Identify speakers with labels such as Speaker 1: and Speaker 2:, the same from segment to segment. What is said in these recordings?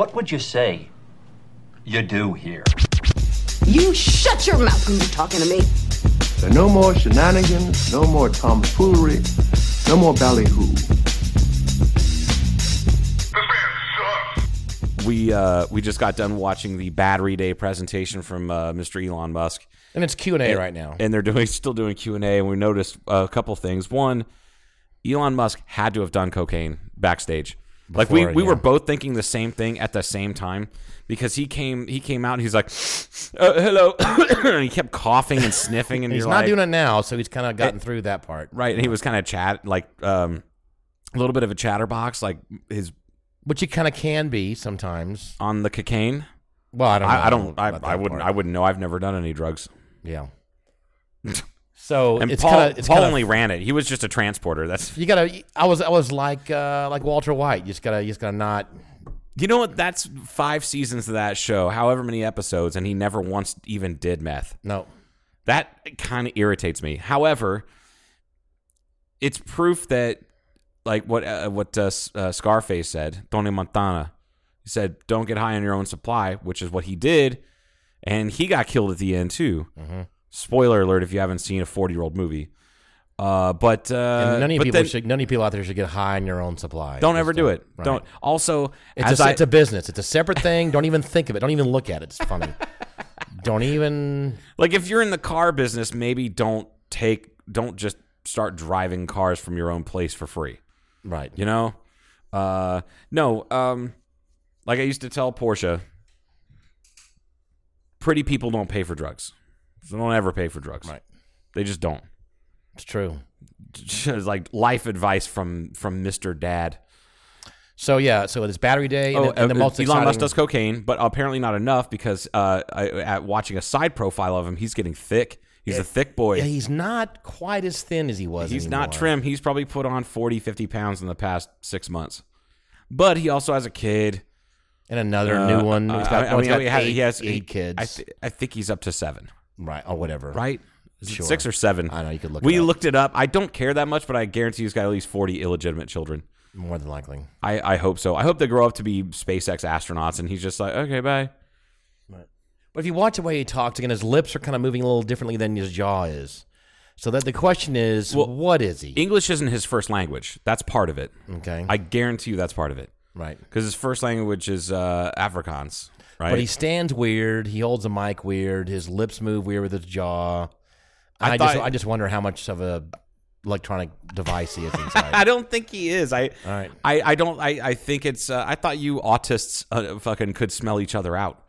Speaker 1: What would you say you do here?
Speaker 2: You shut your mouth when you're talking to me.
Speaker 3: There are no more shenanigans, no more tomfoolery, no more ballyhoo.
Speaker 4: We uh, we just got done watching the Battery Day presentation from uh, Mr. Elon Musk,
Speaker 5: And it's Q and A right now.
Speaker 4: and they're doing still doing Q and A, and we noticed a couple things. One, Elon Musk had to have done cocaine backstage. Like we,
Speaker 5: Before,
Speaker 4: we were both thinking the same thing at the same time because he came he came out and he's like, uh, "Hello," and he kept coughing and sniffing, and
Speaker 5: He's not
Speaker 4: like,
Speaker 5: doing it now, so he's kind of gotten through that part.
Speaker 4: right. And he was kind of chat like um, a little bit of a chatterbox, like his
Speaker 5: Which you kind of can be sometimes.
Speaker 4: on the cocaine.
Speaker 5: Well, I don't. Know
Speaker 4: I, I don't. I, I wouldn't.
Speaker 5: part.
Speaker 4: I wouldn't know. I've never done any drugs.
Speaker 5: Yeah. So
Speaker 4: And
Speaker 5: it's
Speaker 4: Paul,
Speaker 5: kind of it's
Speaker 4: Paul
Speaker 5: kinda,
Speaker 4: only ran it. He was just a transporter. That's
Speaker 5: you gotta. I was I was like uh, like Walter White. You just gotta you just gotta not.
Speaker 4: you know what? That's five seasons of that show, however many episodes, and he never once even did meth.
Speaker 5: No.
Speaker 4: That kind of irritates me. However, it's proof that, like what uh, what uh, uh, Scarface said, Tony Montana, he said, "Don't get high on your own supply," which is what he did, and he got killed at the end too.
Speaker 5: Mm-hmm.
Speaker 4: Spoiler alert: if you haven't seen a forty-year-old movie, uh, but uh,
Speaker 5: none of people
Speaker 4: then
Speaker 5: should. None of people out there should get high on your own supply.
Speaker 4: don't
Speaker 5: Just
Speaker 4: ever do it.
Speaker 5: Right.
Speaker 4: Don't. Also,
Speaker 5: It's a,
Speaker 4: I,
Speaker 5: it's a business. It's a separate thing. Don't even think of it. Don't even look at it. It's funny. don't even.
Speaker 4: like if you're in the car business, maybe don't take, don't just start driving cars from your own place for free.
Speaker 5: Right.
Speaker 4: You know? Uh no, um like I used to tell Portia, pretty people don't pay for drugs. They don't ever pay for drugs.
Speaker 5: Right.
Speaker 4: They just don't.
Speaker 5: It's true.
Speaker 4: It's like life advice from from Mr. Dad.
Speaker 5: So yeah. So it's battery day. And,
Speaker 4: Oh,
Speaker 5: the, and the
Speaker 4: uh,
Speaker 5: most
Speaker 4: Elon Musk does cocaine, but apparently not enough because uh, I, at watching a side profile of him, he's getting thick. He's a thick boy.
Speaker 5: Yeah, he's not quite as thin as he was.
Speaker 4: He's not trim. He's probably put on 40, 50 pounds in the past six months. But he also has a kid.
Speaker 5: And another
Speaker 4: Uh,
Speaker 5: new one. He's
Speaker 4: uh,
Speaker 5: got,
Speaker 4: I
Speaker 5: oh, he's
Speaker 4: mean,
Speaker 5: got
Speaker 4: he has,
Speaker 5: eight,
Speaker 4: he has
Speaker 5: eight kids.
Speaker 4: I, th- I think he's up to seven,
Speaker 5: right. Or whatever.
Speaker 4: right?
Speaker 5: Sure.
Speaker 4: Six or seven?
Speaker 5: I know, you could look
Speaker 4: We
Speaker 5: it up.
Speaker 4: looked it up. I don't care that much, but I guarantee he's got at least 40 illegitimate children.
Speaker 5: More than likely.
Speaker 4: I, I hope so. I hope they grow up to be SpaceX astronauts and he's just like, okay, bye.
Speaker 5: But if you watch the way he talks, again, his lips are kind of moving a little differently than his jaw is. So that the question is, well, what is he?
Speaker 4: English isn't his first language. That's part of it.
Speaker 5: Okay.
Speaker 4: I guarantee you that's part of it.
Speaker 5: right.
Speaker 4: Because his first language is uh, Afrikaans, right?
Speaker 5: But he stands weird. He holds a mic weird. His lips move weird with his jaw. I,
Speaker 4: I
Speaker 5: just, I just wonder how much of a electronic device he is inside.
Speaker 4: I don't think he is. I,
Speaker 5: right.
Speaker 4: I, I don't. I, I think it's. Uh, I thought you autists uh, fucking could smell each other out.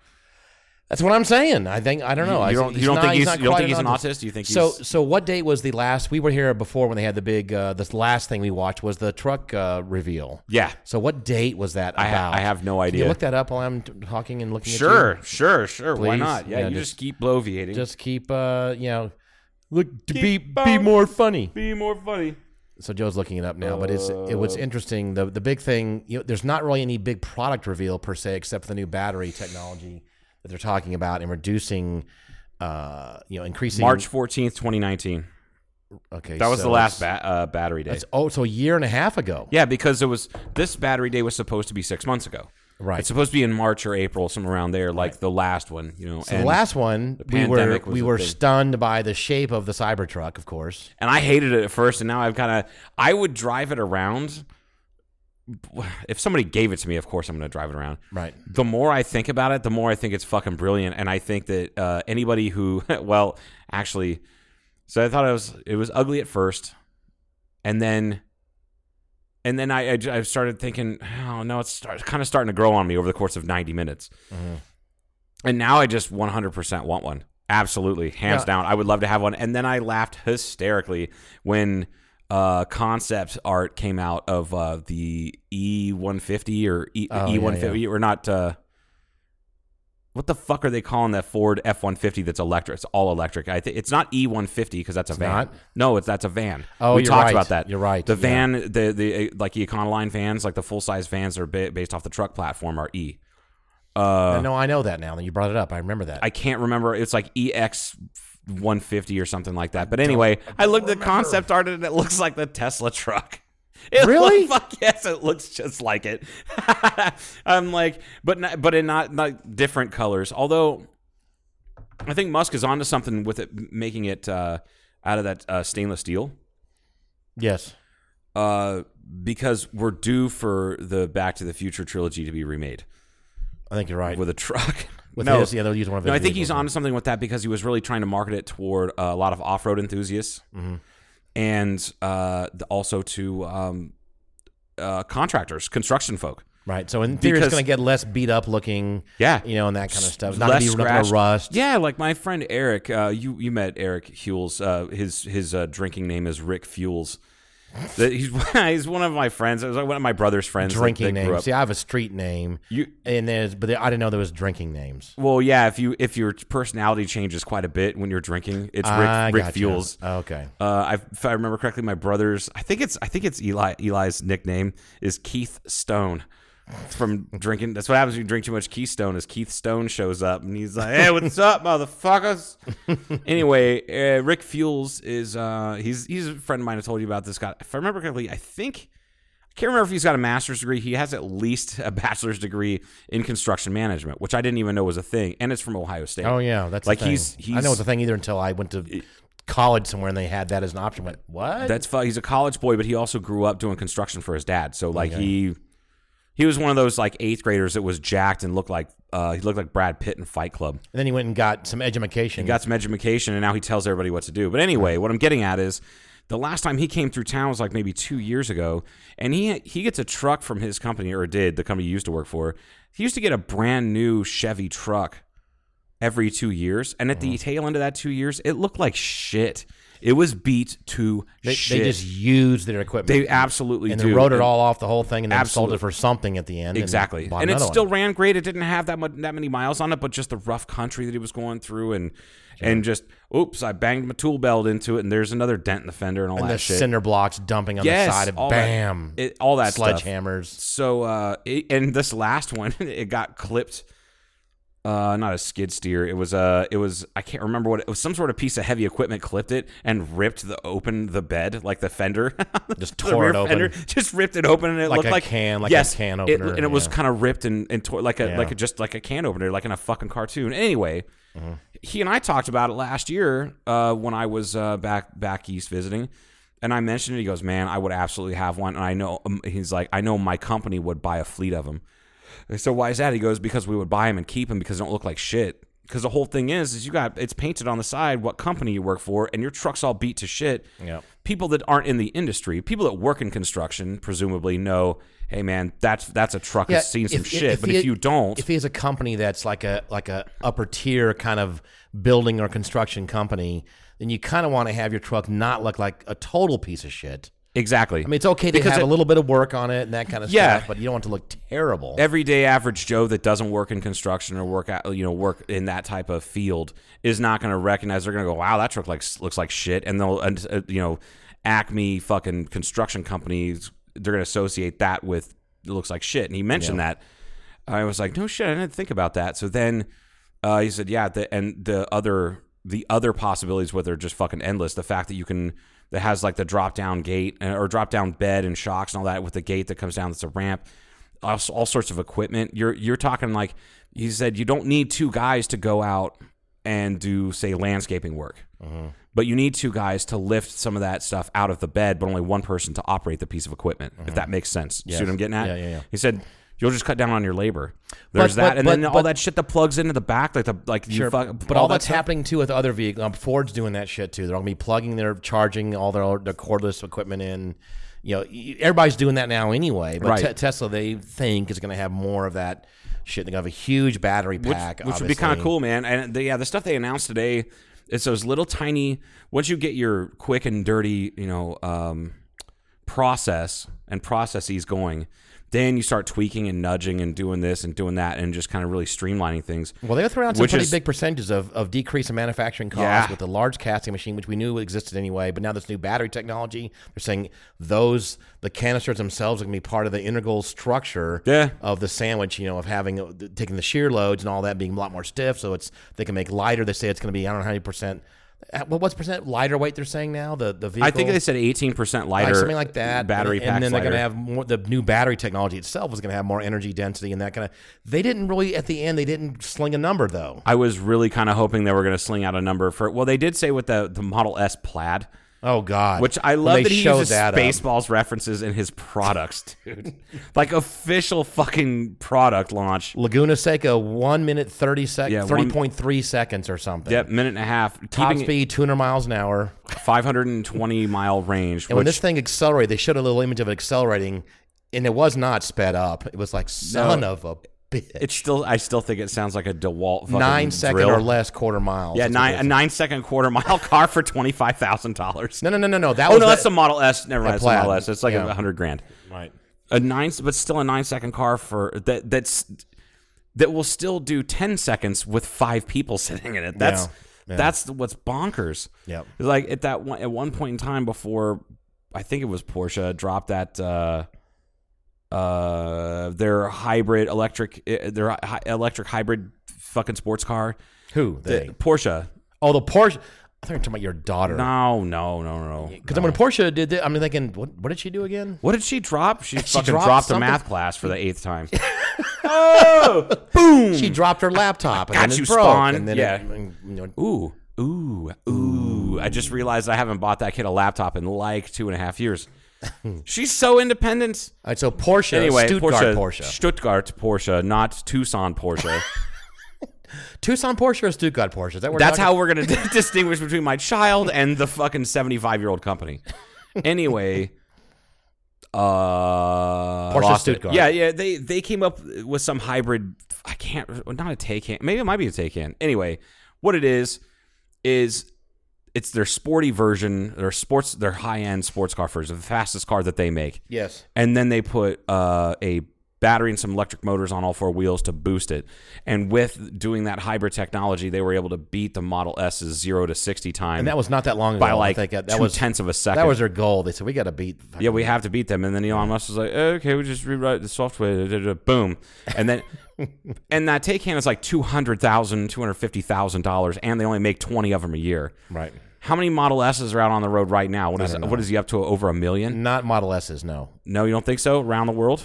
Speaker 5: That's what I'm saying. I think I don't know.
Speaker 4: You-
Speaker 5: I
Speaker 4: you
Speaker 5: think
Speaker 4: don't- you don't think he's-
Speaker 5: not
Speaker 4: you don't think he's an autist? You think
Speaker 5: so?
Speaker 4: he's-
Speaker 5: So what date was the last? We were here before when they had the big. Uh, this last thing we watched was the truck uh, reveal.
Speaker 4: Yeah.
Speaker 5: So what date was that
Speaker 4: I ha-
Speaker 5: about?
Speaker 4: I have no
Speaker 5: Can
Speaker 4: idea.
Speaker 5: you look that up while I'm talking and looking
Speaker 4: Sure, sure, sure. Why not? Yeah,
Speaker 5: Yeah,
Speaker 4: you
Speaker 5: just-
Speaker 4: just, keep bloviating.
Speaker 5: Just keep, uh, you know, look to be
Speaker 4: Keep
Speaker 5: be more funny.
Speaker 4: be more funny.
Speaker 5: So Joe's looking it up now, but it's it was
Speaker 4: Uh.
Speaker 5: interesting. The the big thing, you know, there's not really any big product reveal per se, except for the new battery technology that they're talking about and reducing, uh, you know, increasing
Speaker 4: March fourteenth, twenty nineteen.
Speaker 5: Okay,
Speaker 4: That was
Speaker 5: so
Speaker 4: the last ba- uh, battery day.
Speaker 5: Oh, so a year and a half ago.
Speaker 4: Yeah, because it was this battery day was supposed to be six months ago.
Speaker 5: Right.
Speaker 4: It's supposed to be in March or April, somewhere around there, like the last one. You know,
Speaker 5: So the last one,
Speaker 4: the
Speaker 5: we were we were stunned by the shape of the Cybertruck, of course.
Speaker 4: and I hated it at first, and now I've kind of I would drive it around. If somebody gave it to me, of course I'm going to drive it around.
Speaker 5: Right.
Speaker 4: The more I think about it, the more I think it's fucking brilliant, and I think that uh, anybody who, well, actually, so I thought it was it was ugly at first, and then, and then I I started thinking, oh no, it's start, kind of starting to grow on me over the course of 90 minutes, and now I just 100% want one. Absolutely, hands
Speaker 5: Yeah.
Speaker 4: down. I would love to have one. And then I laughed hysterically when uh, concept art came out of uh, the E150 or E
Speaker 5: Oh, yeah,
Speaker 4: E150 or not. Uh, what the fuck are they calling that Ford F150 that's electric? It's all electric. I think it's not E150 because that's a van.
Speaker 5: not?
Speaker 4: No, it's that's a van.
Speaker 5: Oh,
Speaker 4: we talked
Speaker 5: right.
Speaker 4: about that.
Speaker 5: You're right.
Speaker 4: The
Speaker 5: Yeah.
Speaker 4: van, the the uh, like the Econoline vans, like the full size vans that are ba- based off the truck platform, are E. Uh,
Speaker 5: no, I know that now. That you brought it up, I remember that.
Speaker 4: I can't remember. It's like EX 150 or something like that. But anyway, I looked at the concept art and it looks like the Tesla truck. It
Speaker 5: Really?
Speaker 4: look- fuck yes, it looks just like it. I'm like, but not, but in not not different colors. Although, I think Musk is onto something with it, making it uh, out of that uh, stainless steel.
Speaker 5: Yes.
Speaker 4: Uh, because we're due for the Back to the Future trilogy to be remade
Speaker 5: I think you're right.
Speaker 4: with a truck.
Speaker 5: With
Speaker 4: no,
Speaker 5: his, yeah, they'll use one of
Speaker 4: no, I think he's
Speaker 5: vehicles.
Speaker 4: on something with that because he was really trying to market it toward uh, a lot of off-road enthusiasts,
Speaker 5: Mm-hmm.
Speaker 4: and uh, also to um, uh, contractors, construction folk.
Speaker 5: Right. So in theory, it's going to get less beat up looking.
Speaker 4: Yeah.
Speaker 5: You know, and that kind of stuff. It's not going to be not gonna
Speaker 4: scratched.
Speaker 5: rust.
Speaker 4: Yeah, like my friend Eric. Uh, you you met Eric Hewells. Uh, his his uh, drinking name is Rick Fuels. He's he's one of my friends. It was like one of my brother's friends.
Speaker 5: Drinking
Speaker 4: that grew
Speaker 5: names. See, I have a street name.
Speaker 4: You
Speaker 5: And there's, but I didn't know there was drinking names.
Speaker 4: well, yeah. If you if your personality changes quite a bit when you're drinking, it's Rick,
Speaker 5: I
Speaker 4: Rick
Speaker 5: gotcha.
Speaker 4: Fuels.
Speaker 5: Okay.
Speaker 4: Uh, I, if I remember correctly, my brother's I think it's I think it's Eli Eli's nickname is Keith Stone from drinking. That's what happens when you drink too much Keystone. Is Keith Stone shows up and he's like, "Hey, what's up, motherfuckers?" anyway, uh, Rick Fuels is uh, he's he's a friend of mine. I told you about this guy. If I remember correctly, I think. I can't remember if he's got a master's degree. He has at least a bachelor's degree in construction management, which I didn't even know was a thing, and it's from Ohio State.
Speaker 5: Oh yeah, that's
Speaker 4: like he's he's
Speaker 5: I know it's a thing either until I went to college somewhere and they had that as an option. Went what?
Speaker 4: That's fu- he's a college boy, but he also grew up doing construction for his dad. So like he he was one of those like eighth graders that was jacked and looked like uh, he looked like Brad Pitt in Fight Club.
Speaker 5: and then he went and got some education.
Speaker 4: He got some education, and now he tells everybody what to do. But anyway, what I'm getting at is the last time he came through town was like maybe two years ago, and he he gets a truck from his company or did the company he used to work for. He used to get a brand new Chevy truck every two years, and at the tail end of that two years, it looked like shit. It was beat to
Speaker 5: they,
Speaker 4: shit.
Speaker 5: they just used their equipment.
Speaker 4: They absolutely
Speaker 5: and
Speaker 4: do.
Speaker 5: they wrote it
Speaker 4: And-
Speaker 5: all off the whole thing and then sold it for something at the end.
Speaker 4: Exactly,
Speaker 5: and,
Speaker 4: and it still
Speaker 5: one.
Speaker 4: ran great. It didn't have that much, that many miles on it, but just the rough country that he was going through, and and just oops, I banged my tool belt into it, and there's another dent in the fender and all
Speaker 5: and
Speaker 4: that
Speaker 5: the
Speaker 4: shit.
Speaker 5: cinder blocks dumping on
Speaker 4: Yes,
Speaker 5: the side of
Speaker 4: all that-
Speaker 5: bam,
Speaker 4: it- all that stuff.
Speaker 5: sledgehammers.
Speaker 4: So, uh, it, and this last one, it got clipped. Uh, not a skid steer. It was uh, it was I can't remember what it was. Some sort of piece of heavy equipment clipped it and ripped the open the bed like the fender.
Speaker 5: Just tore it open.
Speaker 4: fender, just ripped it open, and it
Speaker 5: Like
Speaker 4: looked
Speaker 5: a
Speaker 4: like
Speaker 5: can- like a
Speaker 4: yes,
Speaker 5: can
Speaker 4: it-
Speaker 5: opener,
Speaker 4: and it was kind of ripped and, and tore like a
Speaker 5: Yeah.
Speaker 4: like a, just like a can opener, like in a fucking cartoon. Anyway,
Speaker 5: Mm-hmm.
Speaker 4: he and I talked about it last year uh, when I was uh, back back east visiting, and I mentioned it. He goes, "Man, I would absolutely have one." And I know um, he's like, "I know my company would buy a fleet of them." Said, "Why is that?" He goes, "Because we would buy them and keep them because they don't look like shit." Because the whole thing is, is you got it's painted on the side what company you work for, and your truck's all beat to shit.
Speaker 5: Yep.
Speaker 4: People that aren't in the industry, people that work in construction, presumably know, hey man, that's that's a truck that's seen some shit. but
Speaker 5: he-
Speaker 4: if you don't,
Speaker 5: if he has a company that's like a like a upper tier kind of building or construction company, then you kind of want to have your truck not look like a total piece of shit.
Speaker 4: Exactly.
Speaker 5: I mean, it's okay to
Speaker 4: Because
Speaker 5: have
Speaker 4: it-
Speaker 5: a little bit of work on it and that kind of
Speaker 4: Yeah.
Speaker 5: stuff, but you don't want to look terrible.
Speaker 4: everyday average Joe that doesn't work in construction or work out, you know work in that type of field is not going to recognize. They're going to go, "Wow, that truck like looks like shit," and they'll uh, you know, Acme fucking construction companies. They're going to associate that with it looks like shit. And he mentioned that. I was like, "No shit, I didn't think about that." So then uh, he said, "Yeah," the, and the other the other possibilities are just fucking endless. The fact that you can that has like the drop down gate uh, or drop down bed and shocks and all that with the gate that comes down that's a ramp all, all sorts of equipment. You're you're talking like he said you don't need two guys to go out and do say landscaping work,
Speaker 5: Mm-hmm.
Speaker 4: but you need two guys to lift some of that stuff out of the bed, but only one person to operate the piece of equipment. If that makes sense, you see. What I'm getting at?
Speaker 5: Yeah, yeah, yeah.
Speaker 4: He said. You'll just cut down on your labor. There's
Speaker 5: But-
Speaker 4: that,
Speaker 5: but-
Speaker 4: and then
Speaker 5: but-
Speaker 4: all that shit that plugs into the back, like the like you
Speaker 5: Sure,
Speaker 4: fuck,
Speaker 5: but all,
Speaker 4: that
Speaker 5: that's
Speaker 4: stuff.
Speaker 5: happening too with other vehicles. Um, Ford's doing that shit too. They're going to be plugging their charging all their their cordless equipment in. You know, everybody's doing that now anyway. But
Speaker 4: Right.
Speaker 5: Te- Tesla, they think is going to have more of that shit. They're going to have a huge battery pack,
Speaker 4: which would be kind of cool, man. And the, yeah, the stuff they announced today, it's those little tiny. Once you get your quick and dirty, you know, um, process and processes going, then you start tweaking and nudging and doing this and doing that and just kind of really streamlining things.
Speaker 5: Well, they throw out some pretty
Speaker 4: is-
Speaker 5: big percentages of, of decrease in manufacturing costs
Speaker 4: Yeah.
Speaker 5: with the large casting machine, which we knew existed anyway. But now this new battery technology, they're saying those the canisters themselves are going to be part of the integral structure
Speaker 4: Yeah.
Speaker 5: of the sandwich. You know, of having uh, taking the shear loads and all that being a lot more stiff, so it's they can make lighter. They say it's going to be I don't know how many percent. What what's percent lighter weight they're saying now? The the vehicle.
Speaker 4: I think they said 18%
Speaker 5: like
Speaker 4: lighter.
Speaker 5: something like that.
Speaker 4: Battery
Speaker 5: and, and then they're going to have more. The new battery technology itself is going to have more energy density and that kind of. They didn't really at the end. They didn't sling a number though.
Speaker 4: I was really kind of hoping they were going to sling out a number for. Well, they did say with the the Model S Plaid,
Speaker 5: Oh God!
Speaker 4: which I love that he uses
Speaker 5: that up.
Speaker 4: References in his products, dude. like official fucking product launch.
Speaker 5: Laguna Seca, one minute thirty
Speaker 4: Yeah,
Speaker 5: seconds,
Speaker 4: one-
Speaker 5: thirty point three seconds or something.
Speaker 4: Yep, minute and a half.
Speaker 5: Top speed, two hundred miles an hour.
Speaker 4: 520 mile range.
Speaker 5: And when this thing accelerated, they showed a little image of it accelerating, and it was not sped up. It was like son of a bitch.
Speaker 4: it's still, I still think it sounds like a DeWalt fucking
Speaker 5: nine second
Speaker 4: drill.
Speaker 5: or less quarter miles.
Speaker 4: Yeah, nine, a nine second quarter mile car for twenty five thousand dollars.
Speaker 5: No, no, no, no, no. That
Speaker 4: Oh
Speaker 5: was
Speaker 4: no,
Speaker 5: the-
Speaker 4: that's the Model S. Never mind,
Speaker 5: a
Speaker 4: the Model S. It's like
Speaker 5: Yeah.
Speaker 4: a hundred grand.
Speaker 5: right.
Speaker 4: A nine, but still a nine second car for that. That's that will still do ten seconds with five people sitting in it. That's
Speaker 5: Yeah, yeah.
Speaker 4: that's what's bonkers.
Speaker 5: Yep.
Speaker 4: It's like at that one at one point in time before, I think it was Porsche dropped that. Uh, uh, their hybrid electric, uh, their hi- electric hybrid fucking sports car.
Speaker 5: Who
Speaker 4: The. Porsche.
Speaker 5: Oh, the Porsche. I thought you were talking about your daughter.
Speaker 4: No, no, no, no.
Speaker 5: Because when Porsche did it, I'm thinking, what, what did she do again?
Speaker 4: What did she drop? She, fucking
Speaker 5: dropped
Speaker 4: dropped, a math class for the eighth time. oh, boom!
Speaker 5: She dropped her laptop and
Speaker 4: Got
Speaker 5: then
Speaker 4: you,
Speaker 5: it broke.
Speaker 4: Spawn.
Speaker 5: And then
Speaker 4: Yeah.
Speaker 5: it, you know,
Speaker 4: Ooh, ooh, ooh! I just realized I haven't bought that kid a laptop in like two and a half years. She's so independent.
Speaker 5: All right, so Porsche,
Speaker 4: Anyway,
Speaker 5: Stuttgart
Speaker 4: Porsche,
Speaker 5: Porsche,
Speaker 4: Stuttgart Porsche, not Tucson Porsche.
Speaker 5: Tucson Porsche or Stuttgart Porsche? Is that
Speaker 4: That's
Speaker 5: we're
Speaker 4: how we're gonna distinguish between my child and the fucking seventy-five-year-old company. Anyway, uh,
Speaker 5: Porsche
Speaker 4: lost it.
Speaker 5: Stuttgart.
Speaker 4: Yeah, yeah. They they came up with some hybrid. I can't. Not a Taycan. Maybe it might be a Taycan. Anyway, what it is is it's their sporty version, their sports, their high-end sports car version, the fastest car that they make
Speaker 5: Yes.
Speaker 4: and then they put uh, a battery and some electric motors on all four wheels to boost it. And with doing that hybrid technology, they were able to beat the Model S's zero to sixty time
Speaker 5: And that was not that long ago.
Speaker 4: by like
Speaker 5: think that,
Speaker 4: two
Speaker 5: was
Speaker 4: tenths of a second.
Speaker 5: that was their goal. They said we got to beat.
Speaker 4: yeah, we have to beat them. And then Elon Musk was like, okay, we just rewrite the software. Boom. And then, and that Taycan is like $200,000, $250,000, and they only make 20 of them a year.
Speaker 5: right.
Speaker 4: How many Model S's are out on the road right now? What is what is he up to? Over a million?
Speaker 5: Not Model S's. No.
Speaker 4: No, you don't think so? Around the world?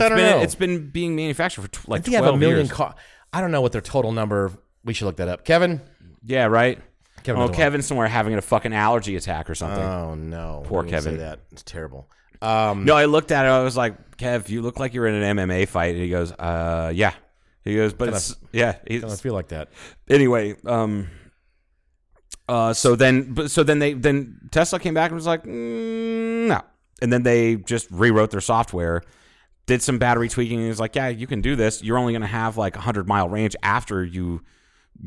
Speaker 5: I don't
Speaker 4: been,
Speaker 5: know.
Speaker 4: It's been being manufactured for tw-
Speaker 5: I
Speaker 4: like
Speaker 5: think
Speaker 4: 12
Speaker 5: have a million
Speaker 4: years.
Speaker 5: car. I don't know what their total number. We should look that up. Kevin.
Speaker 4: yeah, right.
Speaker 5: Kevin
Speaker 4: oh,
Speaker 5: doesn't
Speaker 4: Kevin's somewhere having a fucking allergy attack or something.
Speaker 5: Oh no.
Speaker 4: Poor
Speaker 5: We didn't say
Speaker 4: Kevin.
Speaker 5: That it's terrible. Um,
Speaker 4: no, I looked at it. I was like, Kev, you look like you're in an MMA fight. And he goes, uh, yeah. He goes, but it's, yeah.
Speaker 5: I don't feel like that.
Speaker 4: anyway, um, uh, so then, so then they, then Tesla came back and was like, mm, no. And then they just rewrote their software, did some battery tweaking, and was like, yeah, you can do this. You're only going to have like a hundred mile range after you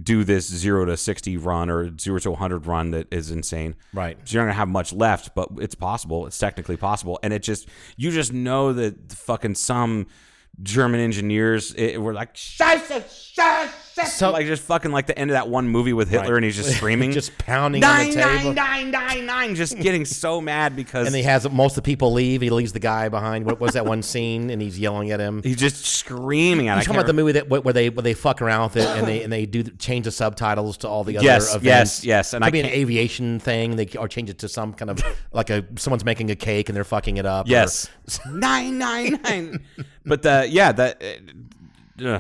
Speaker 4: do this zero to 60 run or zero to 100 run that is insane.
Speaker 5: Right.
Speaker 4: So you're not going to have much left, but it's possible. It's technically possible. And it just, you just know that fucking some German engineers it, were like, Scheiße, Scheiße.
Speaker 5: So-
Speaker 4: like just fucking like the end of that one movie with Hitler
Speaker 5: Right.
Speaker 4: and he's just screaming.
Speaker 5: Just pounding on the table.
Speaker 4: nine, nine, nine, nine, just getting so mad because
Speaker 5: And he has most of the people leave. He leaves the guy behind. What was that one scene? And he's yelling at him.
Speaker 4: he's just screaming at
Speaker 5: You talking about the movie that where they where they fuck around with it and they and they do change the subtitles to all the other
Speaker 4: Yes,
Speaker 5: events.
Speaker 4: yes, yes, and
Speaker 5: Could
Speaker 4: I
Speaker 5: be an aviation thing. They or change it to some kind of like a someone's making a cake and they're fucking it up. or-
Speaker 4: Yes. nine nine nine. But the yeah that uh.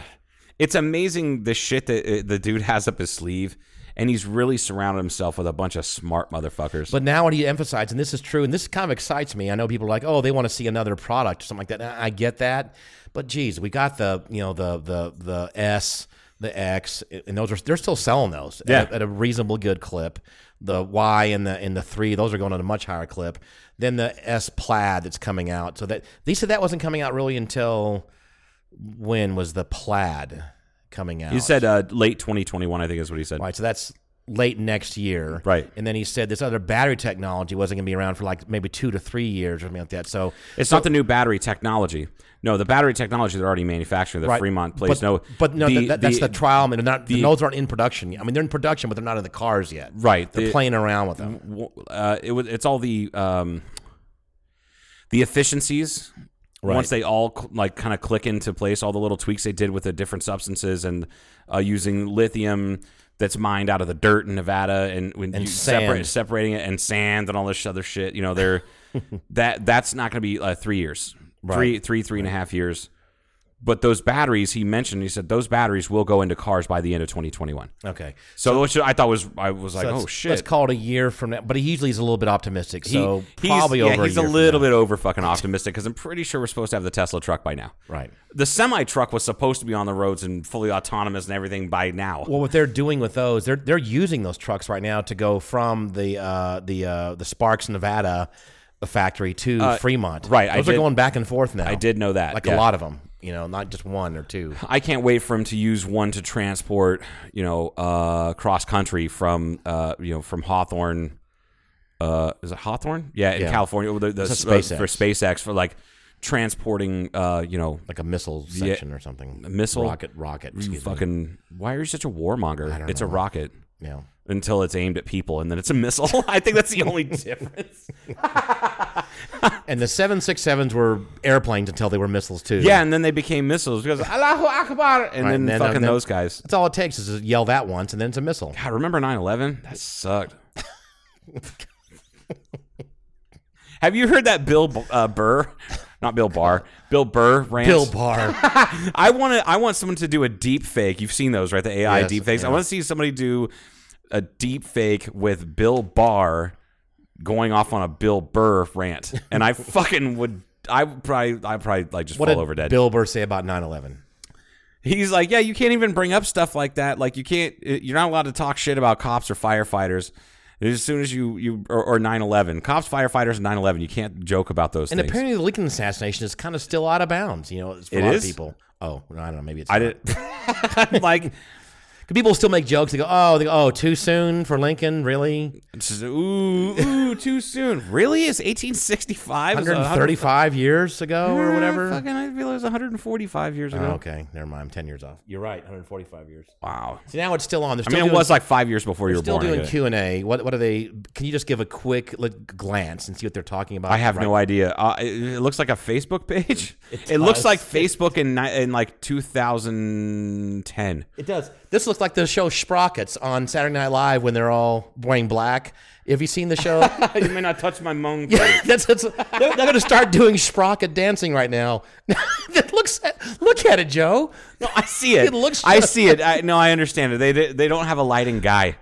Speaker 4: It's amazing the shit that uh, the dude has up his sleeve, and he's really surrounded himself with a bunch of smart motherfuckers.
Speaker 5: But now what he emphasized, and this is true, and this kind of excites me. I know people are like, oh, they want to see another product or something like that. And I get that, but geez, we got the you know the the the S, the X, and those are they're still selling those
Speaker 4: Yeah.
Speaker 5: at, at a reasonable good clip. The Y and the and the three, those are going at a much higher clip than the S Plaid that's coming out. So that they said that wasn't coming out really until when was the Plaid coming out?
Speaker 4: he said uh, late 2021, I think is what he said.
Speaker 5: Right, so that's late next year.
Speaker 4: Right.
Speaker 5: And then he said this other battery technology wasn't going to be around for like maybe two to three years or something like that. So
Speaker 4: It's not the new battery technology. No, the battery technology they're already manufacturing. The
Speaker 5: right,
Speaker 4: Fremont place.
Speaker 5: But,
Speaker 4: no,
Speaker 5: but no,
Speaker 4: the-
Speaker 5: that, that's the, trial. I mean, not,
Speaker 4: the-
Speaker 5: those aren't in production. yet. I mean, they're in production, but they're not in the cars yet.
Speaker 4: Right,
Speaker 5: They're
Speaker 4: the-
Speaker 5: playing around with them.
Speaker 4: uh, it was it's all the um, the efficiencies
Speaker 5: Right.
Speaker 4: once they all like kind of click into place all the little tweaks they did with the different substances and uh, using lithium that's mined out of the dirt in Nevada and when
Speaker 5: And
Speaker 4: you separate separating it and sand and all this other shit. You know, they're that that's not going to be uh, three years, three three three and a half years. But those batteries, he mentioned, he said those batteries will go into cars by the end of 2021.
Speaker 5: Okay.
Speaker 4: So, which I thought was, I was like,
Speaker 5: So
Speaker 4: oh shit.
Speaker 5: Let's call it a year from now. But he usually is a little bit optimistic.
Speaker 4: He-
Speaker 5: So
Speaker 4: he's,
Speaker 5: probably
Speaker 4: yeah,
Speaker 5: over.
Speaker 4: he's
Speaker 5: a,
Speaker 4: a, little bit over fucking optimistic because I'm pretty sure we're supposed to have the Tesla truck by now.
Speaker 5: right.
Speaker 4: The semi truck was supposed to be on the roads and fully autonomous and everything by now.
Speaker 5: Well, what they're doing with those, they're they're using those trucks right now to go from the uh, the uh, the Sparks, Nevada factory to Fremont.
Speaker 4: Uh, right, I
Speaker 5: Those are
Speaker 4: did-
Speaker 5: going back and forth now.
Speaker 4: I did know that,
Speaker 5: Like
Speaker 4: yeah.
Speaker 5: a lot of them. You know, not just one or two.
Speaker 4: I can't wait for him to use one to transport, you know, uh, cross country from, uh, you know, from Hawthorne. Uh, is it Hawthorne? Yeah, in
Speaker 5: Yeah.
Speaker 4: California. The, the, uh,
Speaker 5: SpaceX.
Speaker 4: for SpaceX for like transporting, uh, you know,
Speaker 5: Like a missile section or something.
Speaker 4: a missile?
Speaker 5: rocket, rocket. Excuse me.
Speaker 4: Why are you such a warmonger? It's a rocket
Speaker 5: Yeah.
Speaker 4: Until it's aimed at people, and then it's a missile. I think that's the only difference.
Speaker 5: And the seven six sevens were airplanes until they were missiles too.
Speaker 4: Yeah, and then they became missiles because Allahu Akbar, and
Speaker 5: Right,
Speaker 4: then,
Speaker 5: and then-
Speaker 4: fucking
Speaker 5: and then-
Speaker 4: those guys.
Speaker 5: That's all it takes is to yell that once, and then it's a missile.
Speaker 4: God, remember 9-11? That sucked. Have you heard that Bill uh, Burr, not Bill Barr, Bill Burr rant?
Speaker 5: Bill Barr.
Speaker 4: I want to. I want someone to do a deep fake. You've seen those, right? The AI
Speaker 5: Yes,
Speaker 4: deep fakes. I want to see somebody do a deep fake with Bill Barr going off on a Bill Burr rant, and I fucking would. I would probably. I probably like just
Speaker 5: what
Speaker 4: fall
Speaker 5: did
Speaker 4: over dead.
Speaker 5: Bill Burr say about 9-11?
Speaker 4: He's like, yeah, you can't even bring up stuff like that. Like, you can't. Uh, you're not allowed to talk shit about cops or firefighters. As soon as you you or, or 9/11, cops, firefighters, and 9/11, you can't joke about those
Speaker 5: And
Speaker 4: things.
Speaker 5: apparently, the Lincoln assassination is kind of still out of bounds. You know, it's for
Speaker 4: It
Speaker 5: a lot
Speaker 4: is?
Speaker 5: of people. Oh, I don't know. Maybe it's.
Speaker 4: I
Speaker 5: not.
Speaker 4: did like
Speaker 5: People still make jokes. They go, "Oh, they go, oh, too soon for Lincoln, really?
Speaker 4: just, ooh ooh too soon. Really? It's 1865?
Speaker 5: 135 years ago or whatever."
Speaker 4: Fucking, I feel it was 145 years ago.
Speaker 5: Oh, okay, never mind. I'm 10 years off. You're right. 145 years.
Speaker 4: Wow.
Speaker 5: See, now it's still on. They're
Speaker 4: I
Speaker 5: still
Speaker 4: mean, it was like five years before you were
Speaker 5: still
Speaker 4: born.
Speaker 5: Doing. Q and A. What what are they? Can you just give a quick like, glance and see what they're talking about?
Speaker 4: I have
Speaker 5: right
Speaker 4: no idea. Uh, it, it looks like a Facebook page. It, looks like Facebook in in like 2010.
Speaker 5: It does. This looks like the show Sprockets on Saturday Night Live when they're all wearing black. Have you seen the show?
Speaker 4: you may not touch my mong.
Speaker 5: Yeah, that's, that's they're, they're going to start doing Sprocket dancing right now. that looks look at it, Joe.
Speaker 4: No, I see it.
Speaker 5: It looks
Speaker 4: I
Speaker 5: just-
Speaker 4: see it. I, no, I understand it. They they don't have a lighting guy.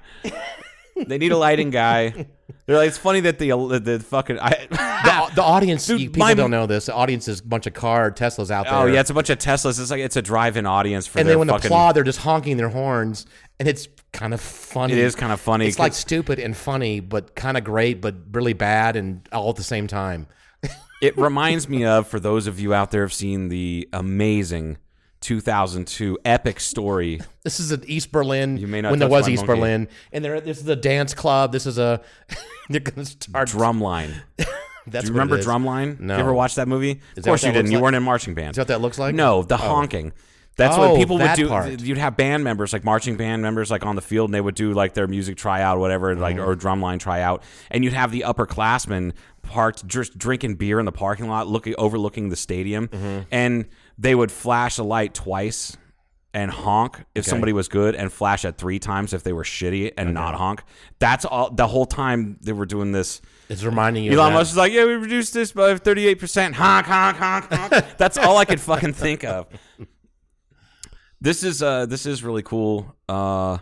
Speaker 4: They need a lighting guy. They're like, it's funny that the uh, the fucking I,
Speaker 5: The, uh, the audience,
Speaker 4: Dude,
Speaker 5: you, people
Speaker 4: my-
Speaker 5: don't know this. The audience is a bunch of car Teslas out there.
Speaker 4: oh yeah, it's a bunch of Teslas. It's like it's a drive-in audience for
Speaker 5: and then when
Speaker 4: fucking.
Speaker 5: the applaud, they're just honking their horns, and it's kind of funny.
Speaker 4: It is kind of funny.
Speaker 5: It's like stupid and funny, but kind of great, but really bad, and all at the same time.
Speaker 4: it reminds me of for those of you out there have seen the amazing 2002 epic story.
Speaker 5: This is at East Berlin.
Speaker 4: You may not
Speaker 5: when there was East
Speaker 4: monkey.
Speaker 5: Berlin, and there this is a dance club. This is a they're gonna start.
Speaker 4: Drumline.
Speaker 5: That's
Speaker 4: Do you remember. Drumline?
Speaker 5: No.
Speaker 4: You ever watch that movie?
Speaker 5: Is
Speaker 4: of course
Speaker 5: what
Speaker 4: you didn't.
Speaker 5: looks
Speaker 4: You weren't in marching band.
Speaker 5: Is that what that looks like?
Speaker 4: No, the oh. honking. That's
Speaker 5: Oh,
Speaker 4: people would do.
Speaker 5: part.
Speaker 4: You'd have band members, like marching band members, like on the field, and they would do like their music tryout, or whatever, like
Speaker 5: Mm-hmm.
Speaker 4: or drumline tryout, and you'd have the upperclassmen parked just drinking beer in the parking lot, looking overlooking the stadium,
Speaker 5: Mm-hmm.
Speaker 4: and they would flash a light twice and honk if somebody was good, and flash it three times if they were shitty, and not honk. That's all. The whole time they were doing this.
Speaker 5: It's reminding you.
Speaker 4: Elon. Musk is like, yeah, we reduced this by 38%. Honk, honk, honk, honk. That's all I could fucking think of. This is uh this is really cool. Uh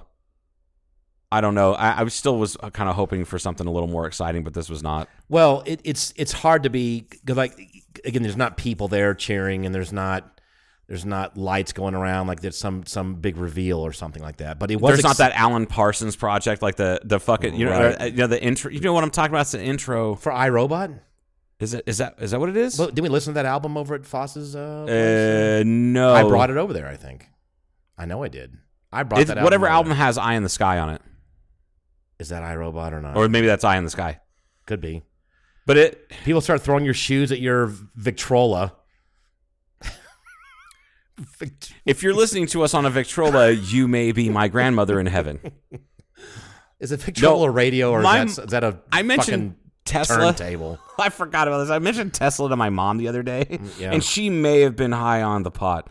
Speaker 4: I don't know. I, I still was kind of hoping for something a little more exciting, but this was not.
Speaker 5: Well, it, it's it's hard to be like again, there's not people there cheering, and there's not there's not lights going around like there's some some big reveal or something like that. But it was
Speaker 4: There's not that Alan Parsons project like the the fucking you know
Speaker 5: Right.
Speaker 4: uh, you know the intro. You know what I'm talking about? It's the intro.
Speaker 5: for I Robot.
Speaker 4: Is it is that is that what it is?
Speaker 5: Well, did we listen to that album over at Foss's? Uh?
Speaker 4: Uh, no.
Speaker 5: I brought it over there. I think. I know I did. I brought
Speaker 4: It's,
Speaker 5: that
Speaker 4: whatever album
Speaker 5: there.
Speaker 4: has "Eye in the Sky" on it,
Speaker 5: is that I Robot or not?
Speaker 4: or maybe that's "Eye in the Sky."
Speaker 5: could be.
Speaker 4: But it
Speaker 5: People start throwing your shoes at your Victrola.
Speaker 4: If you're listening to us on a Victrola, you may be my grandmother in heaven.
Speaker 5: Is it Victrola radio or
Speaker 4: my-
Speaker 5: is that, is that a
Speaker 4: I mentioned Tesla.
Speaker 5: turntable?
Speaker 4: I forgot about this. I mentioned Tesla to my mom the other day, mm,
Speaker 5: yeah.
Speaker 4: and she may have been high on the pot.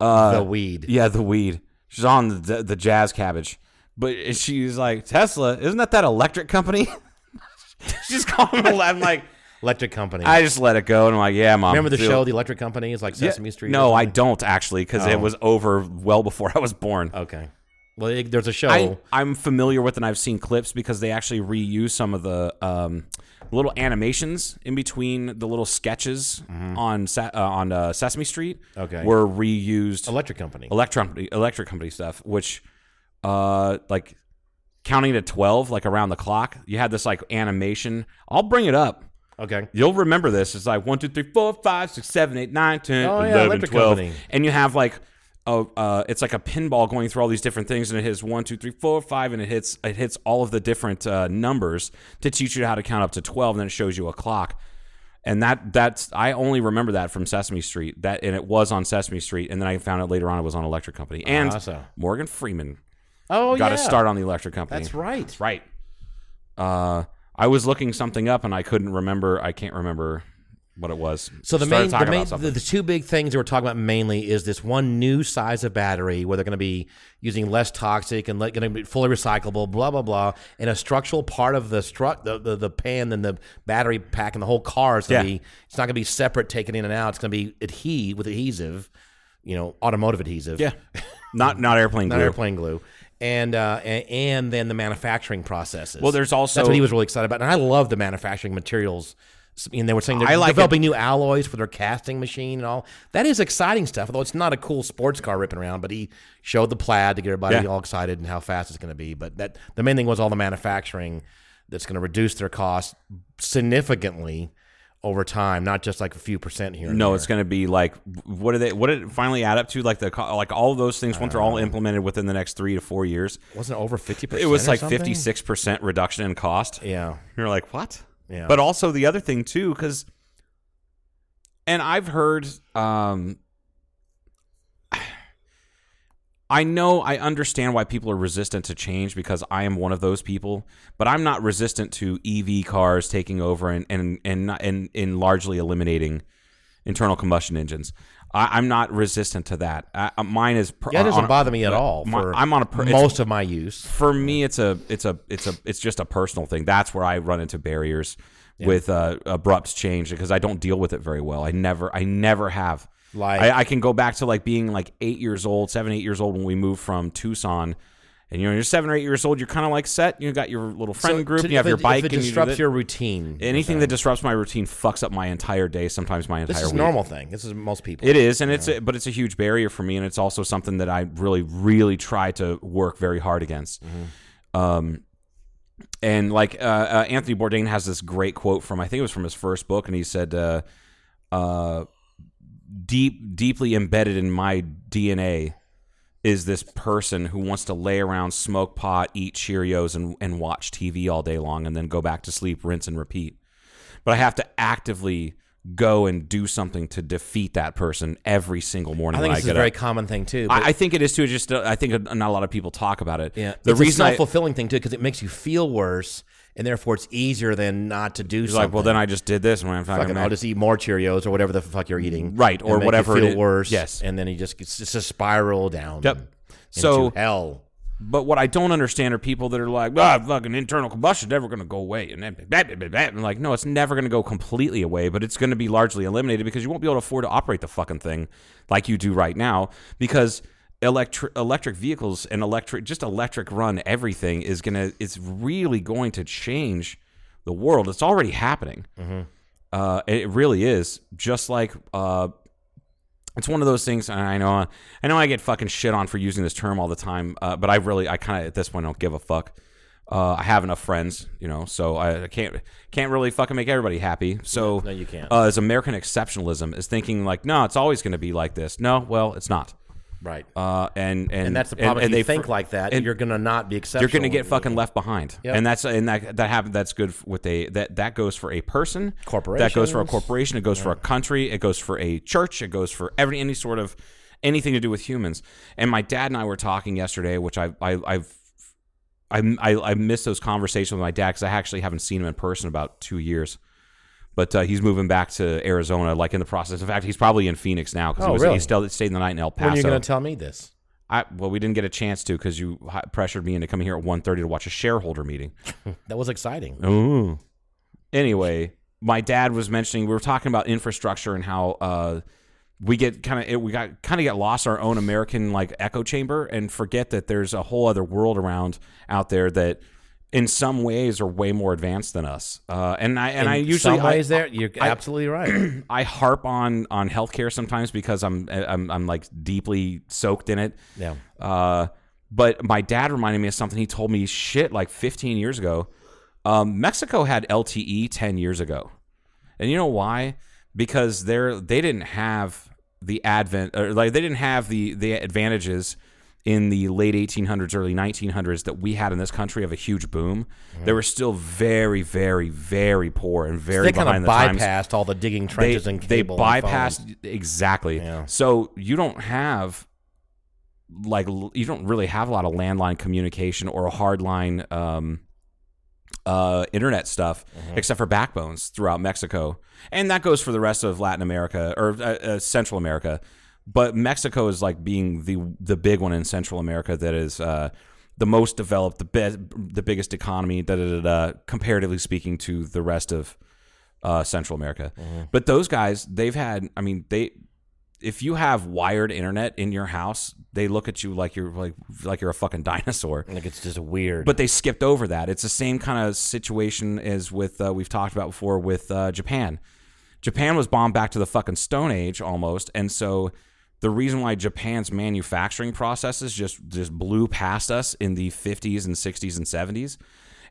Speaker 4: Uh,
Speaker 5: the weed.
Speaker 4: yeah, the weed. She's on the the jazz cabbage. but she's like Tesla, isn't that that electric company? she's calling me. I'm like,
Speaker 5: Electric Company.
Speaker 4: I just let it go, and I'm like, yeah, mom.
Speaker 5: Remember the show, The Electric Company? It's like
Speaker 4: Yeah.
Speaker 5: Sesame Street.
Speaker 4: No, I don't actually, because it
Speaker 5: Oh.
Speaker 4: was over well before I was born.
Speaker 5: Okay. Well, it, there's a show.
Speaker 4: I, I'm familiar with and I've seen clips because they actually reuse some of the um, little animations in between the little sketches on Sa- uh, on uh, Sesame Street.
Speaker 5: Mm-hmm. Okay.
Speaker 4: were reused
Speaker 5: Electric Company.
Speaker 4: electric electric company stuff, which uh like counting to twelve, like around the clock. You had this like animation. I'll bring it up.
Speaker 5: okay.
Speaker 4: You'll remember this. It's like one, two, three, four, five, six, seven, eight, nine, ten,
Speaker 5: Oh, yeah,
Speaker 4: eleven,
Speaker 5: Electric
Speaker 4: twelve,
Speaker 5: Company.
Speaker 4: and you have like. Oh, uh, it's like a pinball going through all these different things, and it hits one, two, three, four, five, and it hits it hits all of the different uh, numbers to teach you how to count up to twelve. And then it shows you a clock, and that that's I only remember that from Sesame Street. That and it was on Sesame Street, and then I found out later on it was on Electric Company. And
Speaker 5: Awesome.
Speaker 4: Morgan Freeman
Speaker 5: Oh,
Speaker 4: got
Speaker 5: yeah.
Speaker 4: to start on the Electric Company.
Speaker 5: That's right.
Speaker 4: Right. Uh, I was looking something up and I couldn't remember. I can't remember what it was.
Speaker 5: So the
Speaker 4: Started
Speaker 5: main, the, main the, the two big things that we're talking about mainly is this one new size of battery where they're going to be using less toxic and going to be fully recyclable, blah blah blah, and a structural part of the stru- the, the the pan and the battery pack and the whole car is going to
Speaker 4: Yeah.
Speaker 5: be it's not going to be separate, taken in and out. It's going to be adhe with adhesive, you know, automotive adhesive.
Speaker 4: yeah, not not airplane
Speaker 5: not
Speaker 4: glue.
Speaker 5: airplane glue. And, uh, and and then the manufacturing processes.
Speaker 4: Well, there's also-
Speaker 5: that's what he was really excited about, and I love the manufacturing materials. And they were saying they're
Speaker 4: like
Speaker 5: developing new alloys for their casting machine and all. That is exciting stuff. Although it's not a cool sports car ripping around, but he showed the plaid to get everybody
Speaker 4: Yeah.
Speaker 5: all excited and how fast it's going to be. But that the main thing was all the manufacturing that's going to reduce their cost significantly over time, not just like a few percent here.
Speaker 4: No,
Speaker 5: there.
Speaker 4: it's going to be like what did they? What did it finally add up to? Like the like all of those things once they're all uh, implemented within the next three to four years.
Speaker 5: wasn't it over fifty percent.
Speaker 4: It was like fifty six percent reduction in cost.
Speaker 5: Yeah,
Speaker 4: You're like, what?
Speaker 5: Yeah.
Speaker 4: But also the other thing too, because, and I've heard, um, I know I understand why people are resistant to change because I am one of those people, but I'm not resistant to EV cars taking over and and and and, and largely eliminating internal combustion engines. I, I'm not resistant to that. I, uh, mine is per,
Speaker 5: yeah, it doesn't
Speaker 4: a-
Speaker 5: bother me at all.
Speaker 4: my-
Speaker 5: For
Speaker 4: I'm on a per,
Speaker 5: most of my use.
Speaker 4: for me it's a it's a it's a it's just a personal thing that's where i run into barriers with uh, abrupt change because i don't deal with it very well i never i never have
Speaker 5: Like-
Speaker 4: I, I can go back to like being like eight years old seven eight years old when we moved from tucson and you know you're seven or eight years old you're kind of like set you got your little friend
Speaker 5: So
Speaker 4: group
Speaker 5: to-
Speaker 4: you have your
Speaker 5: it-
Speaker 4: bike
Speaker 5: If it
Speaker 4: and you
Speaker 5: disrupts
Speaker 4: that.
Speaker 5: your routine,
Speaker 4: anything that disrupts my routine fucks up my entire day sometimes my entire
Speaker 5: this is
Speaker 4: week.
Speaker 5: normal thing. This is most people.
Speaker 4: It is, and it's a, but it's a huge barrier for me, and it's also something that I really, really try to work very hard against. Um, and like uh, uh, Anthony Bourdain has this great quote from I think it was from his first book, and he said, uh, uh, "Deep, deeply embedded in my DNA." Is this person who wants to lay around, smoke pot, eat Cheerios, and, and watch TV all day long, and then go back to sleep, rinse and repeat? but I have to actively go and do something to defeat that person every single morning
Speaker 5: I think is a very
Speaker 4: up.
Speaker 5: common thing too.
Speaker 4: I, I think it is too. Just uh, I think not a lot of people talk about it.
Speaker 5: yeah,
Speaker 4: the
Speaker 5: it's
Speaker 4: reason
Speaker 5: a self fulfilling thing too because it makes you feel worse, and therefore it's easier than not to do something.
Speaker 4: like, well, then I just did this, and I'm
Speaker 5: Fucking,
Speaker 4: fucking.
Speaker 5: I'll just eat more Cheerios or whatever the fuck you're eating,
Speaker 4: Right, or whatever it
Speaker 5: feel
Speaker 4: is.
Speaker 5: worse.
Speaker 4: Yes.
Speaker 5: and then you just it's just a spiral down.
Speaker 4: Yep.
Speaker 5: into
Speaker 4: So-
Speaker 5: hell.
Speaker 4: But what I don't understand are people that are like, ah, fucking internal combustion never going to go away, and then blah, blah, blah, blah. I'm like, no, it's never going to go completely away, but it's going to be largely eliminated because you won't be able to afford to operate the fucking thing like you do right now because electric electric vehicles and electric just electric run everything is gonna it's really going to change the world. It's already happening. Uh, it really is. Just like uh, it's one of those things. And I know, I know, I get fucking shit on for using this term all the time. Uh, but I really, I kind of at this point don't give a fuck. Uh, I have enough friends, you know, so I, I can't can't really fucking make everybody happy. So
Speaker 5: No, you can't.
Speaker 4: Uh, as American exceptionalism is thinking like, no, it's always going to be like this. No, well, it's not.
Speaker 5: Right.
Speaker 4: Uh, and and
Speaker 5: and that's the problem. if you
Speaker 4: they
Speaker 5: think like that,
Speaker 4: and-
Speaker 5: you're gonna not be exceptional.
Speaker 4: you're going to get
Speaker 5: in-
Speaker 4: fucking left behind,
Speaker 5: Yep.
Speaker 4: and that's and that that happen. That's good with a that that goes for a person, corporation. that goes for a corporation, it goes for a country, it goes for a church, it goes for every any sort of anything to do with humans. And my dad and I were talking yesterday, which I, I I've I I, I missed those conversations with my dad because I actually haven't seen him in person in about two years. But uh, he's moving back to Arizona, like in the process. In fact, he's probably in Phoenix now because
Speaker 5: Oh,
Speaker 4: he was
Speaker 5: really?
Speaker 4: he still stayed the night in El Paso.
Speaker 5: When are you going to tell me this?
Speaker 4: I well, we didn't get a chance to because you pressured me into coming here at 1.30 to watch a shareholder meeting.
Speaker 5: That was exciting.
Speaker 4: Ooh. Anyway, my dad was mentioning we were talking about infrastructure and how uh, we get kind of we got kind of get lost our own American like echo chamber and forget that there's a whole other world around out there that in some ways are way more advanced than us. Uh, and I and
Speaker 5: In
Speaker 4: I usually
Speaker 5: some ways
Speaker 4: I,
Speaker 5: there, you're absolutely right.
Speaker 4: I harp on on healthcare sometimes because I'm I'm I'm like deeply soaked in it.
Speaker 5: Yeah.
Speaker 4: Uh, but my dad reminded me of something he told me shit like 15 years ago. Um, Mexico had LTE 10 years ago, and you know why? Because they're they didn't have the advent or like they didn't have the the advantages in the late 1800s, early 1900s that we had in this country of a huge boom. They were still very, very, very poor and very
Speaker 5: they kind
Speaker 4: behind
Speaker 5: of
Speaker 4: the times
Speaker 5: bypassed all the digging
Speaker 4: they,
Speaker 5: trenches and
Speaker 4: they
Speaker 5: and
Speaker 4: bypassed
Speaker 5: phones.
Speaker 4: exactly.
Speaker 5: Yeah.
Speaker 4: So you don't have like you don't really have a lot of landline communication or a hardline um, uh, internet stuff
Speaker 5: Mm-hmm.
Speaker 4: except for backbones throughout Mexico, and that goes for the rest of Latin America or uh, uh, Central America. But Mexico is like being the the big one in Central America that is. Uh, the most developed, the best, the biggest economy, da, da, da, comparatively speaking to the rest of uh, Central America. But those guys, they've had. I mean, they. If you have wired internet in your house, they look at you like you're like like you're a fucking dinosaur.
Speaker 5: Like it's just weird.
Speaker 4: But they skipped over that. It's the same kind of situation as with uh, we've talked about before with uh, Japan. Japan was bombed back to the fucking Stone Age almost, and so the reason why Japan's manufacturing processes just just blew past us in the 50s and 60s and 70s,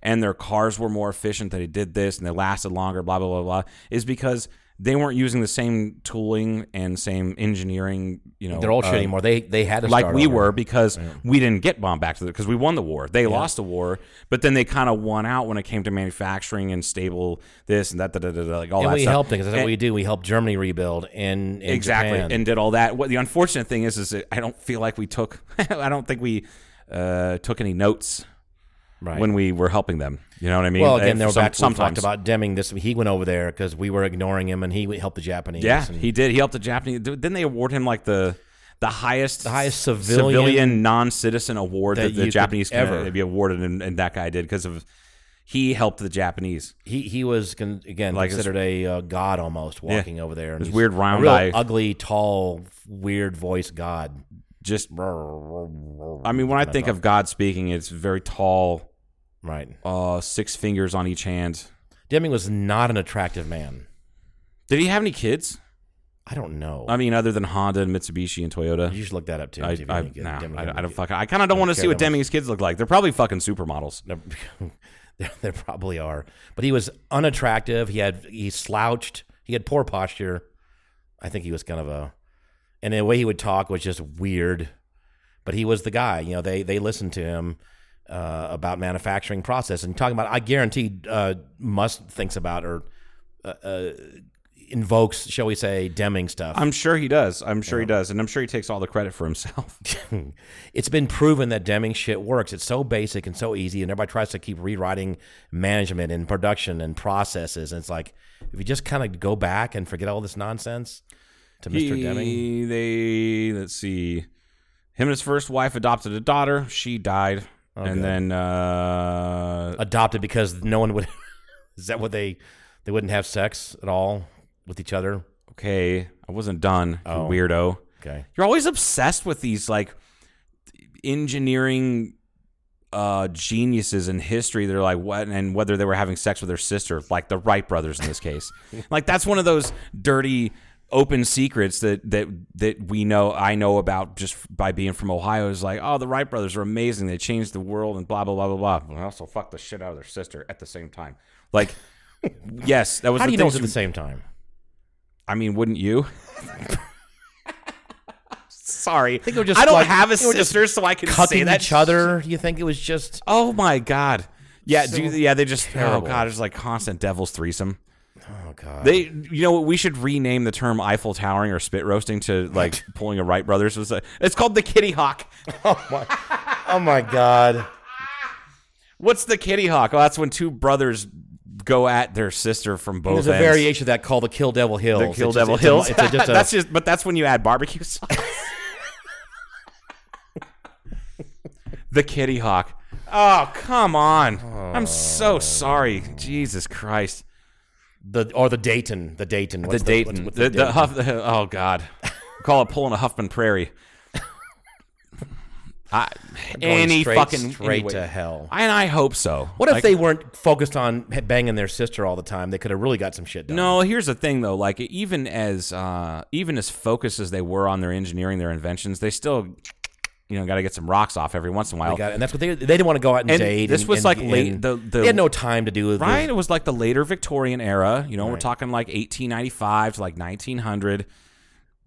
Speaker 4: and their cars were more efficient. They did this and they lasted longer. Blah blah blah blah. Is because they weren't using the same tooling and same engineering. You know,
Speaker 5: they're all
Speaker 4: uh,
Speaker 5: shit anymore. They they had to
Speaker 4: like we
Speaker 5: over.
Speaker 4: were because we didn't get bombed back to the because we won the war. They lost the war, but then they kind of won out when it came to manufacturing and stable this and that, da, da, da, da, like all
Speaker 5: And
Speaker 4: that
Speaker 5: we
Speaker 4: stuff.
Speaker 5: helped because that's
Speaker 4: And-
Speaker 5: what we do. We helped Germany rebuild and, and
Speaker 4: exactly
Speaker 5: Japan.
Speaker 4: and did all that. What the unfortunate thing is, is that I don't feel like we took. I don't think we uh, took any notes
Speaker 5: right.
Speaker 4: when we were helping them. You know what I mean?
Speaker 5: well,
Speaker 4: Uh,
Speaker 5: again, they were
Speaker 4: some-
Speaker 5: back. We talked about Deming. This he went over there because we were ignoring him, and he helped the Japanese.
Speaker 4: Yeah,
Speaker 5: and
Speaker 4: he did. He helped the Japanese. Didn't they award him like the the highest
Speaker 5: The highest civilian
Speaker 4: non-citizen award
Speaker 5: that
Speaker 4: that, the Japanese can
Speaker 5: ever-
Speaker 4: be awarded, and, and that guy did because of he helped the Japanese.
Speaker 5: he he was con- again
Speaker 4: Like
Speaker 5: considered a uh, god almost walking over there. And
Speaker 4: His
Speaker 5: he's
Speaker 4: weird round eye.
Speaker 5: ugly, tall, weird voice god.
Speaker 4: Just, I mean, when I think of God speaking, it's very tall,
Speaker 5: Right.
Speaker 4: uh, six fingers on each hand.
Speaker 5: Deming was not an attractive man.
Speaker 4: Did he have any kids?
Speaker 5: I don't know.
Speaker 4: I mean, other than Honda and Mitsubishi and Toyota.
Speaker 5: you should look that up too.
Speaker 4: I, I, nah, I, I don't fucking. I kind of don't want to see what. Deming's kids look like. They're probably fucking supermodels.
Speaker 5: there probably are, but he was unattractive. He had he slouched. He had poor posture. I think he was kind of a, and the way he would talk was just weird. But he was the guy. You know, they they listened to him uh, about manufacturing process and talking about. I guarantee uh, Musk thinks about or uh, uh, invokes, shall we say, Deming stuff.
Speaker 4: I'm sure he does. I'm sure he does, and I'm sure he takes all the credit for himself.
Speaker 5: it's been proven that Deming shit works. It's so basic and so easy, and everybody tries to keep rewriting management and production and processes. And it's like if you just kind of go back and forget all this nonsense to Mr. Deming.
Speaker 4: They let's see, him and his first wife adopted a daughter. She died,
Speaker 5: Oh,
Speaker 4: and then uh,
Speaker 5: Adopted because no one would. is that what they? They wouldn't have sex at all with each other.
Speaker 4: okay, I wasn't done. you
Speaker 5: Oh.
Speaker 4: weirdo.
Speaker 5: Okay.
Speaker 4: You're always obsessed with these like engineering uh geniuses in history they're like what and whether they were having sex with their sister like the Wright brothers in this case like that's one of those dirty open secrets that that that we know I know about just by being from Ohio is like oh the Wright brothers are amazing they changed the world and blah blah blah blah blah and also fuck the shit out of their sister at the same time like yes that was
Speaker 5: How
Speaker 4: the
Speaker 5: do you know at the same time?
Speaker 4: I mean, wouldn't you? Sorry, I
Speaker 5: think it was just
Speaker 4: I don't
Speaker 5: like-
Speaker 4: have a sister, so I can say that.
Speaker 5: each other? You think it was just?
Speaker 4: Oh my god. Yeah,
Speaker 5: So
Speaker 4: do, yeah. They just
Speaker 5: terrible.
Speaker 4: oh god, it's like constant devil's threesome.
Speaker 5: Oh god.
Speaker 4: They, you know, what? we should rename the term Eiffel towering or spit roasting to like pulling a Wright brothers. Was uh, it's called the Kitty Hawk.
Speaker 5: oh my Oh my god.
Speaker 4: What's the Kitty Hawk? Oh, that's when two brothers go at their sister from both
Speaker 5: There's a
Speaker 4: ends.
Speaker 5: variation of that called the Kill Devil Hills.
Speaker 4: The
Speaker 5: It's
Speaker 4: Kill
Speaker 5: just-
Speaker 4: Devil
Speaker 5: it's a-
Speaker 4: Hills.
Speaker 5: It's a, just a,
Speaker 4: that's just, but that's when you add barbecue sauce. the Kitty Hawk. Oh, come on. I'm so sorry. Jesus Christ.
Speaker 5: The or the Dayton, the Dayton,
Speaker 4: The
Speaker 5: What's
Speaker 4: Dayton.
Speaker 5: what's- what's
Speaker 4: the, the,
Speaker 5: Dayton?
Speaker 4: Huff, the, oh, God. Call it pulling a Huffman Prairie. I, any
Speaker 5: straight-
Speaker 4: fucking
Speaker 5: straight
Speaker 4: anyway.
Speaker 5: to hell.
Speaker 4: And I hope so.
Speaker 5: What if
Speaker 4: Like-
Speaker 5: they weren't focused on banging their sister all the time? They could have really got some shit done.
Speaker 4: No, here's the thing though. Like even as uh, even as focused as they were on their engineering, their inventions, they still, you know, got to get some rocks off every once in a while.
Speaker 5: Got it. and that's what they they didn't want to go out and,
Speaker 4: And
Speaker 5: date.
Speaker 4: this
Speaker 5: and-
Speaker 4: was
Speaker 5: and-
Speaker 4: like late- the- the-
Speaker 5: they had no time to do
Speaker 4: right? It was like the later Victorian era. You know, we're talking like 1895 to like 1900.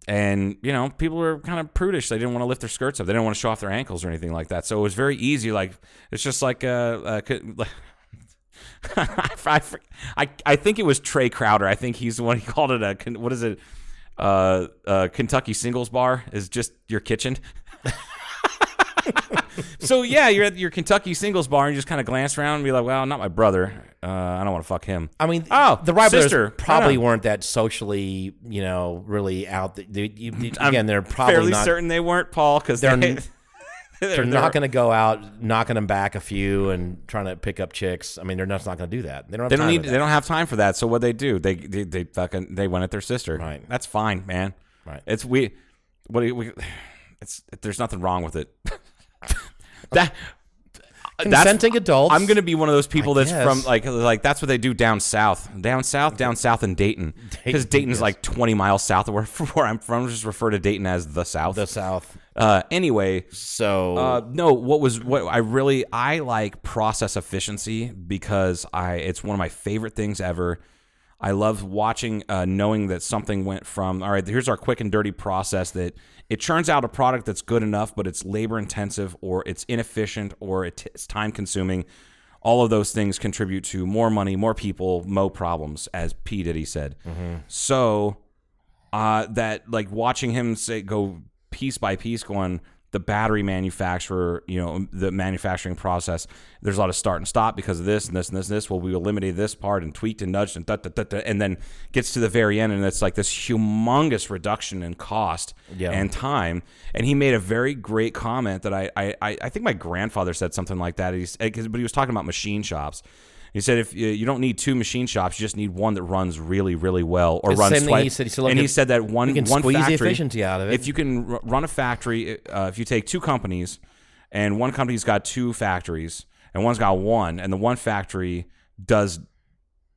Speaker 4: And you know, people were kind of prudish. They didn't want to lift their skirts up. They didn't want to show off their ankles or anything like that. So it was very easy. Like it's just like uh, uh could- I, I, I think it was Trae Crowder. I think he's the one. He called it a what is it? Uh, uh, Kentucky singles bar is just your kitchen. so yeah, you're at your Kentucky singles bar and you just kind of glance around and be like, "Well, not my brother. Uh, I don't want to fuck him."
Speaker 5: I mean,
Speaker 4: Oh,
Speaker 5: the Wright
Speaker 4: sister.
Speaker 5: probably weren't that socially, you know, really out. They, you- again, they're probably
Speaker 4: fairly
Speaker 5: not.
Speaker 4: certain they weren't Paul because
Speaker 5: They're
Speaker 4: they,
Speaker 5: n- They're not going to go out knocking them back a few and trying to pick up chicks. I mean, they're just not going to do that. They don't. Have
Speaker 4: They don't
Speaker 5: time
Speaker 4: need.
Speaker 5: for
Speaker 4: They
Speaker 5: that.
Speaker 4: don't have time for that. So what they do? They they, they fucking they went at their sister.
Speaker 5: Right.
Speaker 4: That's fine, man.
Speaker 5: Right.
Speaker 4: It's we. What do you- we? It's there's nothing wrong with it. that.
Speaker 5: Consenting adults.
Speaker 4: I'm gonna be one of those people
Speaker 5: I
Speaker 4: that's from like like that's what they do down south, down south, down south in Dayton, because
Speaker 5: Dayton,
Speaker 4: Dayton's
Speaker 5: yes.
Speaker 4: like 20 miles south of where, where I'm from. Just refer to Dayton as the South.
Speaker 5: the South.
Speaker 4: uh, anyway,
Speaker 5: So
Speaker 4: uh, no, what was what I really I like process efficiency because I it's one of my favorite things ever. I love watching, uh, knowing that something went from all right. Here's our quick and dirty process that it churns out a product that's good enough, but it's labor intensive or it's inefficient or it's time consuming. All of those things contribute to more money, more people, mo problems, as P Diddy said. So uh, that like watching him say go piece by piece going the battery manufacturer you know the manufacturing process there's a lot of start and stop because of this and this and this and this. Well we eliminated this part and tweaked and nudged and da, da, da, da, and then gets to the very end and it's like this humongous reduction in cost
Speaker 5: Yeah.
Speaker 4: and time. And he made a very great comment that I I, I I think my grandfather said something like that. He's, but he was talking about machine shops he said if you, you don't need two machine shops, you just need one that runs really, really well or
Speaker 5: It's
Speaker 4: runs
Speaker 5: same
Speaker 4: twice.
Speaker 5: he said. He said,
Speaker 4: and he said that one
Speaker 5: can
Speaker 4: one
Speaker 5: squeeze the
Speaker 4: factory,
Speaker 5: efficiency out of it.
Speaker 4: If you can r- run a factory, uh, if you take two companies, and one company's got two factories, and one's got one, and the one factory does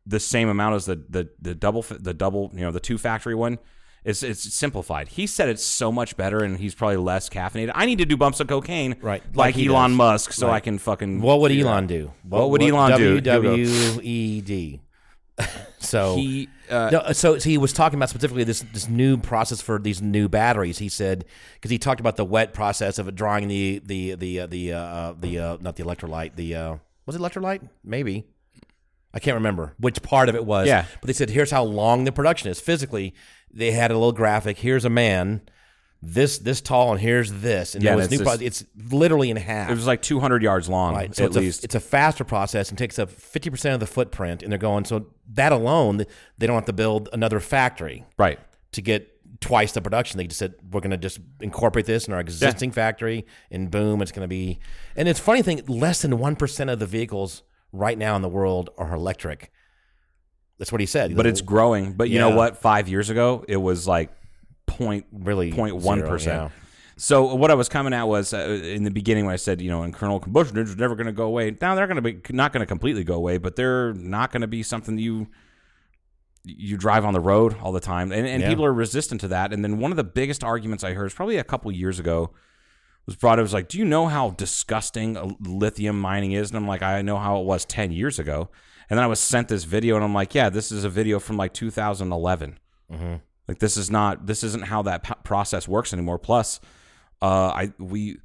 Speaker 4: the same amount as the the, the double the double you know the two factory one. It's, it's simplified. He said it's so much better, and he's probably less caffeinated. I need to do bumps of cocaine,
Speaker 5: Right,
Speaker 4: Like,
Speaker 5: like
Speaker 4: Elon
Speaker 5: does.
Speaker 4: Musk, so
Speaker 5: Right.
Speaker 4: I can fucking.
Speaker 5: what would Elon do?
Speaker 4: What would Elon do?
Speaker 5: W E D. So
Speaker 4: He uh,
Speaker 5: no, so, so he was talking about specifically this this new process for these new batteries. He said because he talked about the wet process of drawing the the the uh, the uh, the uh, not the electrolyte the uh, was it electrolyte maybe I can't remember which part of it was.
Speaker 4: Yeah.
Speaker 5: but they said here's how long the production is physically. They had a little graphic. Here's a man. This this tall and here's this and
Speaker 4: Yeah, and
Speaker 5: new
Speaker 4: it's
Speaker 5: pro- it's literally in half
Speaker 4: it was like 200 yards long,
Speaker 5: Right. So
Speaker 4: at
Speaker 5: it's a,
Speaker 4: least.
Speaker 5: it's a faster process and takes up 50% of the footprint. And they're going, so that alone, they don't have to build another factory
Speaker 4: right.
Speaker 5: to get twice the production. They just said, we're going to just incorporate this in our existing factory and boom, it's going to be. And it's funny thing, less than 1% of the vehicles right now in the world are electric. That's what he said.
Speaker 4: but it's growing. But you know
Speaker 5: Yeah.
Speaker 4: what? Five years ago, it was like point
Speaker 5: Really
Speaker 4: point one
Speaker 5: zero,
Speaker 4: percent.
Speaker 5: yeah.
Speaker 4: So what I was coming at was uh, in the beginning when I said you know and internal combustion engines are never going to go away. Now they're going to be not going to completely go away, but they're not going to be something that you you drive on the road all the time, and, and
Speaker 5: Yeah.
Speaker 4: people are resistant to that. And then one of the biggest arguments I heard is probably a couple years ago was brought. It was like, do you know how disgusting uh, lithium mining is? And I'm like, I know how it was ten years ago. And then I was sent this video, and I'm like, yeah, this is a video from like 2011. Like this is not this isn't how that p- process works anymore. Plus, uh, I we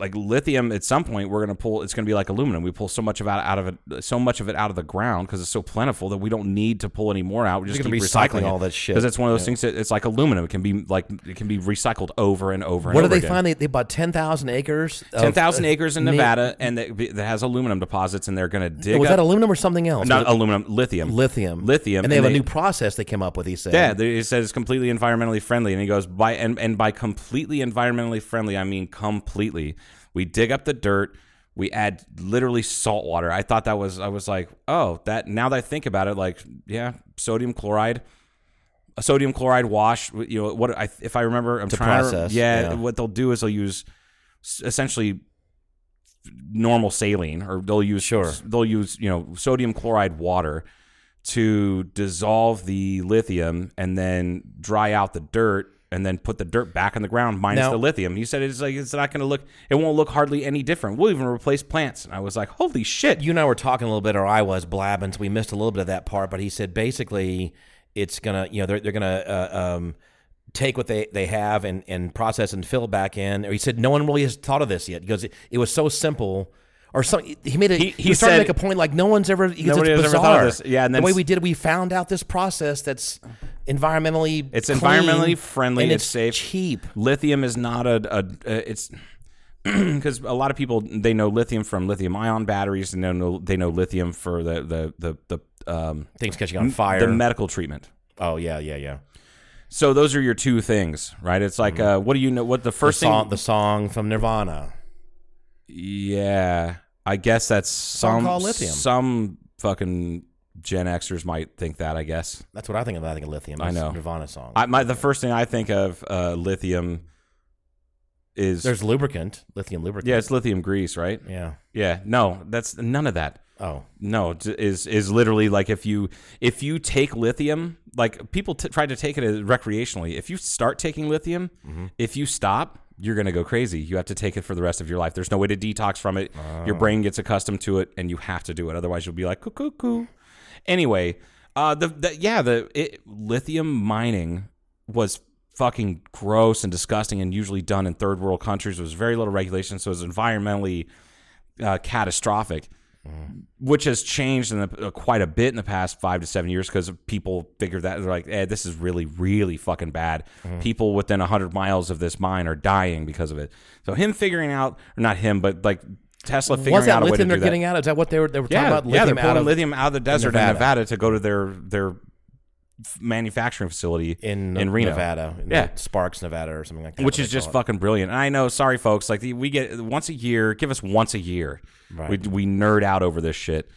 Speaker 4: like lithium at some point we're gonna pull. It's gonna be like aluminum. We pull so much of it out of it, so much of it out of the ground because it's so plentiful that we don't need to pull any more out. we're just
Speaker 5: gonna
Speaker 4: keep
Speaker 5: be
Speaker 4: recycling
Speaker 5: recycling all that shit.
Speaker 4: because it's one of those things that it's like aluminum. It can be like it can be recycled over and over.
Speaker 5: What
Speaker 4: and
Speaker 5: did
Speaker 4: over
Speaker 5: they
Speaker 4: again.
Speaker 5: find? They, they bought 10,000 acres.
Speaker 4: Ten thousand
Speaker 5: uh,
Speaker 4: acres in
Speaker 5: ne-
Speaker 4: Nevada, and that, that has aluminum deposits, and they're going to dig
Speaker 5: Was
Speaker 4: up
Speaker 5: that aluminum or something else?
Speaker 4: not
Speaker 5: Was
Speaker 4: aluminum, lithium,
Speaker 5: lithium.
Speaker 4: lithium,
Speaker 5: And they have
Speaker 4: and
Speaker 5: a
Speaker 4: they-
Speaker 5: new process they came up with, he said.
Speaker 4: Yeah, they- he says it's completely environmentally friendly, and he goes by and and by completely environmentally friendly, I mean completely. We dig up the dirt. We add literally salt water. I thought that was I was like, oh, that now that I think about it, like, yeah, sodium chloride, a sodium chloride wash. You know what? I if I remember, I'm
Speaker 5: To
Speaker 4: trying
Speaker 5: process,
Speaker 4: to. Yeah,
Speaker 5: yeah.
Speaker 4: what they'll do is they'll use essentially normal saline, or they'll use
Speaker 5: Sure.
Speaker 4: they'll use you know sodium chloride water to dissolve the lithium and then dry out the dirt and then put the dirt back in the ground minus
Speaker 5: Now-
Speaker 4: the lithium. He said it's like it's not going to look it won't look hardly any different. We'll even replace plants. And I was like, "Holy shit."
Speaker 5: you and I were talking a little bit, or I was blabbing, so we missed a little bit of that part. But he said basically, it's gonna, you know, they're they're gonna uh, um, take what they, they have and, and process and fill back in. Or he said no one really has thought of this yet because it, it was so simple. Or something. he made a
Speaker 4: He-
Speaker 5: he,
Speaker 4: he
Speaker 5: trying to make a point like no one's ever because
Speaker 4: Nobody has ever thought of this. Yeah, and then
Speaker 5: the way we did it, we found out this process that's environmentally
Speaker 4: It's
Speaker 5: clean,
Speaker 4: environmentally friendly,
Speaker 5: and
Speaker 4: it's
Speaker 5: it's
Speaker 4: safe.
Speaker 5: cheap.
Speaker 4: Lithium is not a, a, a it's because a lot of people they know lithium from lithium ion batteries and they know they know lithium for the the the, the um
Speaker 5: Things catching on fire.
Speaker 4: the medical treatment.
Speaker 5: oh yeah, yeah, yeah.
Speaker 4: So those are your two things, right? It's like uh, what do you know? What the
Speaker 5: The
Speaker 4: first
Speaker 5: song,
Speaker 4: thing?
Speaker 5: the song from Nirvana.
Speaker 4: Yeah, I guess that's some
Speaker 5: called Lithium.
Speaker 4: Some fucking Gen Xers might think that. I guess
Speaker 5: That's what I think of. I think of lithium.
Speaker 4: I
Speaker 5: It's
Speaker 4: know.
Speaker 5: Nirvana song.
Speaker 4: I, my the first thing I think of uh, lithium is
Speaker 5: There's lubricant, lithium lubricant.
Speaker 4: yeah, it's lithium grease, right?
Speaker 5: Yeah.
Speaker 4: Yeah, no, that's none of that.
Speaker 5: Oh.
Speaker 4: No, t- is is literally like if you if you take lithium, like people t- try to take it as recreationally. If you start taking lithium,
Speaker 5: Mm-hmm.
Speaker 4: if you stop, you're gonna go crazy. You have to take it for the rest of your life. There's no way to detox from it. Your brain gets accustomed to it, and you have to do it. Otherwise, you'll be like cuckoo. coo. Anyway, uh, the, the yeah, the it, lithium mining was fucking gross and disgusting, and usually done in third world countries. There was very little regulation, so it was environmentally uh, catastrophic, which has changed in the, uh, quite a bit in the past five to seven years because people figured that they're like, eh, this is really, really fucking bad. People within hundred miles of this mine are dying because of it. So him figuring out, or not him, but like Tesla figuring
Speaker 5: Was that
Speaker 4: out a way to
Speaker 5: lithium they're
Speaker 4: that.
Speaker 5: getting out? Is that what they were, they were
Speaker 4: yeah,
Speaker 5: talking about?
Speaker 4: yeah, they're
Speaker 5: Lithium
Speaker 4: pulling
Speaker 5: out of,
Speaker 4: lithium out of the desert in
Speaker 5: Nevada.
Speaker 4: Nevada. to go to their their manufacturing facility
Speaker 5: in,
Speaker 4: in Reno,
Speaker 5: Nevada. in
Speaker 4: Yeah.
Speaker 5: Sparks, Nevada, or something like that.
Speaker 4: which is just fucking brilliant. And I know, sorry folks, like the, we get once a year. Give us once a year.
Speaker 5: Right.
Speaker 4: We we nerd out over this shit.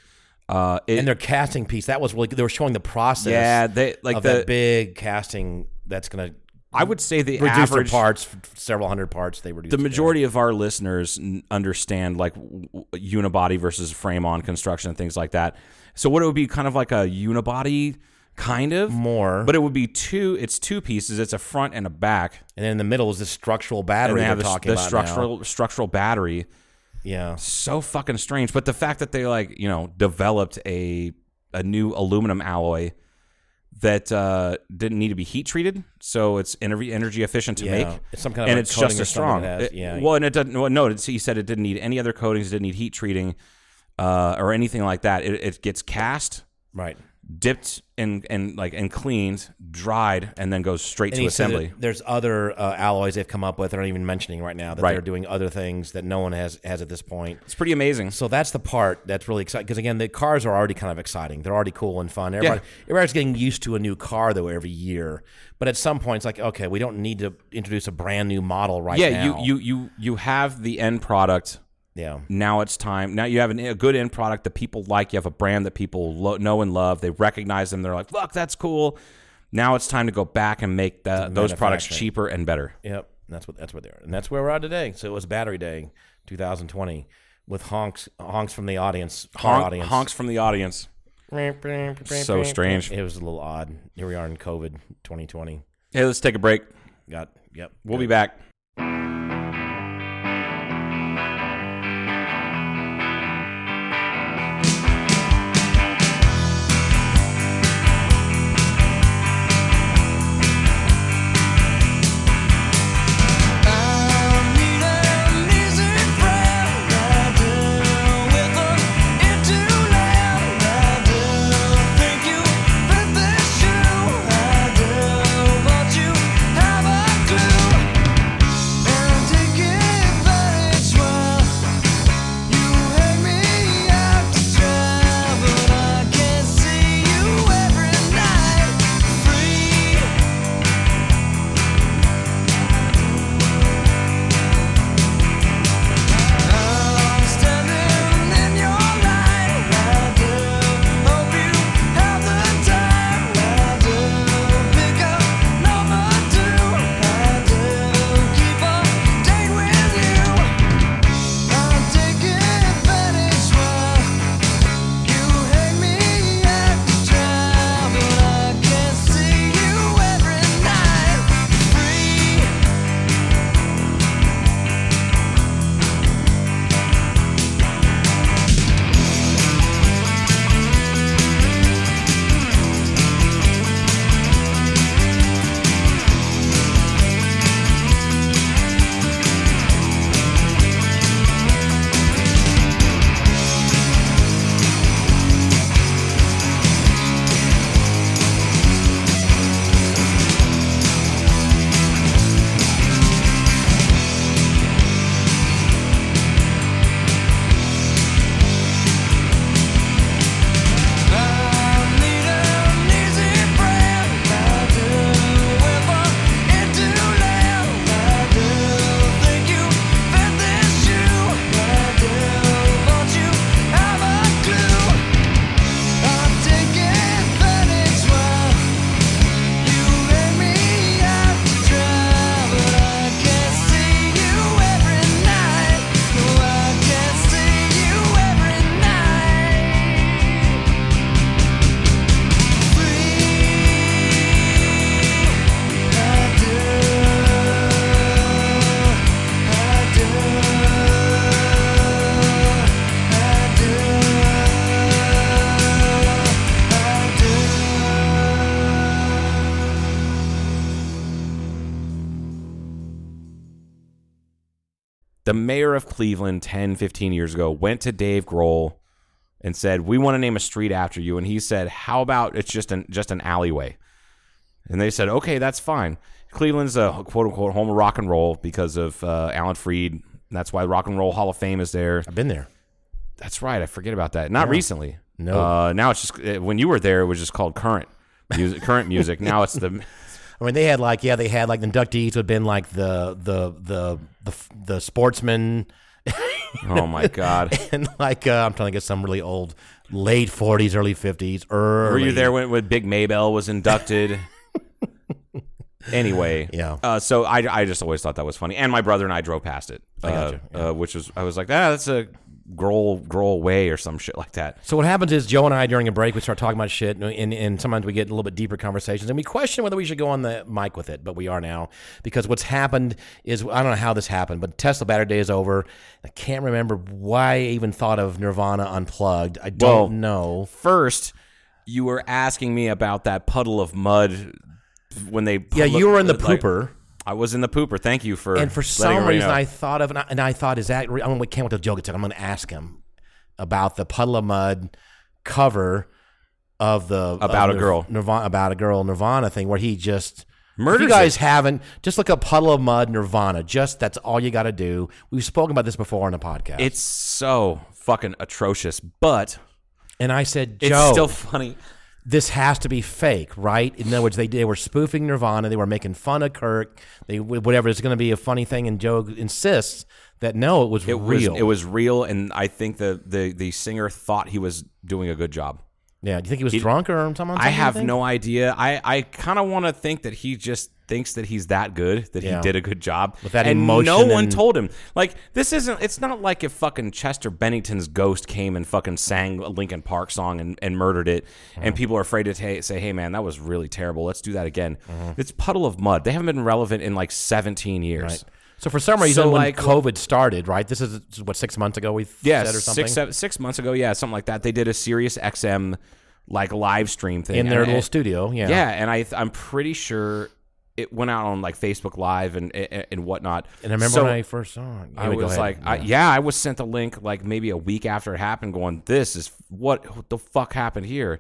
Speaker 4: Uh, it,
Speaker 5: And their casting piece that was really good. They were showing the process.
Speaker 4: yeah, they like
Speaker 5: of
Speaker 4: the.
Speaker 5: that big casting that's going to
Speaker 4: I would say the
Speaker 5: reduce
Speaker 4: average
Speaker 5: parts, several hundred parts. They reduced
Speaker 4: the majority of our listeners understand like unibody versus frame on construction and things like that. So what it would be kind of like a unibody kind of
Speaker 5: more,
Speaker 4: but it would be two it's two pieces. It's a front and a back.
Speaker 5: and then in the middle is the structural
Speaker 4: And
Speaker 5: battery
Speaker 4: they
Speaker 5: they're
Speaker 4: have the,
Speaker 5: talking
Speaker 4: the
Speaker 5: about
Speaker 4: structural structural battery.
Speaker 5: Yeah,
Speaker 4: So fucking strange. But the fact that they like, you know, developed a a new aluminum alloy that uh, didn't need to be heat treated, so it's energy energy efficient to
Speaker 5: Yeah.
Speaker 4: make.
Speaker 5: It's some kind of
Speaker 4: and it's just as strong. It-
Speaker 5: yeah.
Speaker 4: Well, and it doesn't. Well, no, he said it didn't need any other coatings. It didn't need heat treating uh, or anything like that. It, it gets cast,
Speaker 5: right.
Speaker 4: Dipped, and and like and cleaned, dried, and then goes straight to assembly.
Speaker 5: there's other uh, alloys they've come up with. They're not even mentioning right now that
Speaker 4: Right.
Speaker 5: they're doing other things that no one has has at this point.
Speaker 4: It's pretty amazing.
Speaker 5: So that's the part that's really exciting because again, the cars are already kind of exciting. They're already cool and fun. Everybody, everybody's getting used to a new car though every year. But at some point, it's like okay, we don't need to introduce a brand new model right
Speaker 4: yeah,
Speaker 5: now.
Speaker 4: you you you you have the end product.
Speaker 5: Yeah.
Speaker 4: now it's time. Now you have an, a good end product that people like. You have a brand that people lo- know and love. They recognize them. They're like, "Fuck, that's cool." Now it's time to go back and make the, those products cheaper and better.
Speaker 5: Yep, that's what that's what they are, and that's where we're at today. So it was Battery Day, 2020, with honks honks from the audience. audience.
Speaker 4: honks from the audience. So strange.
Speaker 5: It was a little odd. Here we are in COVID 2020.
Speaker 4: Hey, let's take a break.
Speaker 5: Got yep.
Speaker 4: We'll be back. The mayor of Cleveland 10, 15 years ago went to Dave Grohl and said, "We want to name a street after you." And he said, "How about it's just an just an alleyway?" And they said, "Okay, that's fine." Cleveland's a quote unquote home of rock and roll because of uh, Alan Freed. That's why Rock and Roll Hall of Fame is there.
Speaker 5: I've been there.
Speaker 4: That's right. I forget about that. Not recently.
Speaker 5: No.
Speaker 4: Uh, now it's just uh, when you were there, it was just called current music. current music. Now it's the
Speaker 5: I mean, they had like yeah, they had like the inductees would have been like the the the the the sportsmen,
Speaker 4: oh my god.
Speaker 5: and like uh, I'm trying to get some really old, late 40s, early 50s. Early.
Speaker 4: Were you there when, when Big Maybelle was inducted? anyway,
Speaker 5: Yeah.
Speaker 4: Uh, so I, I just always thought that was funny, and my brother and I drove past it.
Speaker 5: I gotcha,
Speaker 4: uh, uh, which was I was like, ah, that's a Grohl Grohl way or some shit like that.
Speaker 5: So what happens is Joe and I during a break we start talking about shit, and, and, and sometimes we get a little bit deeper conversations, and we question whether we should go on the mic with it, but we are now because what's happened is I don't know how this happened, but Tesla Battery Day is over. I can't remember why I even thought of Nirvana unplugged. I don't
Speaker 4: Well,
Speaker 5: know.
Speaker 4: First, you were asking me about that Puddle of Mudd when they
Speaker 5: Yeah, you were in the
Speaker 4: like-
Speaker 5: pooper.
Speaker 4: I was in the pooper. Thank you for
Speaker 5: And for some reason. I thought of, and I, and I thought, is that? re- I mean, can't with the joke. It's I'm going to ask him about the Puddle of Mudd cover of the
Speaker 4: About
Speaker 5: of
Speaker 4: a girl.
Speaker 5: Nirvana, about a girl Nirvana thing, where he just. If you guys
Speaker 4: it.
Speaker 5: haven't, just look up Puddle of Mudd Nirvana. Just that's all you got to do. We've spoken about this before on the podcast.
Speaker 4: It's so fucking atrocious, but
Speaker 5: and I said,
Speaker 4: it's
Speaker 5: Joe,
Speaker 4: still funny.
Speaker 5: This has to be fake, right? In other words, they they were spoofing Nirvana. They were making fun of Kurt. They whatever. It's going to be a funny thing, and Joe insists that no, it was
Speaker 4: It
Speaker 5: real.
Speaker 4: was it was real, and I think the the the singer thought he was doing a good job.
Speaker 5: Yeah, do you think he was drunk or something?
Speaker 4: I have no idea. I, I kind of want to think that he just thinks that he's that good that
Speaker 5: Yeah.
Speaker 4: he did a good job
Speaker 5: With that
Speaker 4: and
Speaker 5: emotion
Speaker 4: no one
Speaker 5: and-
Speaker 4: told him. Like this isn't. It's not like if fucking Chester Bennington's ghost came and fucking sang a Linkin Park song and, and murdered it,
Speaker 5: Mm-hmm.
Speaker 4: and people are afraid to ta say, "Hey man, that was really terrible. Let's do that again."
Speaker 5: Mm-hmm.
Speaker 4: It's Puddle of Mudd. They haven't been relevant in like seventeen years.
Speaker 5: Right. So for some reason,
Speaker 4: So,
Speaker 5: when
Speaker 4: like,
Speaker 5: COVID started, right? This is what six months ago we
Speaker 4: Yeah,
Speaker 5: said or something
Speaker 4: six seven, six months ago. Yeah, something like that. They did a Sirius XM like live stream thing
Speaker 5: in their
Speaker 4: And-
Speaker 5: little studio. Yeah,
Speaker 4: Yeah, and I I'm pretty sure it went out on like Facebook Live and and, and whatnot.
Speaker 5: And I remember
Speaker 4: So
Speaker 5: when I first saw it.
Speaker 4: I was like, I, yeah, I was sent the link like maybe a week after it happened, going, "This is what, what the fuck happened here,"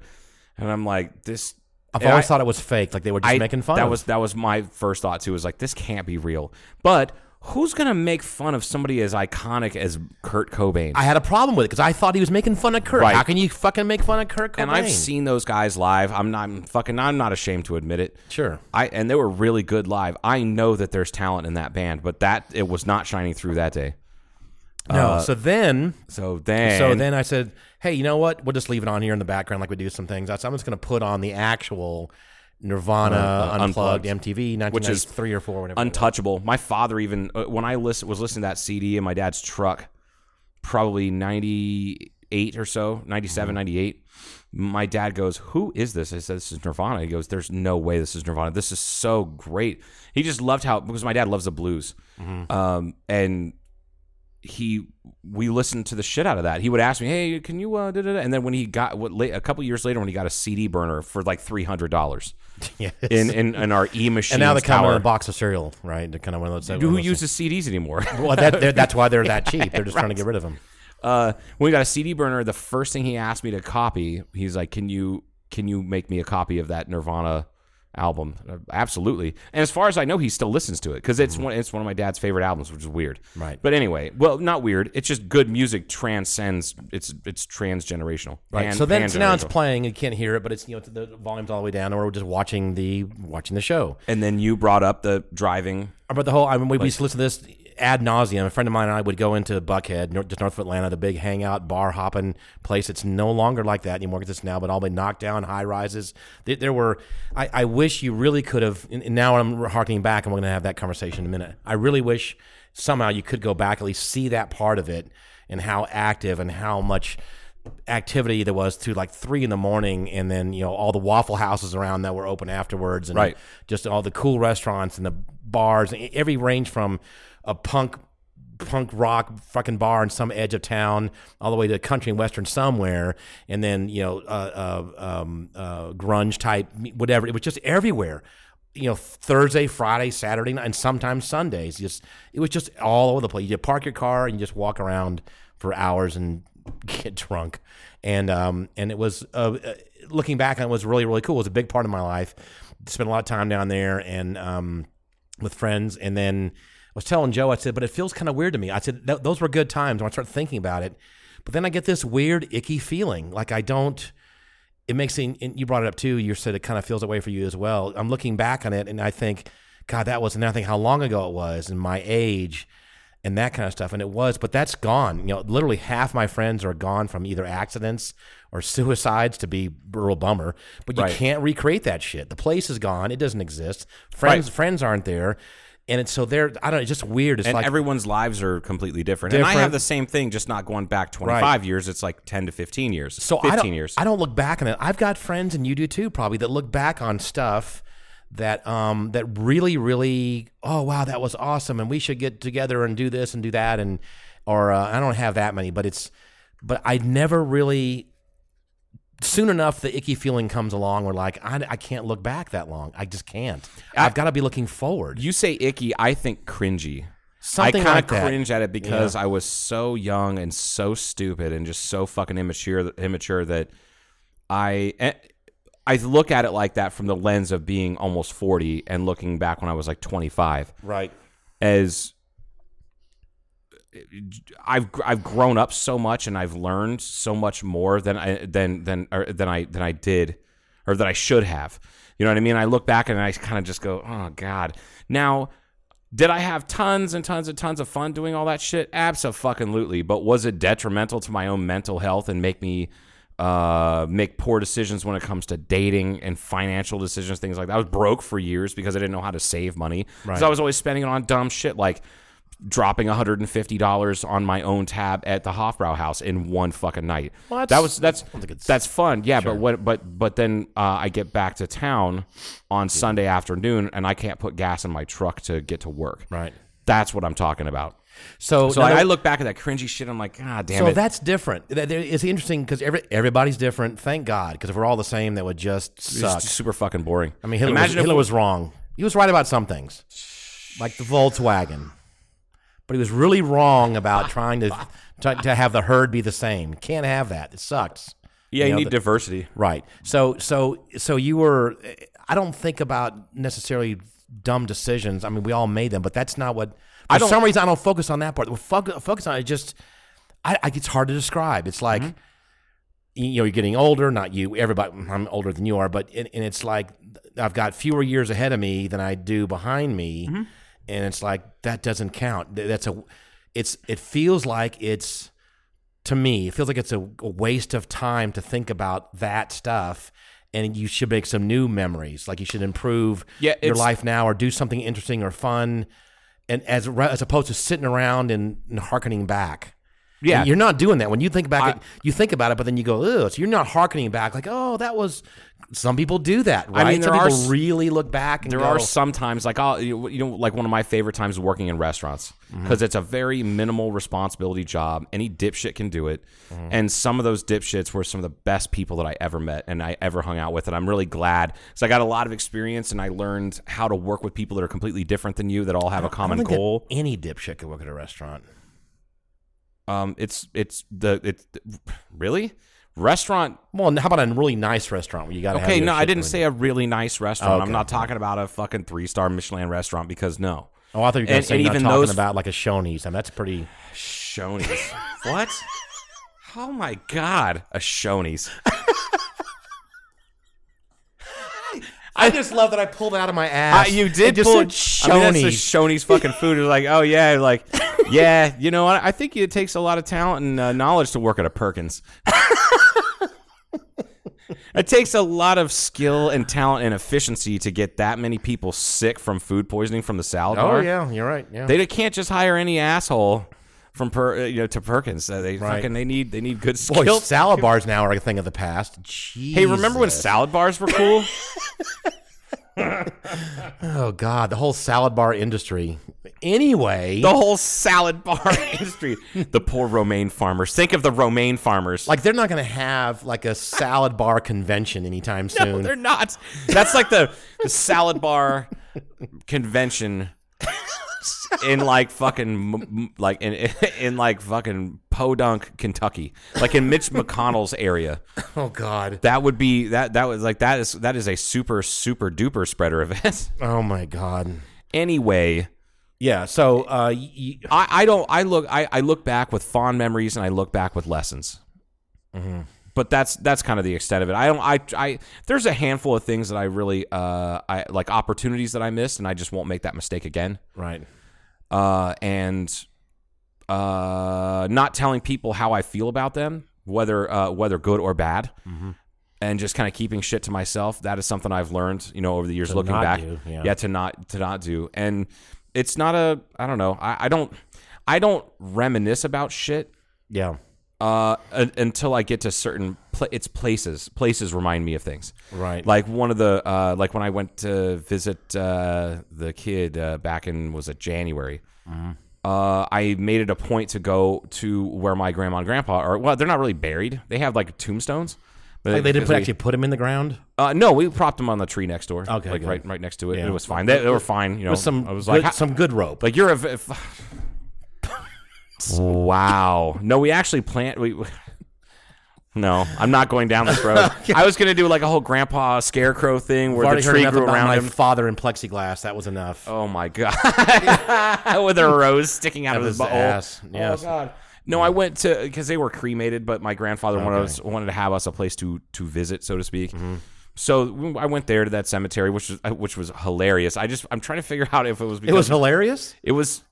Speaker 4: and I'm like, "This."
Speaker 5: I've always
Speaker 4: I-
Speaker 5: thought it was fake. Like they were just
Speaker 4: I-
Speaker 5: making fun.
Speaker 4: That
Speaker 5: of.
Speaker 4: was that was my first thought too. Was like, this can't be real. But who's gonna make fun of somebody as iconic as Kurt Cobain?
Speaker 5: I had a problem with it because I thought he was making fun of Kurt.
Speaker 4: Right.
Speaker 5: How can you fucking make fun of Kurt Cobain?
Speaker 4: and I've seen those guys live. I'm not I'm fucking. I'm not ashamed to admit it.
Speaker 5: Sure.
Speaker 4: I and they were really good live. I know that there's talent in that band, but that it was not shining through that day.
Speaker 5: no. Uh, so then,
Speaker 4: So then,
Speaker 5: so then I said, hey, you know what? We'll just leave it on here in the background like we do some things. I said, I'm just going to put on the actual Nirvana
Speaker 4: Uh, uh,
Speaker 5: Unplugged,
Speaker 4: Unplugged.
Speaker 5: MTV,
Speaker 4: Which is
Speaker 5: 1993 or four, whatever.
Speaker 4: untouchable. My father even uh, when I listen, was listening to that CD in my dad's truck, probably 98 or so, 97,
Speaker 5: Mm-hmm.
Speaker 4: 98. My dad goes, "Who is this?" I said, "This is Nirvana." He goes, "There's no way this is Nirvana. This is so great." He just loved how because my dad loves the blues,
Speaker 5: Mm-hmm.
Speaker 4: um, and he we listened to the shit out of that. He would ask me, "Hey, can you?" Uh, da, da, da?" And then when he got what late, a couple years later, when he got a CD burner for like three hundred dollars
Speaker 5: Yes.
Speaker 4: in, in in our e machine,
Speaker 5: and now they come in a box of cereal, right? They're kind of one of those.
Speaker 4: Who uses CDs anymore?
Speaker 5: Well, that, that's why they're that cheap. They're just trying to get rid of them.
Speaker 4: uh, when we got a CD burner, the first thing he asked me to copy, he's like, "Can you can you make me a copy of that Nirvana album?" Absolutely. And as far as I know, he still listens to it because it's mm-hmm. one it's one of my dad's favorite albums, which is weird.
Speaker 5: Right.
Speaker 4: But anyway, well, not weird. It's just good music transcends. It's it's transgenerational.
Speaker 5: Right.
Speaker 4: Pan-
Speaker 5: so then, so now it's playing. You can't hear it, but it's you know the volume's all the way down, or we're just watching the watching the show.
Speaker 4: and then you brought up the driving.
Speaker 5: But the whole, I mean, we, we used to listen to this ad nauseum. A friend of mine and I would go into Buckhead, just north of Atlanta, the big hangout, bar hopping place. It's no longer like that anymore because it's now, but all the knocked down, high rises. There, there were, I, I wish you really could have, and now I'm harkening back, and we're going to have that conversation in a minute. I really wish somehow you could go back, at least see that part of it and how active and how much activity there was to like three in the morning and then you know all the waffle houses around that were open afterwards and
Speaker 4: Right.
Speaker 5: just all the cool restaurants and the bars every range from a punk punk rock fucking bar in some edge of town all the way to country and western somewhere and then you know uh, uh, um, uh, grunge type whatever it was just everywhere you know Thursday, Friday, Saturday, night, and sometimes Sundays. Just it was just all over the place. You park your car and you just walk around for hours and get drunk. And um and it was uh, uh, looking back on it was really really cool. It was a big part of my life. Spent a lot of time down there and um with friends. And then was telling Joe, I said, but it feels kind of weird to me. I said those were good times when I start thinking about it. But then I get this weird icky feeling like I don't it makes me, and you brought it up too. You said it kind of feels that way for you as well. I'm looking back on it and I think, God, that was, and I think how long ago it was and my age and that kind of stuff. And it was, but that's gone. You know, literally half my friends are gone from either accidents or suicides to be a real bummer. But you
Speaker 4: Right.
Speaker 5: can't recreate that shit. The place is gone. It doesn't exist. Friends,
Speaker 4: Right.
Speaker 5: friends aren't there. And it's so they're, I don't know, it's just weird. It's
Speaker 4: and
Speaker 5: like,
Speaker 4: everyone's lives are completely different. different. And I have the same thing, just not going back 25 years. It's like 10 to 15 years.
Speaker 5: So
Speaker 4: 15
Speaker 5: I don't,
Speaker 4: years.
Speaker 5: I don't look back on it. I've got friends, and you do too, probably, that look back on stuff that um that really, really, oh wow, that was awesome, and we should get together and do this and do that, and or uh, I don't have that many, but it's, but I never really. Soon enough, the icky feeling comes along. we're like I, I can't look back that long. I just can't. I've got to be looking forward.
Speaker 4: you say icky, I think cringy.
Speaker 5: Something
Speaker 4: I kind of
Speaker 5: that.
Speaker 4: cringe at it because I was so young and so stupid and just so fucking immature immature that I eh, I look at it like that from the lens of being almost 40 and looking back when I was like 25
Speaker 5: Right.
Speaker 4: as I've I've grown up so much and I've learned so much more than I than than or than I than I did or that I should have. You know what I mean? I look back and I kind of just go, "Oh god." Now, did I have tons and tons and tons of fun doing all that shit? Absolutely. But was it detrimental to my own mental health and make me uh, make poor decisions when it comes to dating and financial decisions, things like that? I was broke for years because I didn't know how to save money. Because I was always spending it on dumb shit like dropping $150 on my own tab at the Hofbrau house in one fucking night.
Speaker 5: Well,
Speaker 4: that
Speaker 5: that's-
Speaker 4: was that's that's fun. Yeah, but what but but then uh, I get back to town on Sunday afternoon and I can't put gas in my truck to get to work.
Speaker 5: Right.
Speaker 4: That's what I'm talking about.
Speaker 5: So,
Speaker 4: So
Speaker 5: now
Speaker 4: I, I look back at that cringy shit. I'm like, God damn
Speaker 5: so
Speaker 4: it.
Speaker 5: that's different. It's interesting because every, everybody's different. Thank God, because if we're all the same, that would just
Speaker 4: It's
Speaker 5: suck.
Speaker 4: just super fucking boring.
Speaker 5: I mean, Hitler,
Speaker 4: imagine
Speaker 5: was,
Speaker 4: if
Speaker 5: Hitler was wrong. He was right about some things, like the Volkswagen, but he was really wrong about trying to try, to have the herd be the same. Can't have that. It sucks.
Speaker 4: yeah, you,
Speaker 5: know,
Speaker 4: need
Speaker 5: the-
Speaker 4: diversity.
Speaker 5: Right. So so so you were. I don't think about necessarily dumb decisions. I mean, we all made them, but that's not what. For
Speaker 4: I don't-
Speaker 5: some reason, I don't focus on that part. What focus, focus on it just. I, I it's hard to describe. It's like.
Speaker 4: Mm-hmm.
Speaker 5: You know, you're getting older. Not you. Everybody. I'm older than you are, but and, and it's like I've got fewer years ahead of me than I do behind me,
Speaker 4: Mm-hmm.
Speaker 5: And it's like that doesn't count. That's a. It's. It feels like it's to me, it feels like it's a, a waste of time to think about that stuff. And you should make some new memories. Like you should improve
Speaker 4: Yeah,
Speaker 5: your life now, or do something interesting or fun, and as as opposed to sitting around and, and harkening back.
Speaker 4: Yeah.
Speaker 5: You're not doing that when you think back.
Speaker 4: I-
Speaker 5: at- you think about it, but then you go, "Ugh." So you're not harkening back. Like, oh, that was. Some people do that, right?
Speaker 4: I mean,
Speaker 5: some
Speaker 4: there are
Speaker 5: people really look back and
Speaker 4: There
Speaker 5: go,
Speaker 4: are some times like I'll you know like one of my favorite times working in restaurants
Speaker 5: Mm-hmm.
Speaker 4: because it's a very minimal responsibility job. Any dipshit can do it,
Speaker 5: Mm-hmm.
Speaker 4: and some of those dipshits were some of the best people that I ever met and I ever hung out with, and I'm really glad because I got a lot of experience and I learned how to work with people that are completely different than you that all have a common goal.
Speaker 5: Any dipshit could work at a restaurant.
Speaker 4: Um, it's it's the it's really restaurant
Speaker 5: Well, how about a really nice restaurant where you got
Speaker 4: Okay, no, I didn't say a really nice restaurant.
Speaker 5: Okay.
Speaker 4: I'm not talking about a fucking three star Michelin restaurant because no.
Speaker 5: Oh, I thought you were
Speaker 4: And-
Speaker 5: say
Speaker 4: and
Speaker 5: you're not
Speaker 4: even
Speaker 5: talking
Speaker 4: those-
Speaker 5: about like a Shoney's, I and that's pretty.
Speaker 4: Shoney's. what? Oh my god, a Shoney's.
Speaker 5: I just love that I pulled it out of my ass.
Speaker 4: Uh, you did
Speaker 5: just
Speaker 4: pull
Speaker 5: said
Speaker 4: it. I mean, that's
Speaker 5: Shoney's.
Speaker 4: Shoney's fucking food. It's like, oh yeah, like, yeah, you know what? I think it takes a lot of talent and uh, knowledge to work at a Perkins. it takes a lot of skill and talent and efficiency to get that many people sick from food poisoning from the salad bar.
Speaker 5: oh
Speaker 4: bar.
Speaker 5: yeah, you're right. Yeah.
Speaker 4: They can't just hire any asshole from per, uh, you know to Perkins. Uh, they
Speaker 5: Right.
Speaker 4: fucking they need they need good
Speaker 5: Boy, salad bars now are a thing of the past.
Speaker 4: Hey, remember when salad bars were cool?
Speaker 5: Oh God, the whole salad bar industry. Anyway,
Speaker 4: The whole salad bar industry. The poor romaine farmers. Think of the romaine farmers.
Speaker 5: like they're not going to have like a salad bar convention anytime
Speaker 4: no,
Speaker 5: soon.
Speaker 4: they're not. That's like the, the salad bar convention in like fucking like in in like fucking Podunk, Kentucky, like in Mitch McConnell's area.
Speaker 5: oh God.
Speaker 4: That would be that that was like that is that is a super super duper spreader event.
Speaker 5: Oh my God.
Speaker 4: anyway,
Speaker 5: Yeah. So uh, y-
Speaker 4: I, I don't I look I, I look back with fond memories and I look back with lessons. But that's that's kind of the extent of it. I don't I I there's a handful of things that I really uh I like opportunities that I missed and I just won't make that mistake again.
Speaker 5: right.
Speaker 4: Uh and uh not telling people how I feel about them, whether uh whether good or bad. And just kind of keeping shit to myself. That is something I've learned, you know, over the years
Speaker 5: To
Speaker 4: looking back.
Speaker 5: do, yeah.
Speaker 4: to not to not do. And it's not a I don't know. I, I don't I don't reminisce about shit
Speaker 5: Yeah.
Speaker 4: Uh, un- until I get to certain pla it's places. Places remind me of things.
Speaker 5: Right.
Speaker 4: Like one of the uh, like when I went to visit uh, the kid uh, back in was it January. Uh, I made it a point to go to where my grandma and grandpa are. Well, they're not really buried. They have like tombstones.
Speaker 5: Like they didn't put,
Speaker 4: we-
Speaker 5: actually put them in the ground.
Speaker 4: Uh, no, we propped them on the tree next door.
Speaker 5: Okay,
Speaker 4: like
Speaker 5: good.
Speaker 4: right, right next to it.
Speaker 5: Yeah.
Speaker 4: It was fine. They, they were fine. You know,
Speaker 5: some
Speaker 4: I was
Speaker 5: good,
Speaker 4: like, "Ha-
Speaker 5: some good rope.
Speaker 4: like you're a, If, wow. No, we actually plant. We. No, I'm not going down this road. I was gonna do like a whole grandpa scarecrow thing where the tree grew around
Speaker 5: my
Speaker 4: him.
Speaker 5: father in plexiglass. That was enough.
Speaker 4: Oh my god! With a rose sticking out of his
Speaker 5: his
Speaker 4: butthole.
Speaker 5: ass,
Speaker 4: Oh
Speaker 5: yes.
Speaker 4: god! No, I went to because they were cremated, but my grandfather wanted us wanted to have us a place to to visit, so to speak.
Speaker 5: Mm-hmm.
Speaker 4: So I went there to that cemetery, which was which was hilarious. I just I'm trying to figure out if it was
Speaker 5: it was hilarious.
Speaker 4: it was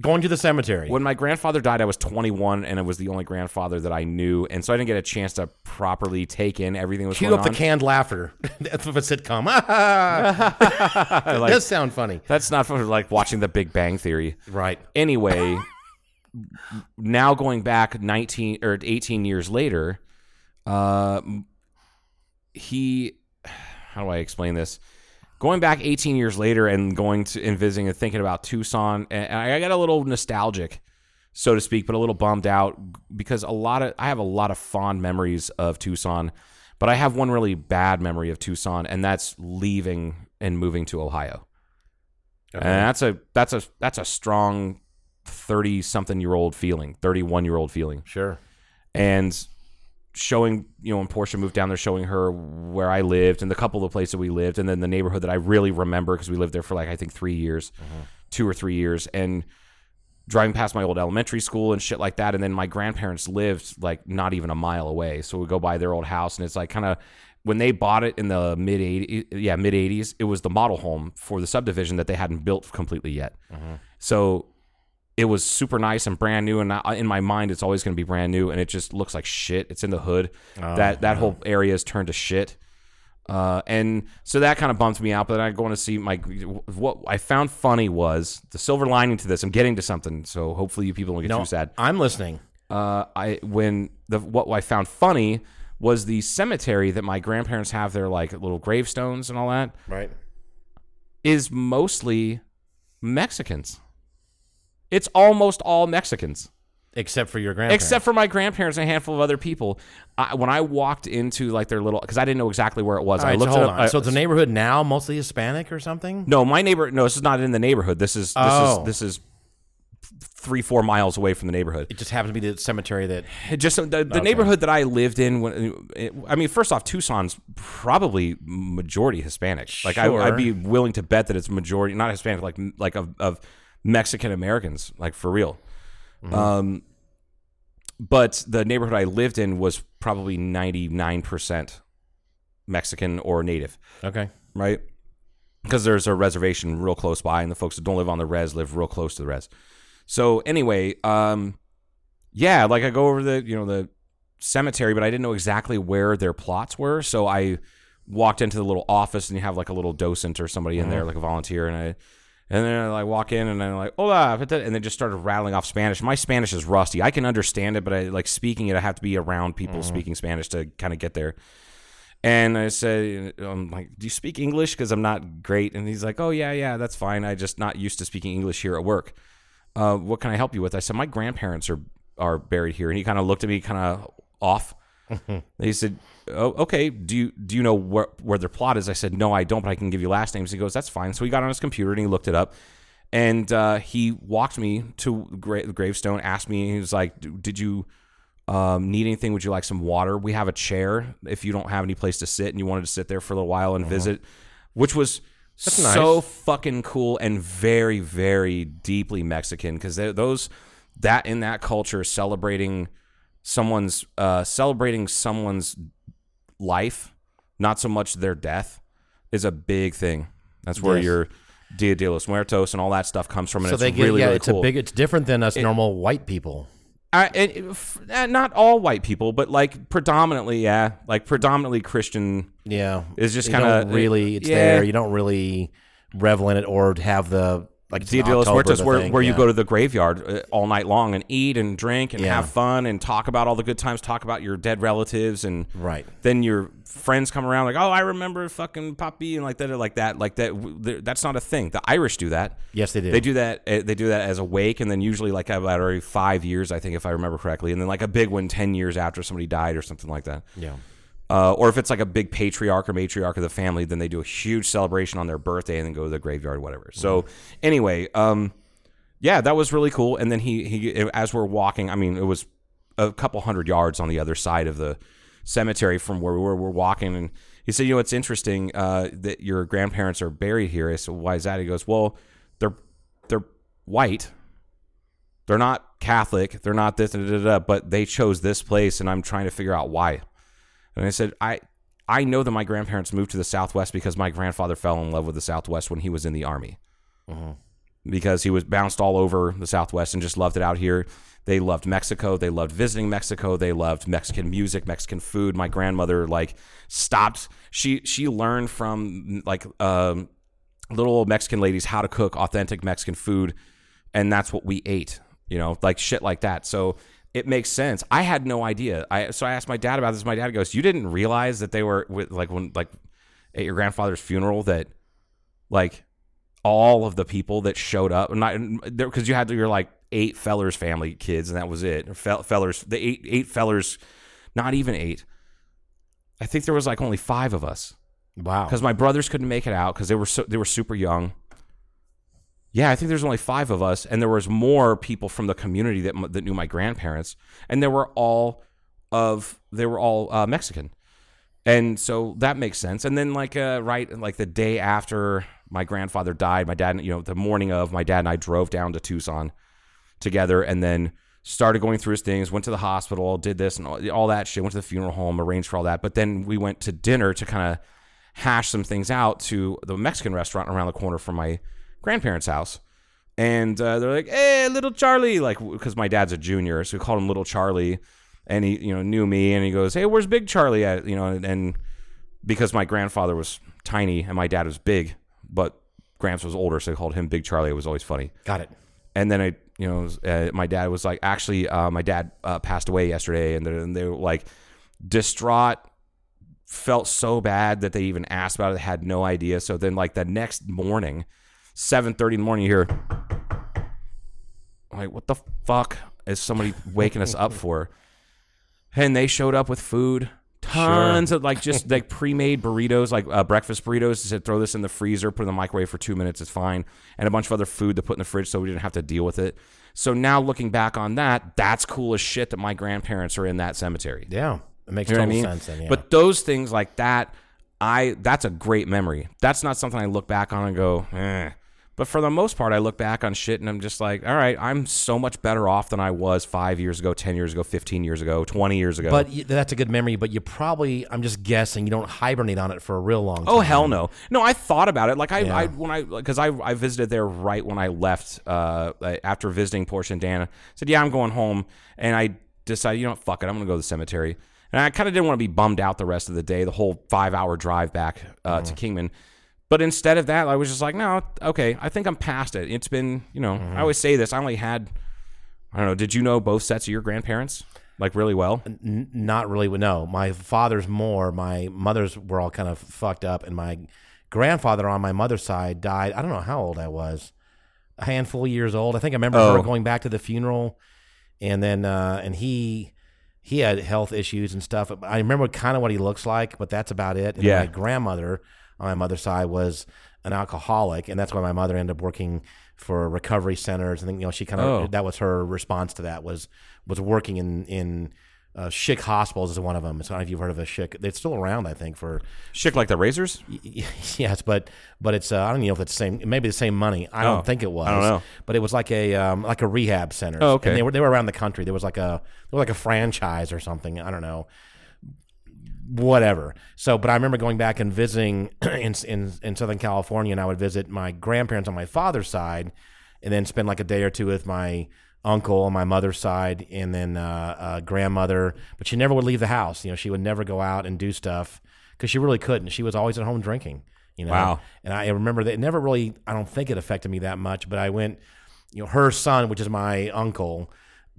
Speaker 5: Going to the cemetery.
Speaker 4: when my grandfather died. I was 21, and it was the only grandfather that I knew, and so I didn't get a chance to properly take in everything that was
Speaker 5: Cue
Speaker 4: going
Speaker 5: up the canned laughter. That's of a sitcom. it
Speaker 4: Like-
Speaker 5: does sound funny.
Speaker 4: That's not for like watching The Big Bang Theory.
Speaker 5: Right.
Speaker 4: anyway, now going back 19 or 18 years later, uh, he, how do I explain this? Going back 18 years later and going to and visiting and thinking about Tucson, and I got a little nostalgic, so to speak, but a little bummed out because a lot of I have a lot of fond memories of Tucson, but I have one really bad memory of Tucson, and that's leaving and moving to Ohio. And that's a that's a that's a strong thirty something year old feeling, thirty one year old feeling,
Speaker 5: Sure.
Speaker 4: and showing you know when Portia moved down there, showing her where I lived and the couple of places we lived, and then the neighborhood that I really remember because we lived there for like I think three years, mm-hmm. two or three years, and driving past my old elementary school and shit like that, and then my grandparents lived like not even a mile away, so we go by their old house, and it's like kind of when they bought it in the mid 80s yeah mid 80s it was the model home for the subdivision that they hadn't built completely yet. Mm-hmm. So it was super nice and brand new and I, in my mind it's always going to be brand new and it just looks like shit it's in the hood that that whole area is turned to shit uh, and so that kind of bumps me out but then i go to see my what i found funny was the silver lining to this i'm getting to something so hopefully you people don't get
Speaker 5: No,
Speaker 4: too sad
Speaker 5: I'm listening.
Speaker 4: uh, I when the what I found funny was the cemetery that my grandparents have their like little gravestones and all that
Speaker 5: Right.
Speaker 4: is mostly Mexicans. It's almost all Mexicans,
Speaker 5: Except for your grandparents.
Speaker 4: except for my grandparents and a handful of other people. I, when I walked into like their little, because I didn't know exactly where it was.
Speaker 5: All
Speaker 4: I
Speaker 5: right, so
Speaker 4: looked
Speaker 5: hold
Speaker 4: it up.
Speaker 5: on.
Speaker 4: I-
Speaker 5: so the neighborhood now mostly Hispanic or something?
Speaker 4: no, my neighbor. No, this is not in the neighborhood. This is this
Speaker 5: Oh.
Speaker 4: is this is three four miles away from the neighborhood.
Speaker 5: It just happens to be the cemetery that.
Speaker 4: It just the, the neighborhood that I lived in. When it, I mean, first off, Tucson's probably majority Hispanic. Like I, I'd be willing to bet that it's majority not Hispanic, like like of, of Mexican Americans, like for real. Um, but the neighborhood I lived in was probably ninety nine percent Mexican or native
Speaker 5: Okay.
Speaker 4: right? Because there's a reservation real close by, and the folks that don't live on the res live real close to the res. So anyway, um, yeah, like I go over the you know the cemetery, but I didn't know exactly where their plots were, so I walked into the little office, and you have like a little docent or somebody in there, like a volunteer, and I. And then I like walk in and I'm like, hola, and then just started rattling off Spanish. My Spanish is rusty. I can understand it, but I like speaking it. I have to be around people speaking Spanish to kind of get there. And I said, I'm like, do you speak English? Because I'm not great. And he's like, oh, yeah, yeah, that's fine. I just not used to speaking English here at work. Uh, what can I help you with? I said, my grandparents are, are buried here. And he kind of looked at me kind of off. he said, oh, okay, do you, do you know where, where their plot is? I said, no, I don't, but I can give you last names. He goes, that's fine. So he got on his computer and he looked it up. And uh, he walked me to the gra- the gravestone, asked me, he was like, did you um, need anything? Would you like some water? We have a chair if you don't have any place to sit and you wanted to sit there for a little while and visit, which was so fucking cool and very, very deeply Mexican because those that in that culture celebrating someone's uh, celebrating someone's life, not so much their death, is a big thing. That's where
Speaker 5: Yes.
Speaker 4: your Dia de los Muertos and all that stuff comes from, and
Speaker 5: So
Speaker 4: it's
Speaker 5: they get
Speaker 4: really,
Speaker 5: yeah,
Speaker 4: really
Speaker 5: it's
Speaker 4: cool.
Speaker 5: a big. It's different than us normal white people.
Speaker 4: I, it- f- uh, not all white people, but like predominantly, yeah, like predominantly Christian.
Speaker 5: Yeah,
Speaker 4: It's just kinda-
Speaker 5: don't really. It's
Speaker 4: yeah.
Speaker 5: there. You don't really revel in it or have the like
Speaker 4: Dia de los Muertos, where,
Speaker 5: thing,
Speaker 4: where you
Speaker 5: yeah.
Speaker 4: go to the graveyard uh, all night long and eat and drink and
Speaker 5: Yeah.
Speaker 4: have fun and talk about all the good times, talk about your dead relatives, and
Speaker 5: Right.
Speaker 4: then your friends come around like, oh, I remember fucking Poppy and like that, like that, like that. That's not a thing. The Irish do that.
Speaker 5: Yes, they do.
Speaker 4: They do that. uh, They do that as a wake, and then usually like about every five years, I think, if I remember correctly, and then like a big one ten years after somebody died or something like that.
Speaker 5: Yeah.
Speaker 4: Uh, or if it's like a big patriarch or matriarch of the family, then they do a huge celebration on their birthday and then go to the graveyard whatever. So anyway, um, yeah, that was really cool. And then he he as we're walking, I mean, it was a couple hundred yards on the other side of the cemetery from where we were. We're walking, and he said, "You know, it's interesting uh, that your grandparents are buried here." I said, "Why is that?" He goes, "Well, they're they're white." They're not Catholic. They're not this, da, da, da, but they chose this place, and I'm trying to figure out why. And I said, I I know that my grandparents moved to the Southwest because my grandfather fell in love with the Southwest when he was in the army. Because he was bounced all over the Southwest and just loved it out here. They loved Mexico. They loved visiting Mexico. They loved Mexican music, Mexican food. My grandmother like stopped. She she learned from like um, little old Mexican ladies how to cook authentic Mexican food, and that's what we ate. You know, like shit like that. So it makes sense. I had no idea. I so I asked my dad about this. My dad goes, "You didn't realize that they were with like when like at your grandfather's funeral that like all of the people that showed up not because you had your like eight fellers family kids and that was it Fel- fellers the eight eight fellers not even eight i think there was like only five of us
Speaker 5: Wow.
Speaker 4: because my brothers couldn't make it out because they were so they were super young. Yeah, I think there's only five of us, and there was more people from the community that that knew my grandparents, and they were all of they were all uh, Mexican, and so that makes sense. And then like uh, right like the day after my grandfather died, my dad you know the morning of my dad and I drove down to Tucson together, and then started going through his things. Went to the hospital, did this and all, all that shit. Went to the funeral home, arranged for all that. But then we went to dinner to kind of hash some things out to the Mexican restaurant around the corner from my grandparents' house. And uh, they're like, "Hey, little Charlie!" Like, because my dad's a junior, so we called him Little Charlie. And he, you know, knew me, and he goes, "Hey, where's Big Charlie at?" You know, and, and because my grandfather was tiny and my dad was big, but Gramps was older, so they called him Big Charlie. It was always funny.
Speaker 5: Got it.
Speaker 4: And then I, you know, uh, my dad was like, actually, uh, my dad uh, passed away yesterday, and, and they were like distraught, felt so bad that they even asked about it, had no idea. So then, like the next morning, seven thirty in the morning, you hear, like, what the fuck is somebody waking us up for? And they showed up with food. Tons of like just like pre-made burritos, like uh, breakfast burritos. They said throw this in the freezer, put it in the microwave for two minutes, it's fine, and a bunch of other food to put in the fridge, so we didn't have to deal with it. So now looking back on that, that's cool as shit that my grandparents are in that cemetery.
Speaker 5: Yeah. It makes
Speaker 4: You know
Speaker 5: total
Speaker 4: I mean?
Speaker 5: sense. Then, yeah.
Speaker 4: But those things like that, I that's a great memory. That's not something I look back on and go, eh. But for the most part, I look back on shit and I'm just like, all right, I'm so much better off than I was five years ago, ten years ago, fifteen years ago, twenty years ago.
Speaker 5: But that's a good memory. But you probably, I'm just guessing, you don't hibernate on it for a real long time.
Speaker 4: Oh hell no! No, I thought about it. Like I,
Speaker 5: Yeah.
Speaker 4: I when I because I I visited there right when I left. Uh, after visiting Portia and Dana, said yeah, I'm going home, and I decided you know what, fuck it, I'm gonna go to the cemetery. And I kind of didn't want to be bummed out the rest of the day, the whole five hour drive back uh,
Speaker 5: Mm-hmm.
Speaker 4: to Kingman. But instead of that, I was just like, no, okay, I think I'm past it. It's been, you know,
Speaker 5: Mm-hmm.
Speaker 4: I always say this. I only had, I don't know. Did you know both sets of your grandparents? like really well.
Speaker 5: N- not really. No, my father's more. My mother's were all kind of fucked up, and my grandfather on my mother's side died. I don't know how old I was, a handful of years old. I think I remember
Speaker 4: Oh.
Speaker 5: her going back to the funeral, and then uh, and he he had health issues and stuff. I remember kind of what he looks like, but that's about it. And
Speaker 4: Yeah.
Speaker 5: my grandmother on my mother's side was an alcoholic, and that's why my mother ended up working for recovery centers. I think you know she kind of
Speaker 4: Oh.
Speaker 5: that was her response to that was was working in in uh, Schick hospitals is one of them. So I don't know if you've heard of a Schick. It's still around, I think, for
Speaker 4: Shit like the razors.
Speaker 5: yes, but but it's uh, I don't even know if it's the same. Maybe the same money. I
Speaker 4: Oh,
Speaker 5: don't think it was.
Speaker 4: I don't know.
Speaker 5: But it was like a um, like a rehab center.
Speaker 4: Oh, okay.
Speaker 5: And they were they were around the country. There was like a there was like a franchise or something. I don't know. Whatever. So, but I remember going back and visiting in, in in Southern California, and I would visit my grandparents on my father's side, and then spend like a day or two with my uncle on my mother's side, and then uh, uh, grandmother. But she never would leave the house. You know, she would never go out and do stuff because she really couldn't. She was always at home drinking. You know.
Speaker 4: Wow.
Speaker 5: And I remember that it never really. I don't think it affected me that much, but I went. You know, her son, which is my uncle,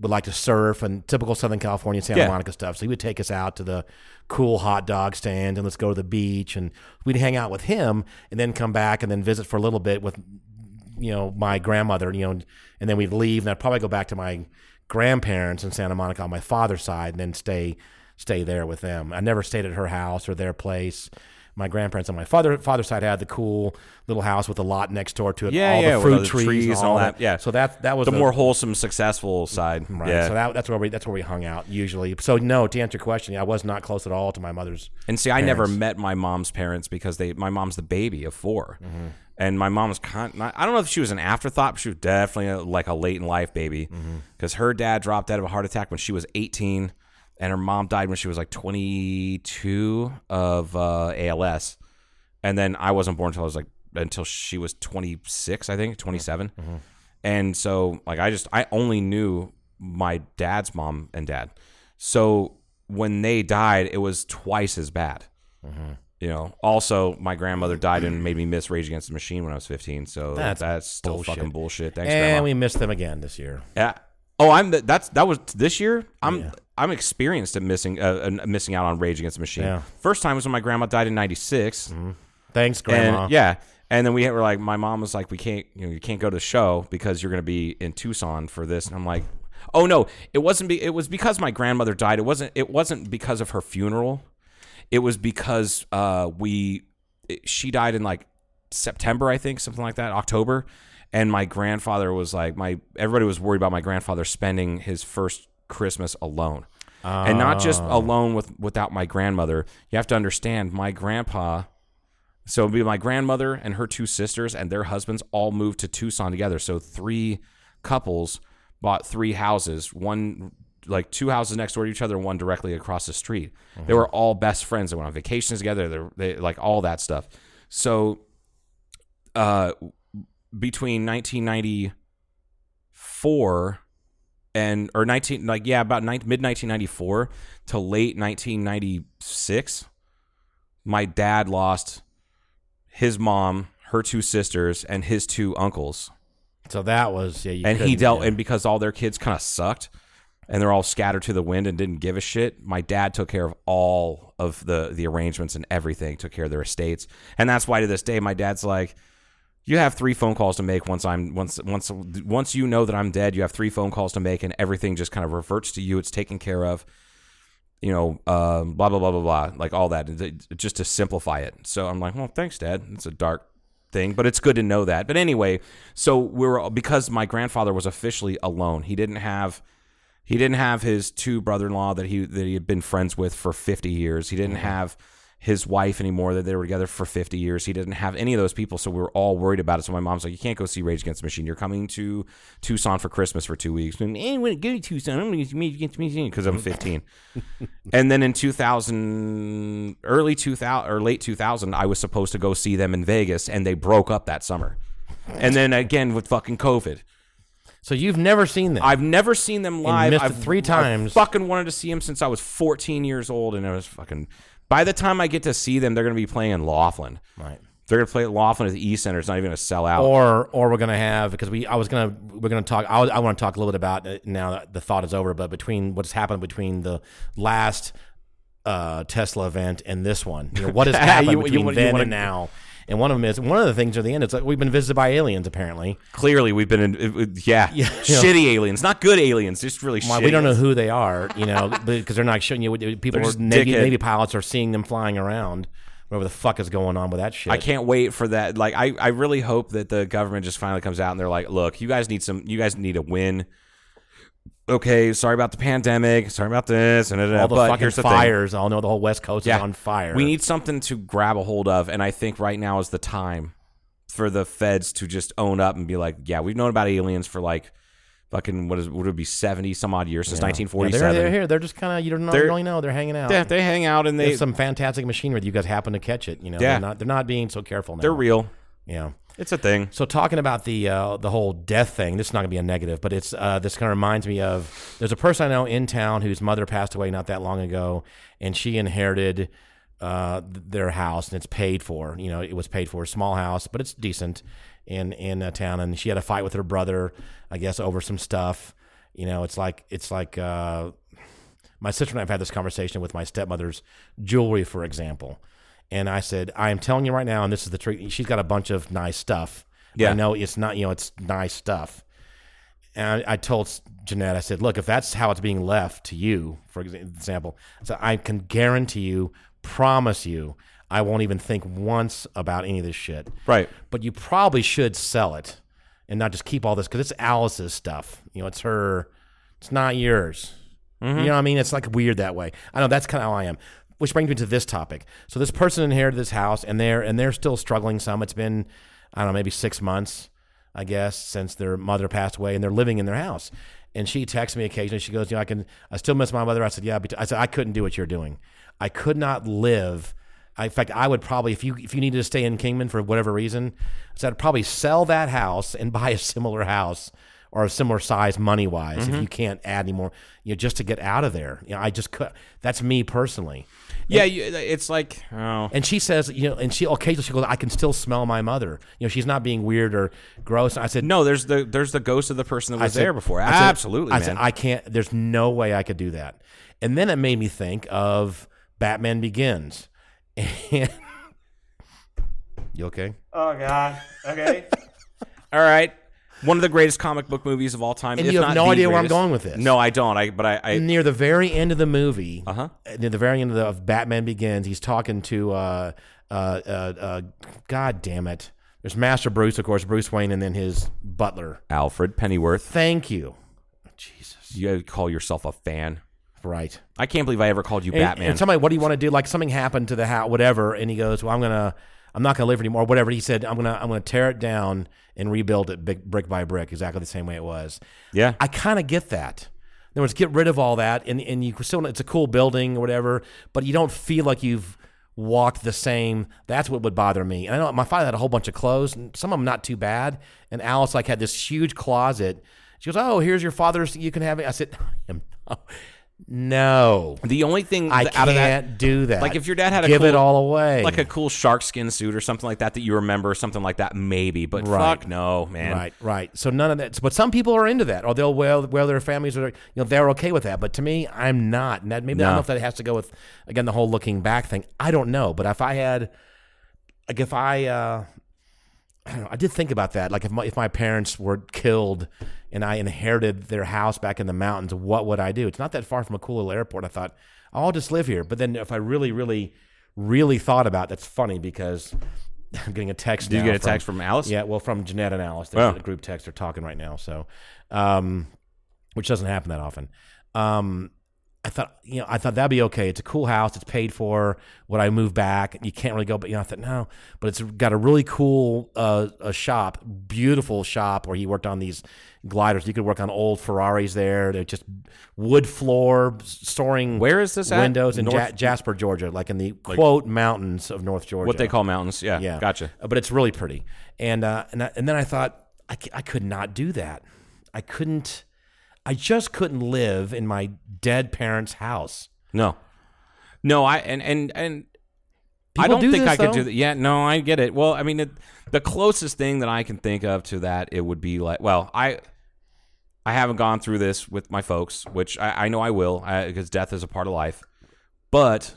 Speaker 5: would like to surf and typical Southern California Santa
Speaker 4: Yeah.
Speaker 5: Monica stuff. So he would take us out to the cool hot dog stand and let's go to the beach and we'd hang out with him and then come back and then visit for a little bit with you know my grandmother you know and then we'd leave and I'd probably go back to my grandparents in Santa Monica on my father's side and then stay stay there with them. I never stayed at her house or their place. My grandparents on my father father's side had the cool little house with a lot next door to it,
Speaker 4: Yeah,
Speaker 5: all
Speaker 4: yeah,
Speaker 5: the fruit
Speaker 4: the
Speaker 5: trees,
Speaker 4: trees
Speaker 5: and all that.
Speaker 4: Yeah.
Speaker 5: So that that was
Speaker 4: The
Speaker 5: a-
Speaker 4: more wholesome, successful side.
Speaker 5: Right.
Speaker 4: Yeah.
Speaker 5: So that, that's where we that's where we hung out usually. So no, to answer your question, I was not close at all to my mother's.
Speaker 4: And see, I never met my mom's parents because they. My mom's the baby of 4
Speaker 5: Mm-hmm.
Speaker 4: and my mom was kind. Not, I don't know if she was an afterthought, but she was definitely a, like a late in life baby
Speaker 5: Mm-hmm.
Speaker 4: because her dad dropped out of a heart attack when she was 18, and her mom died when she was like 22 of uh, ALS, and then I wasn't born until I was like until she was 26, I think 27,
Speaker 5: Mm-hmm.
Speaker 4: and so like I just I only knew my dad's mom and dad, so when they died, it was twice as bad. You know. Also, my grandmother died and made me miss Rage Against the Machine when I was 15. So
Speaker 5: That's
Speaker 4: that's, still
Speaker 5: bullshit.
Speaker 4: fucking bullshit. Thanks,
Speaker 5: and
Speaker 4: Grandma.
Speaker 5: we missed them again this year.
Speaker 4: yeah. Oh, I'm the, that's that was this year. I'm I'm experienced at missing uh, uh, missing out on Rage Against the Machine.
Speaker 5: Yeah.
Speaker 4: First time was when my grandma died in '96.
Speaker 5: Thanks, Grandma.
Speaker 4: And yeah, and then we were like, my mom was like, we can't, you know, you can't go to the show because you're going to be in Tucson for this, and I'm like, oh no, it wasn't. Be, it was because my grandmother died. It wasn't. It wasn't because of her funeral. It was because uh, we, it- she died in like September, I think, something like that, October, and my grandfather was like, my everybody was worried about my grandfather spending his first Christmas alone. And not just alone with without my grandmother. You have to understand, my grandpa so it'd be my grandmother and her two sisters and their husbands all moved to Tucson together. So three couples bought three houses, one like two houses next door to each other, one directly across the street. They were all best friends. They went on vacations together. They, they like all that stuff. So, uh, between 1994 and or 19 like yeah about mid 1994 to late 1996 my dad lost his mom her two sisters and his two uncles
Speaker 5: So that was yeah. You
Speaker 4: and he dealt
Speaker 5: yeah.
Speaker 4: and because all their kids kind of sucked and they're all scattered to the wind and didn't give a shit my dad took care of all of the the arrangements and everything took care of their estates and that's why to this day my dad's like you have three phone calls to make once i'm once once once you know that i'm dead you have three phone calls to make and everything just kind of reverts to you. It's taken care of you know um, blah blah blah blah blah like all that. Just to simplify it. So i'm like well thanks dad. It's a dark thing but it's good to know that. But anyway so we were because my grandfather was officially alone he didn't have he didn't have his two brother-in-law that he that he had been friends with for 50 years. He didn't have his wife anymore that they were together for 50 years he didn't have any of those people so we were all worried about it so my mom's like you can't go see rage against the machine you're coming to tucson for christmas for two weeks and hey, when go to tucson i'm going to meet against the machine because i'm 15 and then in 2000 early 2000 or late 2000 i was supposed to go see them in vegas and they broke up that summer and then again with fucking covid
Speaker 5: So you've never seen them.
Speaker 4: I've never seen them live. I've
Speaker 5: three times.
Speaker 4: fucking wanted to see them since I was 14 years old, and it was fucking. By the time I get to see them, they're going to be playing in Laughlin.
Speaker 5: right.
Speaker 4: They're gonna play at Laughlin at the E Center. It's not even gonna sell out.
Speaker 5: or or we're gonna have because we I was gonna we're gonna talk I, I want to talk a little bit about it now that the thought is over but between what's happened between the last uh, Tesla event and this one you know what has happened
Speaker 4: You- you
Speaker 5: between
Speaker 4: wanna- you
Speaker 5: then
Speaker 4: wanna-
Speaker 5: and now and one of them is one of the things at the end it's like we've been visited by aliens apparently
Speaker 4: Clearly, we've been in. it- yeah, shitty aliens, not good aliens, just really
Speaker 5: well,
Speaker 4: shitty.
Speaker 5: we don't know who they are you know because they're not showing you what
Speaker 4: people
Speaker 5: are. Navy pilots are seeing them flying around whatever the fuck is going on with that shit
Speaker 4: I can't wait for that. Like, I, I really hope that the government just finally comes out and they're like, look, you guys need some, you guys need a win. Okay, sorry about the pandemic. Sorry about this. And
Speaker 5: all the
Speaker 4: but
Speaker 5: fucking
Speaker 4: the thing.
Speaker 5: fires I know the whole west coast
Speaker 4: Yeah.
Speaker 5: is on fire
Speaker 4: We need something to grab a hold of, and I think right now is the time for the feds to just own up and be like, "Yeah, we've known about aliens for like fucking what is would it be seventy some odd years since
Speaker 5: Yeah.
Speaker 4: nineteen
Speaker 5: Yeah, they're, they're here. They're just kind of you don't know.
Speaker 4: They're-
Speaker 5: really know they're hanging out.
Speaker 4: Yeah, they hang out and they
Speaker 5: There's some fantastic machinery. that You guys happen to catch it. You know,
Speaker 4: Yeah.
Speaker 5: they're not they're not being so careful now.
Speaker 4: they're real.
Speaker 5: Yeah.
Speaker 4: It's a thing.
Speaker 5: So talking about the uh, the whole death thing, this is not gonna be a negative, but it's uh, this kind of reminds me of there's a person I know in town whose mother passed away not that long ago, and she inherited uh, their house and it's paid for. You know, it was paid for, a small house, but it's decent in in a town. And she had a fight with her brother, I guess, over some stuff. You know, it's like it's like uh, my sister and I have had this conversation with my stepmother's jewelry, for example. And I said, I am telling you right now, and this is the truth. She's got a bunch of nice stuff.
Speaker 4: Yeah.
Speaker 5: I know it's not, you know, it's nice stuff. And I, I told Jeanette, I said, look, if that's how it's being left to you, for example, so I can guarantee you, promise you, I won't even think once about any of this shit.
Speaker 4: Right.
Speaker 5: But you probably should sell it and not just keep all this because it's Alice's stuff. You know, it's her, it's not yours. You mm-hmm. know what I mean? It's like weird that way. I know that's kind of how I am. Which brings me to this topic. So this person inherited this house, and they're and they're still struggling. Some it's been, I don't know, maybe six months, I guess, since their mother passed away, and they're living in their house. And she texts me occasionally. She goes, "You know, I can, I still miss my mother." I said, "Yeah," I said, "I couldn't do what you're doing. I could not live." I, in fact, I would probably, if you if you needed to stay in Kingman for whatever reason, I said I'd probably sell that house and buy a similar house or a similar size money wise if mm-hmm. you can't add any more, you know, just to get out of there. You know, I just could. That's me personally.
Speaker 4: Yeah, you, it's like oh,
Speaker 5: And she says, you know, and she occasionally she goes, I can still smell my mother. You know, she's not being weird or gross. I said,
Speaker 4: no. There's the there's the ghost of the person that was
Speaker 5: said-
Speaker 4: there before.
Speaker 5: I said-
Speaker 4: Absolutely,
Speaker 5: I
Speaker 4: man.
Speaker 5: said, I can't. There's no way I could do that. And then it made me think of Batman Begins. And you okay?
Speaker 4: oh God. Okay. All right. One of the greatest comic book movies of all time.
Speaker 5: And
Speaker 4: if
Speaker 5: you have no idea where I'm going with this.
Speaker 4: No, I don't. I but I, I
Speaker 5: near the very end of the movie,
Speaker 4: Uh-huh.
Speaker 5: near the very end of, the, of Batman Begins, he's talking to, uh, uh, uh, uh, God damn it. There's Master Bruce, of course, Bruce Wayne, and then his butler.
Speaker 4: Alfred Pennyworth.
Speaker 5: Thank you. Jesus.
Speaker 4: You call yourself a fan.
Speaker 5: Right.
Speaker 4: I can't believe I ever called you
Speaker 5: And,
Speaker 4: Batman.
Speaker 5: and somebody, what do you want to do? Like something happened to the hat, whatever, and he goes, "Well, I'm gonna, I'm not gonna live anymore." Whatever he said, I'm gonna, I'm gonna tear it down and rebuild it brick, brick by brick, exactly the same way it was.
Speaker 4: yeah.
Speaker 5: I kind of get that. In other words, get rid of all that, and and you still it's a cool building or whatever, but you don't feel like you've walked the same. That's what would bother me. And I know my father had a whole bunch of clothes, and some of them not too bad. And Alice like had this huge closet. She goes, "Oh, here's your father's. You can have it." I said, "No,
Speaker 4: the only thing
Speaker 5: I
Speaker 4: out of that,
Speaker 5: do that.
Speaker 4: like if your dad had a
Speaker 5: give it all away,
Speaker 4: like a cool shark skin suit or something like that that you remember, something like that, maybe. But
Speaker 5: Right.
Speaker 4: fuck no, man.
Speaker 5: Right, right. So none of that. But some people are into that, or they'll well, well, their families are, you know, they're okay with that. But to me, I'm not. And that maybe I don't know if that has to go with again the whole looking back thing. I don't know. But if I had, like, if I, uh, I don't know. I did think about that. Like, if my if my parents were killed and I inherited their house back in the mountains, what would I do? It's not that far from a cool little airport. I thought I'll just live here. But then if I really, really, really thought about, it, that's funny because. I'm getting a text.
Speaker 4: Did you get a text from Alice?
Speaker 5: Yeah, well, from Jeanette and Alice. There's
Speaker 4: Oh.
Speaker 5: a group text. They're talking right now, so um, which doesn't happen that often. Um, I thought, you know, I thought that'd be okay. It's a cool house. It's paid for. Would I move back? You can't really go, but you know, I thought no. But it's got a really cool uh, a shop, beautiful shop where he worked on these gliders. You could work on old Ferraris there. They're just wood floor, soaring.
Speaker 4: Where is this at?
Speaker 5: Windows in
Speaker 4: North-
Speaker 5: ja- Jasper, Georgia, like in the quote mountains of North Georgia
Speaker 4: What they call mountains. Yeah.
Speaker 5: yeah,
Speaker 4: Gotcha.
Speaker 5: Uh, But it's really pretty, and uh, and I, and then I thought I, c- I could not do that. I couldn't. I just couldn't live in my dead parents' house.
Speaker 4: No. No, I and and and I don't
Speaker 5: do
Speaker 4: think
Speaker 5: this,
Speaker 4: I could
Speaker 5: though?
Speaker 4: do that. Yeah, no, I get it. Well, I mean, it, the closest thing that I can think of to that, it would be like, well, I, I haven't gone through this with my folks, which I, I know I will, because death is a part of life. But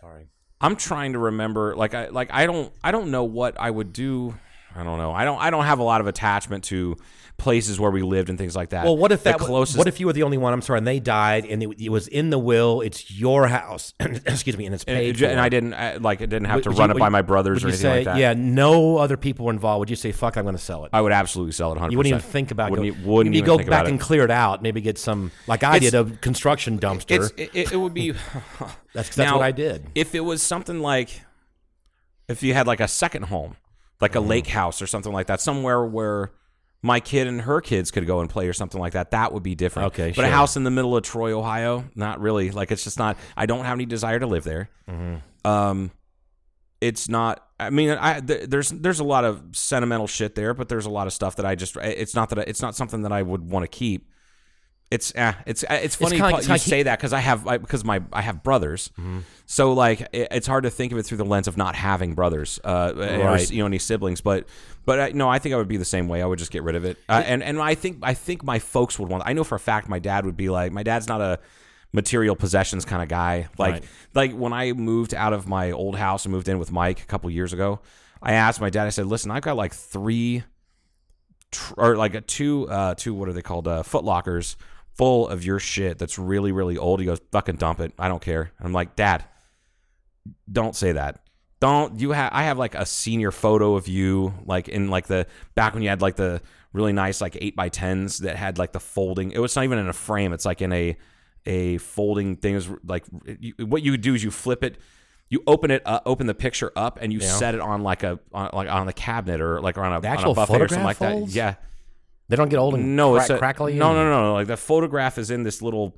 Speaker 5: Sorry.
Speaker 4: I'm trying to remember, like, I, like I don't, I don't know what I would do. I don't know. I don't, I don't have a lot of attachment to places where we lived and things like that.
Speaker 5: Well, what if
Speaker 4: The
Speaker 5: that?
Speaker 4: closest?
Speaker 5: What if you were the only one? I'm sorry, and they died, and it, it was in the will. It's your house. excuse me, and it's paid.
Speaker 4: and,
Speaker 5: for.
Speaker 4: and I didn't uh, like, I didn't have
Speaker 5: Would-
Speaker 4: to run
Speaker 5: you-
Speaker 4: it by
Speaker 5: would-
Speaker 4: my brothers or anything
Speaker 5: say,
Speaker 4: like that.
Speaker 5: Yeah, no other people were involved. Would you say, "Fuck, I'm going to sell it"?
Speaker 4: I would absolutely sell it 100.
Speaker 5: you wouldn't even think about.
Speaker 4: Wouldn't,
Speaker 5: go,
Speaker 4: e- wouldn't
Speaker 5: maybe
Speaker 4: even
Speaker 5: go
Speaker 4: think
Speaker 5: back
Speaker 4: about
Speaker 5: and clear it out. Maybe get some, like I
Speaker 4: It's-
Speaker 5: did, a construction dumpster.
Speaker 4: It's, it, it would be.
Speaker 5: that's that's
Speaker 4: Now,
Speaker 5: what I did.
Speaker 4: If it was something like, if you had like a second home, like a
Speaker 5: Mm-hmm.
Speaker 4: lake house or something like that, somewhere where my kid and her kids could go and play or something like that, that would be different.
Speaker 5: Okay,
Speaker 4: but a house in the middle of Troy, Ohio, not really. Like it's just not. I don't have any desire to live there.
Speaker 5: Mm-hmm.
Speaker 4: Um, it's not. I mean, I th- there's there's a lot of sentimental shit there, but there's a lot of stuff that I just. It's not that I, it's not something that I would want to keep. It's eh, it's eh, it's funny you
Speaker 5: kinda
Speaker 4: say that because I have I, because my I have brothers,
Speaker 5: Mm-hmm.
Speaker 4: so like it, it's hard to think of it through the lens of not having brothers, uh, or you know any siblings. But but uh, no, I think I would be the same way. I would just get rid of it, uh, and and I think I think my folks would want. I know for a fact my dad would be like my dad's not a material possessions kind of guy. Like
Speaker 5: Right.
Speaker 4: like when I moved out of my old house and moved in with Mike a couple years ago, I asked my dad. I said, "Listen, I've got like three, tr- or like a two, uh, two. What are they called? Uh, foot lockers full of your shit that's really, really old." He goes, "Fucking dump it. I don't care." And I'm like, "Dad, don't say that." Don't you have? I have like a senior photo of you, like in like the back when you had like the really nice like eight by tens that had like the folding. It was not even in a frame. It's like in a a folding thing. Is like you, what you do is you flip it, you open it, open the picture up, and you
Speaker 5: Yeah.
Speaker 4: set it on like a on, like on the cabinet or like on a,
Speaker 5: The
Speaker 4: on
Speaker 5: actual
Speaker 4: a buffet or something like
Speaker 5: folds?
Speaker 4: that. Yeah,
Speaker 5: They don't get old and
Speaker 4: no,
Speaker 5: crack,
Speaker 4: it's a,
Speaker 5: crackly.
Speaker 4: No,
Speaker 5: and-
Speaker 4: no, no, no. Like the photograph is in this little.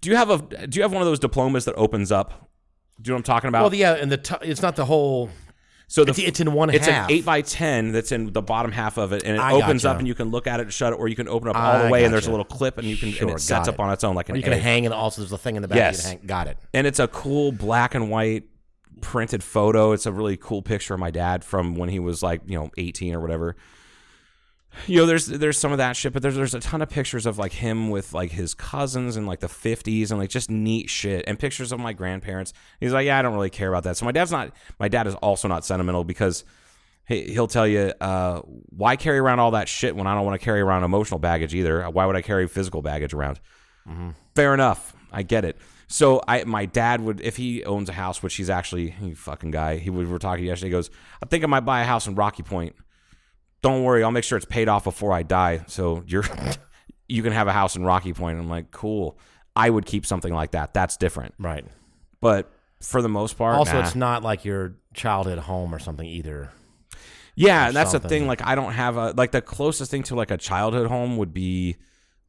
Speaker 4: Do you have a Do you have one of those diplomas that opens up? Do you know what I'm talking about?
Speaker 5: Well, yeah, and the t- it's not the whole.
Speaker 4: So the,
Speaker 5: It's- it's in one
Speaker 4: It's
Speaker 5: half.
Speaker 4: an eight by ten that's in the bottom half of it, and it
Speaker 5: I
Speaker 4: opens
Speaker 5: gotcha.
Speaker 4: up, and you can look at it, shut it, or you can open it up all the
Speaker 5: I
Speaker 4: way, and there's a little clip, and you can
Speaker 5: Sure,
Speaker 4: and it sets
Speaker 5: got
Speaker 4: up on its own like an
Speaker 5: Or you can hang, and also there's a thing in the back.
Speaker 4: Yes.
Speaker 5: You can hang. Got it.
Speaker 4: and it's a cool black and white printed photo. It's a really cool picture of my dad from when he was like you know 18 or whatever. You know, there's there's some of that shit, but there's there's a ton of pictures of like him with like his cousins in like the 50s and like just neat shit, and pictures of my grandparents. He's like, yeah, I don't really care about that. So my dad's not. My dad is also not sentimental because he, he'll tell you, uh, why carry around all that shit when I don't want to carry around emotional baggage either? Why would I carry physical baggage around? Fair enough. I get it. So I, my dad would, if he owns a house, which he's actually, he fucking guy, he we were talking yesterday. He goes, I think I might buy a house in Rocky Point. Don't worry, I'll make sure it's paid off before I die. So you're, you can have a house in Rocky Point. I'm like, cool. I would keep something like that. That's different.
Speaker 5: Right.
Speaker 4: But for the most part,
Speaker 5: Also,
Speaker 4: nah.
Speaker 5: it's not like your childhood home or something either.
Speaker 4: Yeah, and that's the thing. Like, I don't have a like the closest thing to like a childhood home would be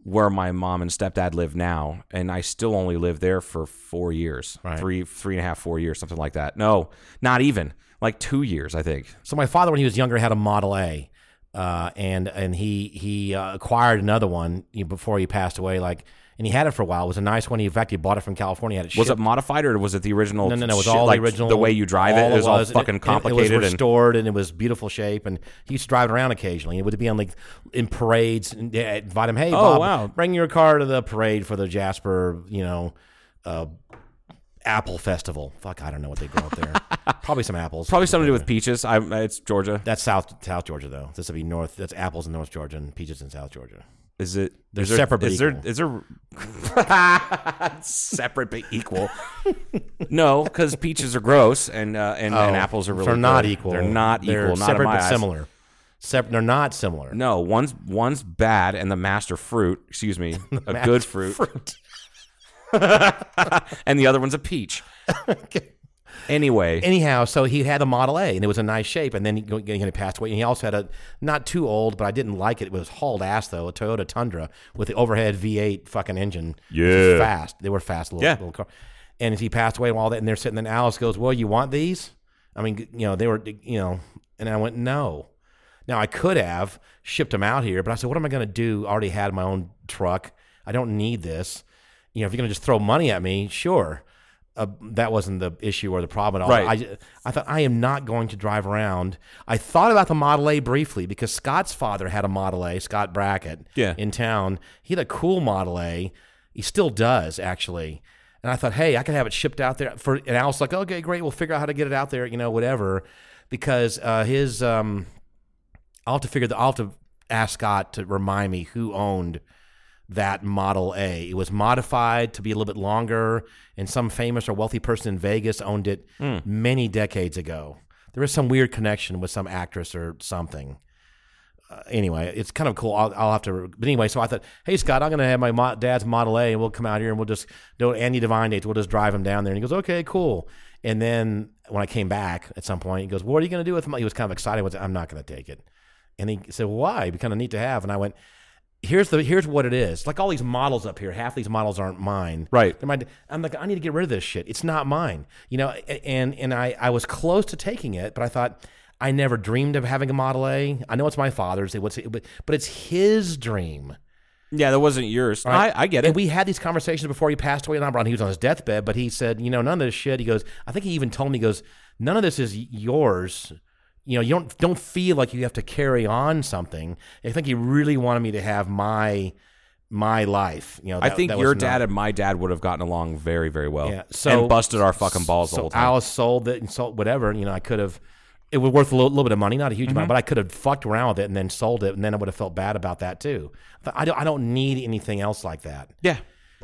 Speaker 4: where my mom and stepdad live now, and I still only live there for four years,
Speaker 5: Right.
Speaker 4: three, three and a half, four years, something like that. No, not even like two years, I think.
Speaker 5: So my father, when he was younger, had a Model A, uh, and and he he uh, acquired another one before he passed away. Like, and he had it for a while. It was a nice one. He in fact he bought it from California. Had it
Speaker 4: Was
Speaker 5: shipped.
Speaker 4: it modified or was it the original?
Speaker 5: No, no, no. It was
Speaker 4: shit,
Speaker 5: all
Speaker 4: like
Speaker 5: the original.
Speaker 4: The way you drive it, it was all
Speaker 5: was.
Speaker 4: fucking complicated
Speaker 5: It was
Speaker 4: and
Speaker 5: restored and it was beautiful shape. And he used to drive it around occasionally. It would be on like in parades and invite him. Hey,
Speaker 4: Oh,
Speaker 5: Bob,
Speaker 4: wow.
Speaker 5: bring your car to the parade for the Jasper, you know, uh, Apple Festival. Fuck, I don't know what they grow up there. Probably some apples.
Speaker 4: probably something to do with peaches. I, it's Georgia.
Speaker 5: That's South South Georgia though. This would be North. That's apples in North Georgia and peaches in South Georgia.
Speaker 4: Is it?
Speaker 5: They're
Speaker 4: is there-
Speaker 5: separate but
Speaker 4: Is there?
Speaker 5: equal.
Speaker 4: Is there? separate but equal. no, because peaches are gross and uh, and, and apples are really.
Speaker 5: They're not
Speaker 4: good.
Speaker 5: equal.
Speaker 4: They're not
Speaker 5: They're
Speaker 4: equal. Not
Speaker 5: separate but
Speaker 4: eyes.
Speaker 5: similar. Sep- they're not similar.
Speaker 4: No, one's one's bad and the master fruit. Excuse me, a good fruit, and the other one's a peach. Anyway,
Speaker 5: Anyhow, so he had a Model A, and it was a nice shape. And then he, he he passed away. And he also had a not too old, but I didn't like it. It was hauled ass though, a Toyota Tundra with the overhead V8 fucking engine. which is
Speaker 4: Yeah.
Speaker 5: fast. They were fast little,
Speaker 4: Yeah.
Speaker 5: little car. And as he passed away and all that, and they're sitting there, and Alice goes, "Well, you want these?" I mean, you know, they were, you know, and I went, "No." Now I could have shipped them out here, but I said, "What am I going to do? I already had my own truck. I don't need this. You know, if you're going to just throw money at me, sure." uh, that wasn't the issue or the problem at all.
Speaker 4: Right.
Speaker 5: I, I thought I am not going to drive around. I thought about the Model A briefly because Scott's father had a Model A, Scott Brackett,
Speaker 4: Yeah.
Speaker 5: in town. He had a cool Model A. He still does actually. And I thought, hey, I could have it shipped out there for. And I was like, okay, great. We'll figure out how to get it out there. You know, whatever. Because uh, his, um, I'll have to figure that. I'll have to ask Scott to remind me who owned that Model A. It was modified to be a little bit longer, and some famous or wealthy person in Vegas owned it many decades ago. There is some weird connection with some actress or something. Uh, anyway, it's kind of cool. I'll, I'll have to. But anyway, so I thought, hey Scott, I'm going to have my mo- dad's Model A, and we'll come out here and we'll just do Andy Devine dates. We'll just drive him down there. And he goes, okay, cool. And then when I came back at some point, he goes, what are you going to do with him? He was kind of excited. it. I'm not going to take it. And he said, why? It'd be kind of neat to have. And I went, here's the here's what it is. Like all these models up here, half these models aren't mine.
Speaker 4: Right.
Speaker 5: They're mine. I'm like, I need to get rid of this shit. It's not mine. You know, and and I I was close to taking it, but I thought I never dreamed of having a Model A. I know it's my father's. It was, but but it's his dream.
Speaker 4: Yeah, that wasn't yours.
Speaker 5: Right?
Speaker 4: I, I get it.
Speaker 5: And we had these conversations before he passed away. And I'm he was on his deathbed, but he said, you know, none of this shit. He goes, I think he even told me, he goes, none of this is yours. You know, you don't don't feel like you have to carry on something. I think he really wanted me to have my my life. You know,
Speaker 4: I think
Speaker 5: that
Speaker 4: your
Speaker 5: not-
Speaker 4: dad and my dad would have gotten along very, very well.
Speaker 5: Yeah, so
Speaker 4: and busted our fucking balls the
Speaker 5: so
Speaker 4: whole time.
Speaker 5: Alice sold it and sold whatever. You know, I could have. It was worth a little, little bit of money, not a huge
Speaker 4: Mm-hmm.
Speaker 5: amount, but I could have fucked around with it and then sold it, and then I would have felt bad about that too. But I don't, I don't need anything else like that.
Speaker 4: yeah.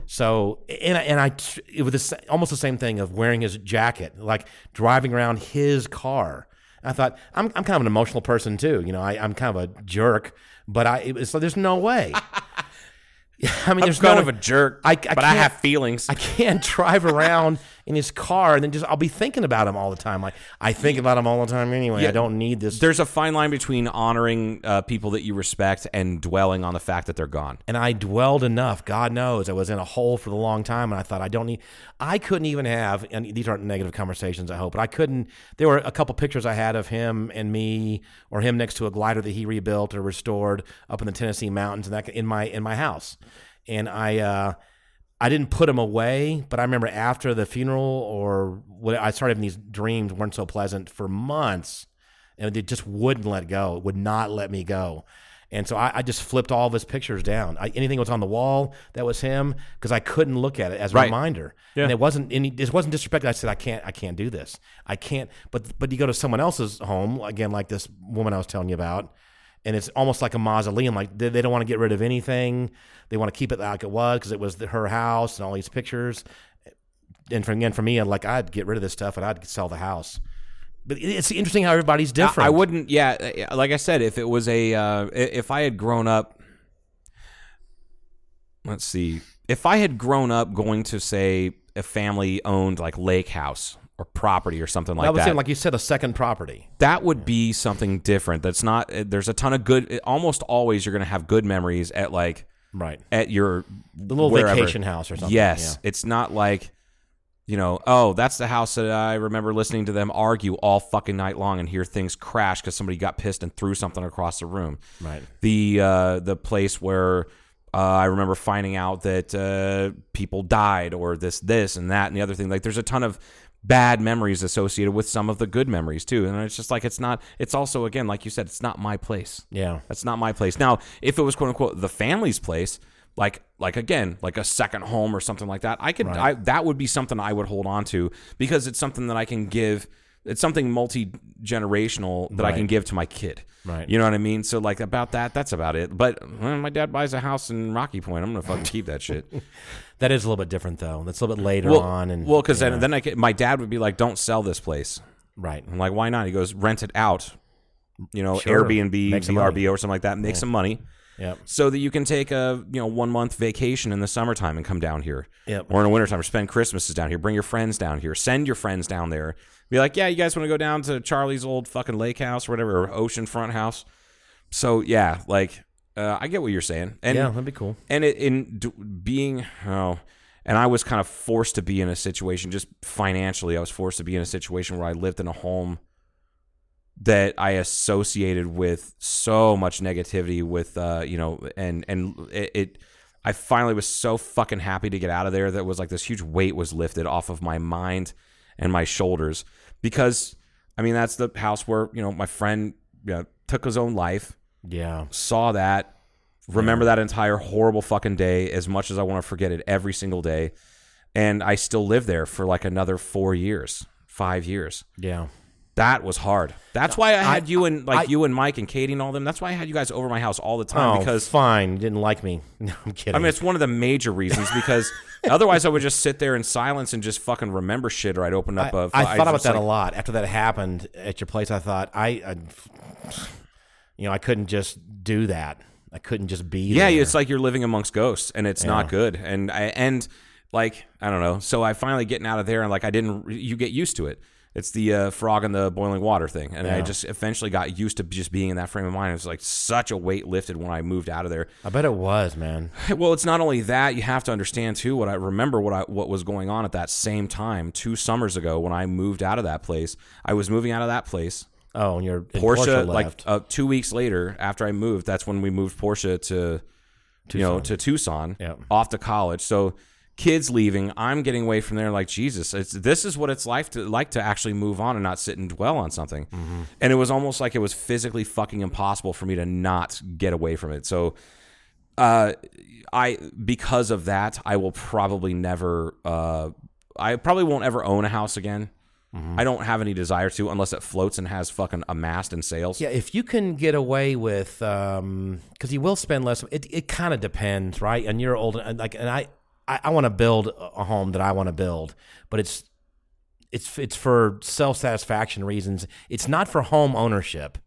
Speaker 5: So and I, and I it was the, almost the same thing of wearing his jacket, like driving around his car. I thought I'm I'm kind of an emotional person too. You know, I, I'm kind of a jerk, but I so there's no way. I mean,
Speaker 4: I'm
Speaker 5: there's
Speaker 4: kind
Speaker 5: no
Speaker 4: of a jerk,
Speaker 5: I- I
Speaker 4: but I have feelings.
Speaker 5: I can't drive around in his car and then just I'll be thinking about him all the time. Like I think about him all the time anyway. I don't need this.
Speaker 4: There's a fine line between honoring uh, people that you respect and dwelling on the fact that they're gone.
Speaker 5: and I dwelled enough. God knows I was in a hole for the long time, and I thought I don't need. I couldn't even have. And these aren't negative conversations, I hope, but I couldn't. There were a couple pictures I had of him and me, or him next to a glider that he rebuilt or restored up in the Tennessee mountains, and that in my in my house. And I uh, I didn't put him away, but I remember after the funeral or what I started having these dreams weren't so pleasant for months, and it just wouldn't let go. It would not let me go. And so I, I just flipped all of his pictures down. I, anything that was on the wall that was him because I couldn't look at it as a
Speaker 4: Right.
Speaker 5: reminder.
Speaker 4: Yeah.
Speaker 5: And it wasn't any. It wasn't disrespect. I said I can't. I can't do this. I can't. But but you go to someone else's home again, like this woman I was telling you about, and it's almost like a mausoleum. Like they, they don't want to get rid of anything. They want to keep it like it was because it was the, her house and all these pictures. And for, again, for me, I'd like I'd get rid of this stuff and I'd sell the house. But it's interesting how everybody's different.
Speaker 4: I wouldn't. Yeah, uh, like I said, if it was a, uh, if I had grown up, let's see, if I had grown up going to say a family owned like lake house or property or something like
Speaker 5: I was
Speaker 4: that,
Speaker 5: saying, like you said, a second property.
Speaker 4: that would be something different. That's not. uh, There's a ton of good. Almost always, you're going to have good memories at like
Speaker 5: Right.
Speaker 4: at your
Speaker 5: The little
Speaker 4: wherever.
Speaker 5: vacation house or something.
Speaker 4: Yes, it's not like you know. Oh, that's the house that I remember listening to them argue all fucking night long and hear things crash because somebody got pissed and threw something across the room.
Speaker 5: Right.
Speaker 4: The uh, the place where. Uh, I remember finding out that uh, people died, or this, this, and that, and the other thing. Like, there's a ton of bad memories associated with some of the good memories too. And it's just like it's not. It's also again, like you said, it's not my place.
Speaker 5: Yeah.
Speaker 4: That's not my place. Now, if it was quote unquote the family's place, like like again, like a second home or something like that, I could I, that would be something I would hold on to because it's something that I can give. It's something multi generational that I can give to my kid.
Speaker 5: Right.
Speaker 4: You know what I mean? So like about that, that's about it. But when my dad buys a house in Rocky Point, I'm gonna fucking keep that shit.
Speaker 5: That is a little bit different though. That's a little bit later
Speaker 4: well,
Speaker 5: on, and
Speaker 4: well, because
Speaker 5: yeah.
Speaker 4: then then I could, my dad would be like, "Don't sell this place."
Speaker 5: right.
Speaker 4: I'm like, "Why not?" He goes, "Rent it out." You know,
Speaker 5: Sure.
Speaker 4: Airbnb,
Speaker 5: Make some money.
Speaker 4: VRBO, or something like that. Make some money.
Speaker 5: Yep.
Speaker 4: so that you can take a you know one month vacation in the summertime and come down here,
Speaker 5: Yep.
Speaker 4: or in the wintertime, or spend Christmases down here. Bring your friends down here. Send your friends down there. Be like, yeah, you guys want to go down to Charlie's old fucking lake house or whatever, or oceanfront house. So yeah, like uh, I get what you're saying, and
Speaker 5: yeah, that'd be cool.
Speaker 4: and it, in d- being oh, and I was kind of forced to be in a situation just financially. I was forced to be in a situation where I lived in a home that I associated with so much negativity with uh you know and and it, it I finally was so fucking happy to get out of there that was like this huge weight was lifted off of my mind and my shoulders because I mean that's the house where you know my friend you know, took his own life
Speaker 5: Yeah.
Speaker 4: saw that, remember that entire horrible fucking day as much as I want to forget it every single day. And I still live there for like another four years, five years.
Speaker 5: Yeah.
Speaker 4: That was hard. That's why I had you and like
Speaker 5: I-
Speaker 4: you and Mike and Katie and all them. That's why I had you guys over my house all the time
Speaker 5: Oh,
Speaker 4: because
Speaker 5: fine. You didn't like me. No, I'm kidding.
Speaker 4: I mean it's one of the major reasons because otherwise I would just sit there in silence and just fucking remember shit or I'd open up
Speaker 5: I,
Speaker 4: a
Speaker 5: I
Speaker 4: I
Speaker 5: thought about
Speaker 4: just,
Speaker 5: that
Speaker 4: like-
Speaker 5: a lot after that happened at your place. I thought I, I you know, I couldn't just do that. I couldn't just be.
Speaker 4: Yeah,
Speaker 5: there.
Speaker 4: it's like you're living amongst ghosts, and it's not good. And I and like I don't know. So I finally getting out of there, and like I didn't. You get used to it. It's the uh, frog in the boiling water thing, and I just eventually got used to just being in that frame of mind. It was like such a weight lifted when I moved out of there.
Speaker 5: I bet it was, man.
Speaker 4: Well, it's not only that you have to understand too. What I remember what I what was going on at that same time two summers ago when I moved out of that place. I was moving out of that place.
Speaker 5: Oh, and your
Speaker 4: Portia,
Speaker 5: Portia
Speaker 4: like
Speaker 5: left.
Speaker 4: uh, two weeks later after I moved, that's when we moved Portia to, you know, to Tucson,
Speaker 5: Yeah.
Speaker 4: off to college. So kids leaving, I'm getting away from there. Like Jesus, it's this is what it's like to like to actually move on and not sit and dwell on something.
Speaker 5: Mm-hmm.
Speaker 4: And it was almost like it was physically fucking impossible for me to not get away from it. So, uh, I because of that, I will probably never. Uh, I probably won't ever own a house again.
Speaker 5: Mm-hmm.
Speaker 4: I don't have any desire to unless it floats and has fucking a mast and sails.
Speaker 5: Yeah, if you can get away with, because you will spend less. It it kind of depends, right? And you're old, and like, and I I, I want to build a home that I want to build, but it's it's it's for self satisfaction reasons. It's not for home ownership.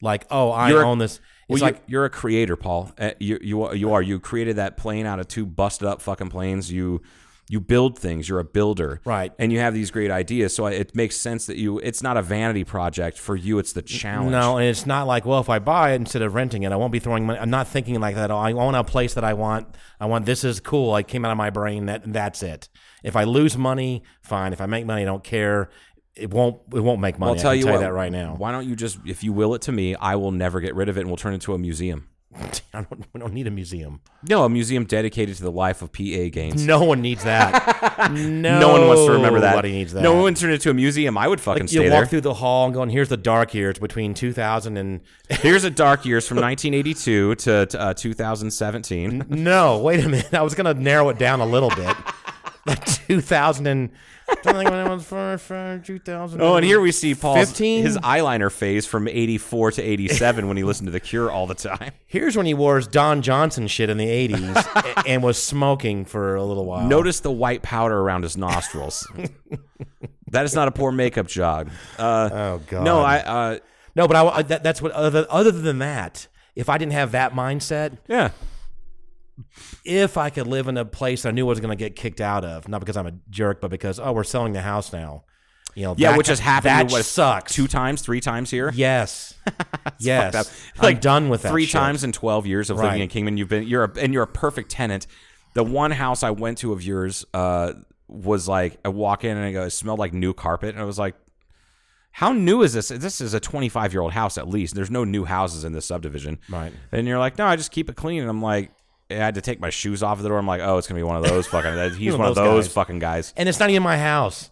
Speaker 5: Like, oh, I
Speaker 4: You're
Speaker 5: own this.
Speaker 4: Well,
Speaker 5: It's
Speaker 4: you're,
Speaker 5: like
Speaker 4: you're a creator, Paul. Uh, you you you are. You created that plane out of two busted up fucking planes. You you build things. You're a builder,
Speaker 5: Right.
Speaker 4: And you have these great ideas. So it makes sense that you. It's not a vanity project for you. It's the challenge.
Speaker 5: No, and it's not like, well, if I buy it instead of renting it, I won't be throwing money. I'm not thinking like that. I want a place that I want. I want this is cool. I came out of my brain. That that's it. If I lose money, fine. If I make money, I don't care. It won't. It won't make money.
Speaker 4: I'll tell you
Speaker 5: tell
Speaker 4: what.
Speaker 5: you that right now.
Speaker 4: Why don't you just, if you will it to me, I will never get rid of it, and we'll turn it into a museum.
Speaker 5: I don't. We don't need a museum.
Speaker 4: No, a museum dedicated to the life of PA games.
Speaker 5: No one needs that. no,
Speaker 4: No one wants to remember that.
Speaker 5: Nobody needs that.
Speaker 4: No one turned it into a museum. I would fucking
Speaker 5: Like,
Speaker 4: stay
Speaker 5: you
Speaker 4: there.
Speaker 5: walk through the hall and going, "Here's the dark years between 2000 and."
Speaker 4: Here's the dark years from 1982 to, to uh, 2017.
Speaker 5: no, wait a minute. I was gonna narrow it down a little bit. Like 2000 and. I think when it was for, for 2000.
Speaker 4: Oh, and here we see Paul's
Speaker 5: 15?
Speaker 4: his eyeliner phase from 84 to 87 when he listened to The Cure all the time.
Speaker 5: Here's when he wore his Don Johnson shit in the 80s and was smoking for a little while.
Speaker 4: Notice the white powder around his nostrils. that is not a poor makeup job. Uh,
Speaker 5: Oh god.
Speaker 4: no, I uh,
Speaker 5: No, but I, I- that, that's what other other than that, if I didn't have that mindset,
Speaker 4: yeah.
Speaker 5: If I could live in a place I knew I was going to get kicked out of, not because I'm a jerk, but because oh, we're selling the house now. You know,
Speaker 4: Yeah, which has happened
Speaker 5: That
Speaker 4: what,
Speaker 5: sucks.
Speaker 4: two times, three times here.
Speaker 5: Yes. yes.
Speaker 4: Like.
Speaker 5: I'm done with that.
Speaker 4: Three
Speaker 5: shit.
Speaker 4: times in 12 years of living in Kingman, you've been you're a, and you're a perfect tenant. The one house I went to of yours uh, was like I walk in and I go, it smelled like new carpet, and I was like, how new is this? This is a 25 year old house at least. There's no new houses in this subdivision.
Speaker 5: Right.
Speaker 4: And you're like, no, I just keep it clean. And I'm like, I had to take my shoes off of the door. I'm like, oh, it's gonna be one of those fucking. He's one of
Speaker 5: those guys.
Speaker 4: fucking guys.
Speaker 5: And it's not even my house.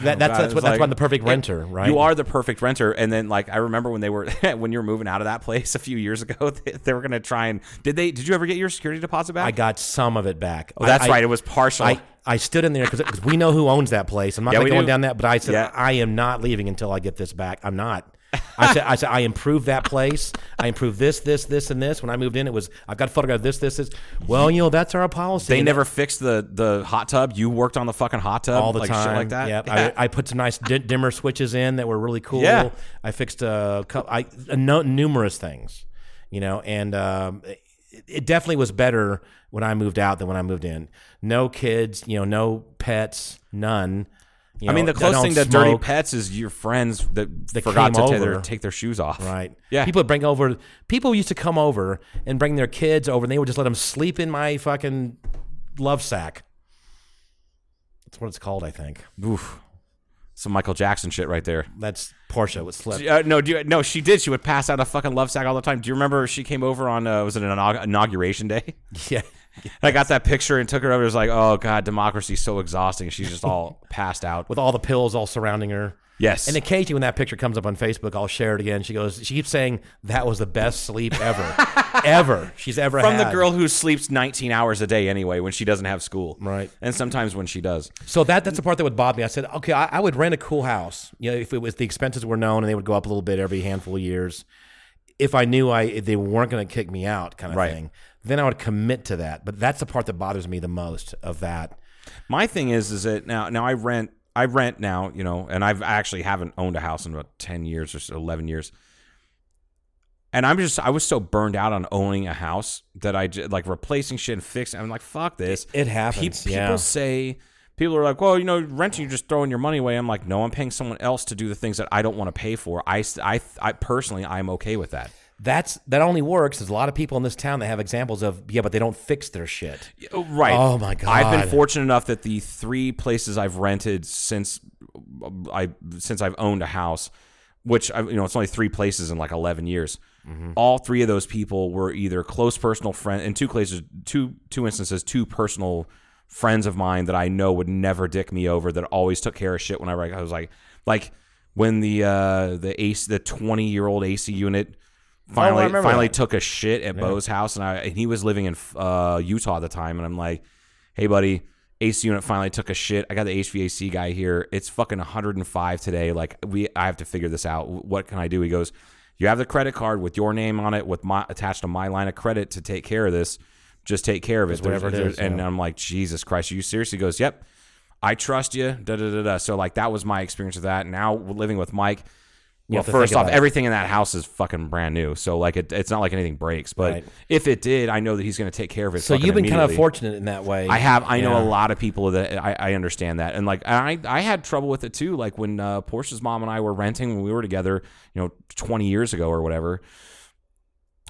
Speaker 5: That, that's
Speaker 4: God,
Speaker 5: that's what
Speaker 4: was
Speaker 5: that's why I'm the perfect renter, right?
Speaker 4: You are the perfect renter. And then like I remember when they were when you were moving out of that place a few years ago, they, they were gonna try and did they? Did you ever get your security deposit back?
Speaker 5: I got some of it back.
Speaker 4: Oh, that's
Speaker 5: I-
Speaker 4: right. It was partial.
Speaker 5: I, I stood in there because we know who owns that place. I'm not
Speaker 4: Yeah, we
Speaker 5: going
Speaker 4: do.
Speaker 5: down that, but I said
Speaker 4: Yeah.
Speaker 5: I am not leaving until I get this back. I'm not. I said I said I improved that place. I improved this, this, this, and this. When I moved in, it was I've got to photograph of this, this, this. Well, you know that's our policy.
Speaker 4: they
Speaker 5: And
Speaker 4: never fixed the the hot tub. You worked on the fucking hot tub
Speaker 5: all the
Speaker 4: like
Speaker 5: time
Speaker 4: shit like that.
Speaker 5: Yep.
Speaker 4: Yeah.
Speaker 5: I, I put some nice di- dimmer switches in that were really cool.
Speaker 4: Yeah.
Speaker 5: I fixed a couple, I a no, numerous things, you know, and um, it, it definitely was better when I moved out than when I moved in. No kids, you know, no pets, none. You
Speaker 4: I mean, the closest thing to dirty pets is your friends that,
Speaker 5: That
Speaker 4: forgot to take their, take their shoes off.
Speaker 5: Right.
Speaker 4: Yeah.
Speaker 5: People would bring over. People used to come over and bring their kids over, and they would just let them sleep in my fucking love sack. That's what it's called, I think.
Speaker 4: Oof. Some Michael Jackson shit right there.
Speaker 5: That's Portia with slip.
Speaker 4: Uh, no, do you, no, she did. She would pass out a fucking love sack all the time. Do you remember she came over on uh, was it an inaug- inauguration day?
Speaker 5: Yeah.
Speaker 4: I got that picture and took her over. It was like, oh god, democracy's so exhausting. She's just all passed out.
Speaker 5: with all the pills all surrounding her.
Speaker 4: Yes.
Speaker 5: And occasionally, when that picture comes up on Facebook, I'll share it again. She goes, she keeps saying that was the best sleep ever, ever she's ever
Speaker 4: from the girl who sleeps 19 hours a day anyway when she doesn't have school.
Speaker 5: Right.
Speaker 4: And sometimes when she does.
Speaker 5: So that that's the part that would bother me. I said, okay, I, I would rent a cool house. You know, if it was the expenses were known and they would go up a little bit every handful of years. If I knew I if they weren't going to kick me out, kind of
Speaker 4: Right.
Speaker 5: thing, then I would commit to that. But that's the part that bothers me the most of that.
Speaker 4: My thing is, is that now, now I rent, I rent now, you know, and I've actually haven't owned a house in about 10 years or so, 11 years. And I'm just, I was so burned out on owning a house that I just, like replacing shit and fixing. I'm like, fuck this.
Speaker 5: It happens,
Speaker 4: Pe- people
Speaker 5: yeah.
Speaker 4: say, people are like, well, you know, renting, you're just throwing your money away. I'm like, no, I'm paying someone else to do the things that I don't want to pay for. I, I, I personally, I'm okay with that.
Speaker 5: That's that only works. There's a lot of people in this town that have examples of yeah, but they don't fix their shit.
Speaker 4: Right.
Speaker 5: Oh, my god.
Speaker 4: I've been fortunate enough that the three places I've rented since I since I've owned a house, which I, you know it's only three places in like eleven years.
Speaker 5: Mm-hmm.
Speaker 4: All three of those people were either close personal friend in two places, two two instances, two personal friends of mine that I know would never dick me over. That always took care of shit whenever I, I was like, like when the uh the ace the twenty year old AC unit. Finally,
Speaker 5: Oh,
Speaker 4: finally
Speaker 5: that.
Speaker 4: took a shit at Bo's house, and I and he was living in uh, Utah at the time, and I'm like, "Hey, buddy, AC unit finally took a shit. I got the HVAC guy here. It's fucking 105 today. Like, we, I have to figure this out. What can I do?" He goes, "You have the credit card with your name on it, with my attached to my line of credit to take care of this. Just take care of it.
Speaker 5: whatever it is,
Speaker 4: And
Speaker 5: yeah.
Speaker 4: I'm like, Jesus Christ, are you serious? He goes, "Yep." I trust you. Da da da da. So like that was my experience with that. Now living with Mike. Well, first off, everything in that house is fucking brand new. So like it, it's not like anything breaks. But
Speaker 5: Right.
Speaker 4: if it did, I know that he's going to take care of it.
Speaker 5: So you've been kind of fortunate in that way.
Speaker 4: I have. I know a lot of people that I, I understand that, and like I, I had trouble with it too. Like when uh, Portia's mom and I were renting when we were together, you know, twenty years ago or whatever.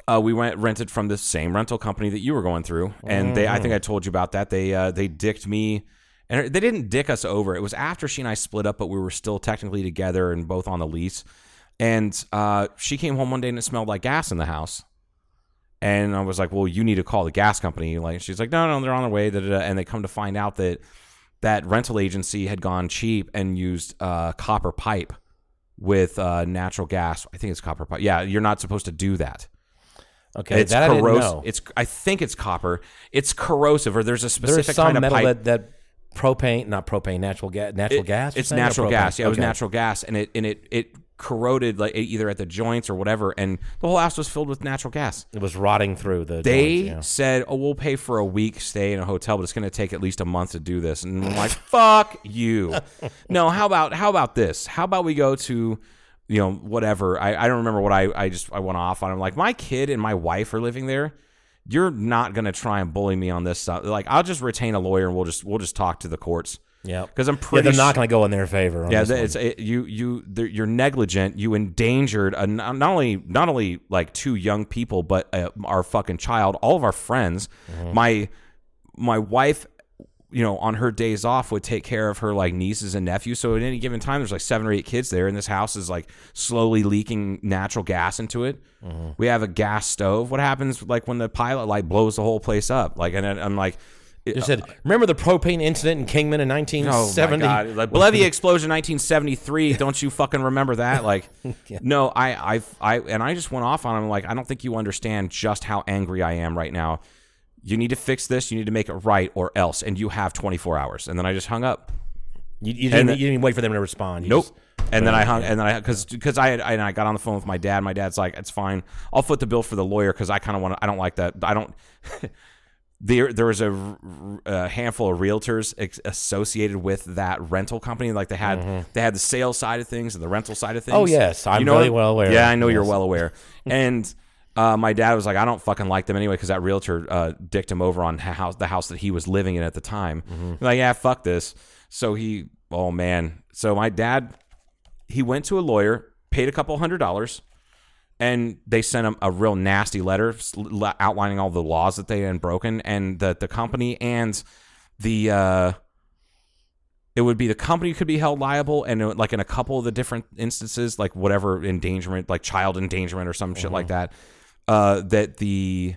Speaker 4: Uh, we went rented from the same rental company that you were going through, and they. I think I told you about that. They uh, they dicked me, and they didn't dick us over. It was after she and I split up, but we were still technically together and both on the lease. And uh, she came home one day and it smelled like gas in the house. And I was like, "Well, you need to call the gas company." Like, she's like, "No, no, they're on their way." Da, da, da. And they come to find out that that rental agency had gone cheap and used uh, copper pipe with uh, natural gas. I think it's copper pipe. Yeah, you're not supposed to do that.
Speaker 5: Okay,
Speaker 4: it's
Speaker 5: that I didn't
Speaker 4: corrosive.
Speaker 5: know.
Speaker 4: It's I think it's copper. It's corrosive, or there's a specific
Speaker 5: There's some
Speaker 4: kind of
Speaker 5: metal
Speaker 4: pipe.
Speaker 5: that, that propane, not propane, natural gas, natural
Speaker 4: It-
Speaker 5: gas.
Speaker 4: It's natural gas. Yeah, it was natural gas, and it and it it corroded like either at the joints or whatever, and the whole house was filled with natural gas.
Speaker 5: It was rotting through the.
Speaker 4: They
Speaker 5: joints, yeah.
Speaker 4: said, "Oh, we'll pay for a week stay in a hotel, but it's going to take at least a month to do this." And I'm like, "Fuck you!" no, how about how about this? How about we go to, you know, whatever. I, I don't remember what I I just I went off on. I'm like, my kid and my wife are living there. You're not going to try and bully me on this stuff. Like, I'll just retain a lawyer and we'll just we'll just talk to the courts.
Speaker 5: Yeah,
Speaker 4: because I'm pretty.
Speaker 5: Yeah,
Speaker 4: they're
Speaker 5: not going to go in their favor.
Speaker 4: Yeah, it's it, you you they're- you're negligent. You endangered a, not not only not only like two young people, but uh, our fucking child, all of our friends.
Speaker 5: Mm-hmm.
Speaker 4: My my wife, you know, on her days off would take care of her like nieces and nephews. So at any given time, there's like seven or eight kids there, and this house is like slowly leaking natural gas into it.
Speaker 5: Mm-hmm.
Speaker 4: We have a gas stove. What happens like when the pilot light blows the whole place up? Like, and I'm like.
Speaker 5: They said, uh, remember the propane incident in Kingman in
Speaker 4: Oh
Speaker 5: 1970?
Speaker 4: my god! Like, BLEVE explosion, 1973. Don't you fucking remember that? Like, no, I, I, I, and I just went off on him. Like, I don't think you understand just how angry I am right now. You need to fix this. You need to make it right, or else. And you have 24 hours. And then I just hung up.
Speaker 5: You, you, didn't,
Speaker 4: And the-
Speaker 5: you didn't even wait for them to respond. You
Speaker 4: Nope.
Speaker 5: just-
Speaker 4: And then I hung, and then I because because I had and I got on the phone with my dad. My dad's like, "It's fine. I'll foot the bill for the lawyer because I kind of want to. I don't like that. I don't." there there was a handful of realtors ex- associated with that rental company. Like they had they had the sales side of things and the rental side of things.
Speaker 5: Mm-hmm. Oh, yes. I'm
Speaker 4: You know
Speaker 5: very
Speaker 4: what-
Speaker 5: well aware.
Speaker 4: Yeah, I know you're well aware. and uh, my dad was like, I don't fucking like them anyway because that realtor uh, dicked him over on house the house that he was living in at the time.
Speaker 5: Mm-hmm.
Speaker 4: Like, yeah, fuck this. So he, oh man. So my dad, he went to a lawyer, paid a couple hundred dollars, and they sent him a real nasty letter outlining all the laws that they had broken, and that the company and the uh, it would be the company could be held liable, and it, like in a couple of the different instances, like whatever endangerment, like child endangerment or some shit like that, uh, that the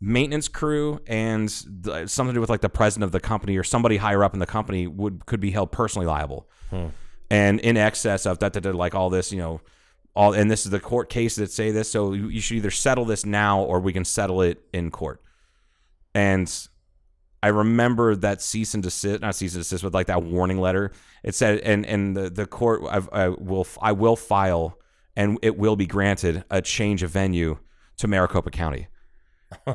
Speaker 4: maintenance crew and the, something to do with like the president of the company or somebody higher up in the company would could be held personally liable, and in excess of that, that, that, like all this, you know, all and this is the court case that say this. So you, you should either settle this now or we can settle it in court. And I remember that cease and desist, not cease and desist, but like that warning letter. It said, and and the the court, I've, I will I will file, and it will be granted a change of venue to Maricopa County.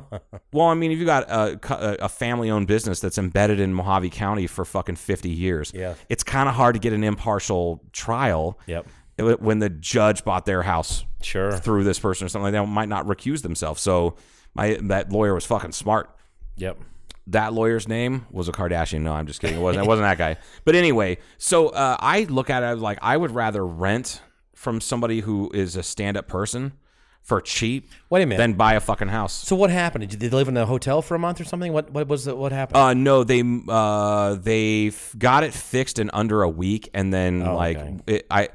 Speaker 4: well, I mean, if you got a, a family owned business that's embedded in Mojave County for fucking fifty years,
Speaker 5: Yeah.
Speaker 4: it's kind of hard to get an impartial trial.
Speaker 5: Yep.
Speaker 4: When the judge bought their house
Speaker 5: Sure.
Speaker 4: through this person or something like that, might not recuse themselves. So my that lawyer was fucking smart
Speaker 5: Yep.
Speaker 4: that lawyer's name was a Kardashian. No, I'm just kidding. It wasn't. It wasn't that guy. But anyway, so uh, I look at it like I would rather rent from somebody who is a stand-up person for cheap.
Speaker 5: Wait a minute.
Speaker 4: Then buy a fucking house.
Speaker 5: So what happened? Did they live in a hotel for a month or something? What what was the, what happened?
Speaker 4: Uh, no, they uh, they got it fixed in under a week, and then
Speaker 5: Oh,
Speaker 4: like
Speaker 5: okay.
Speaker 4: it, I.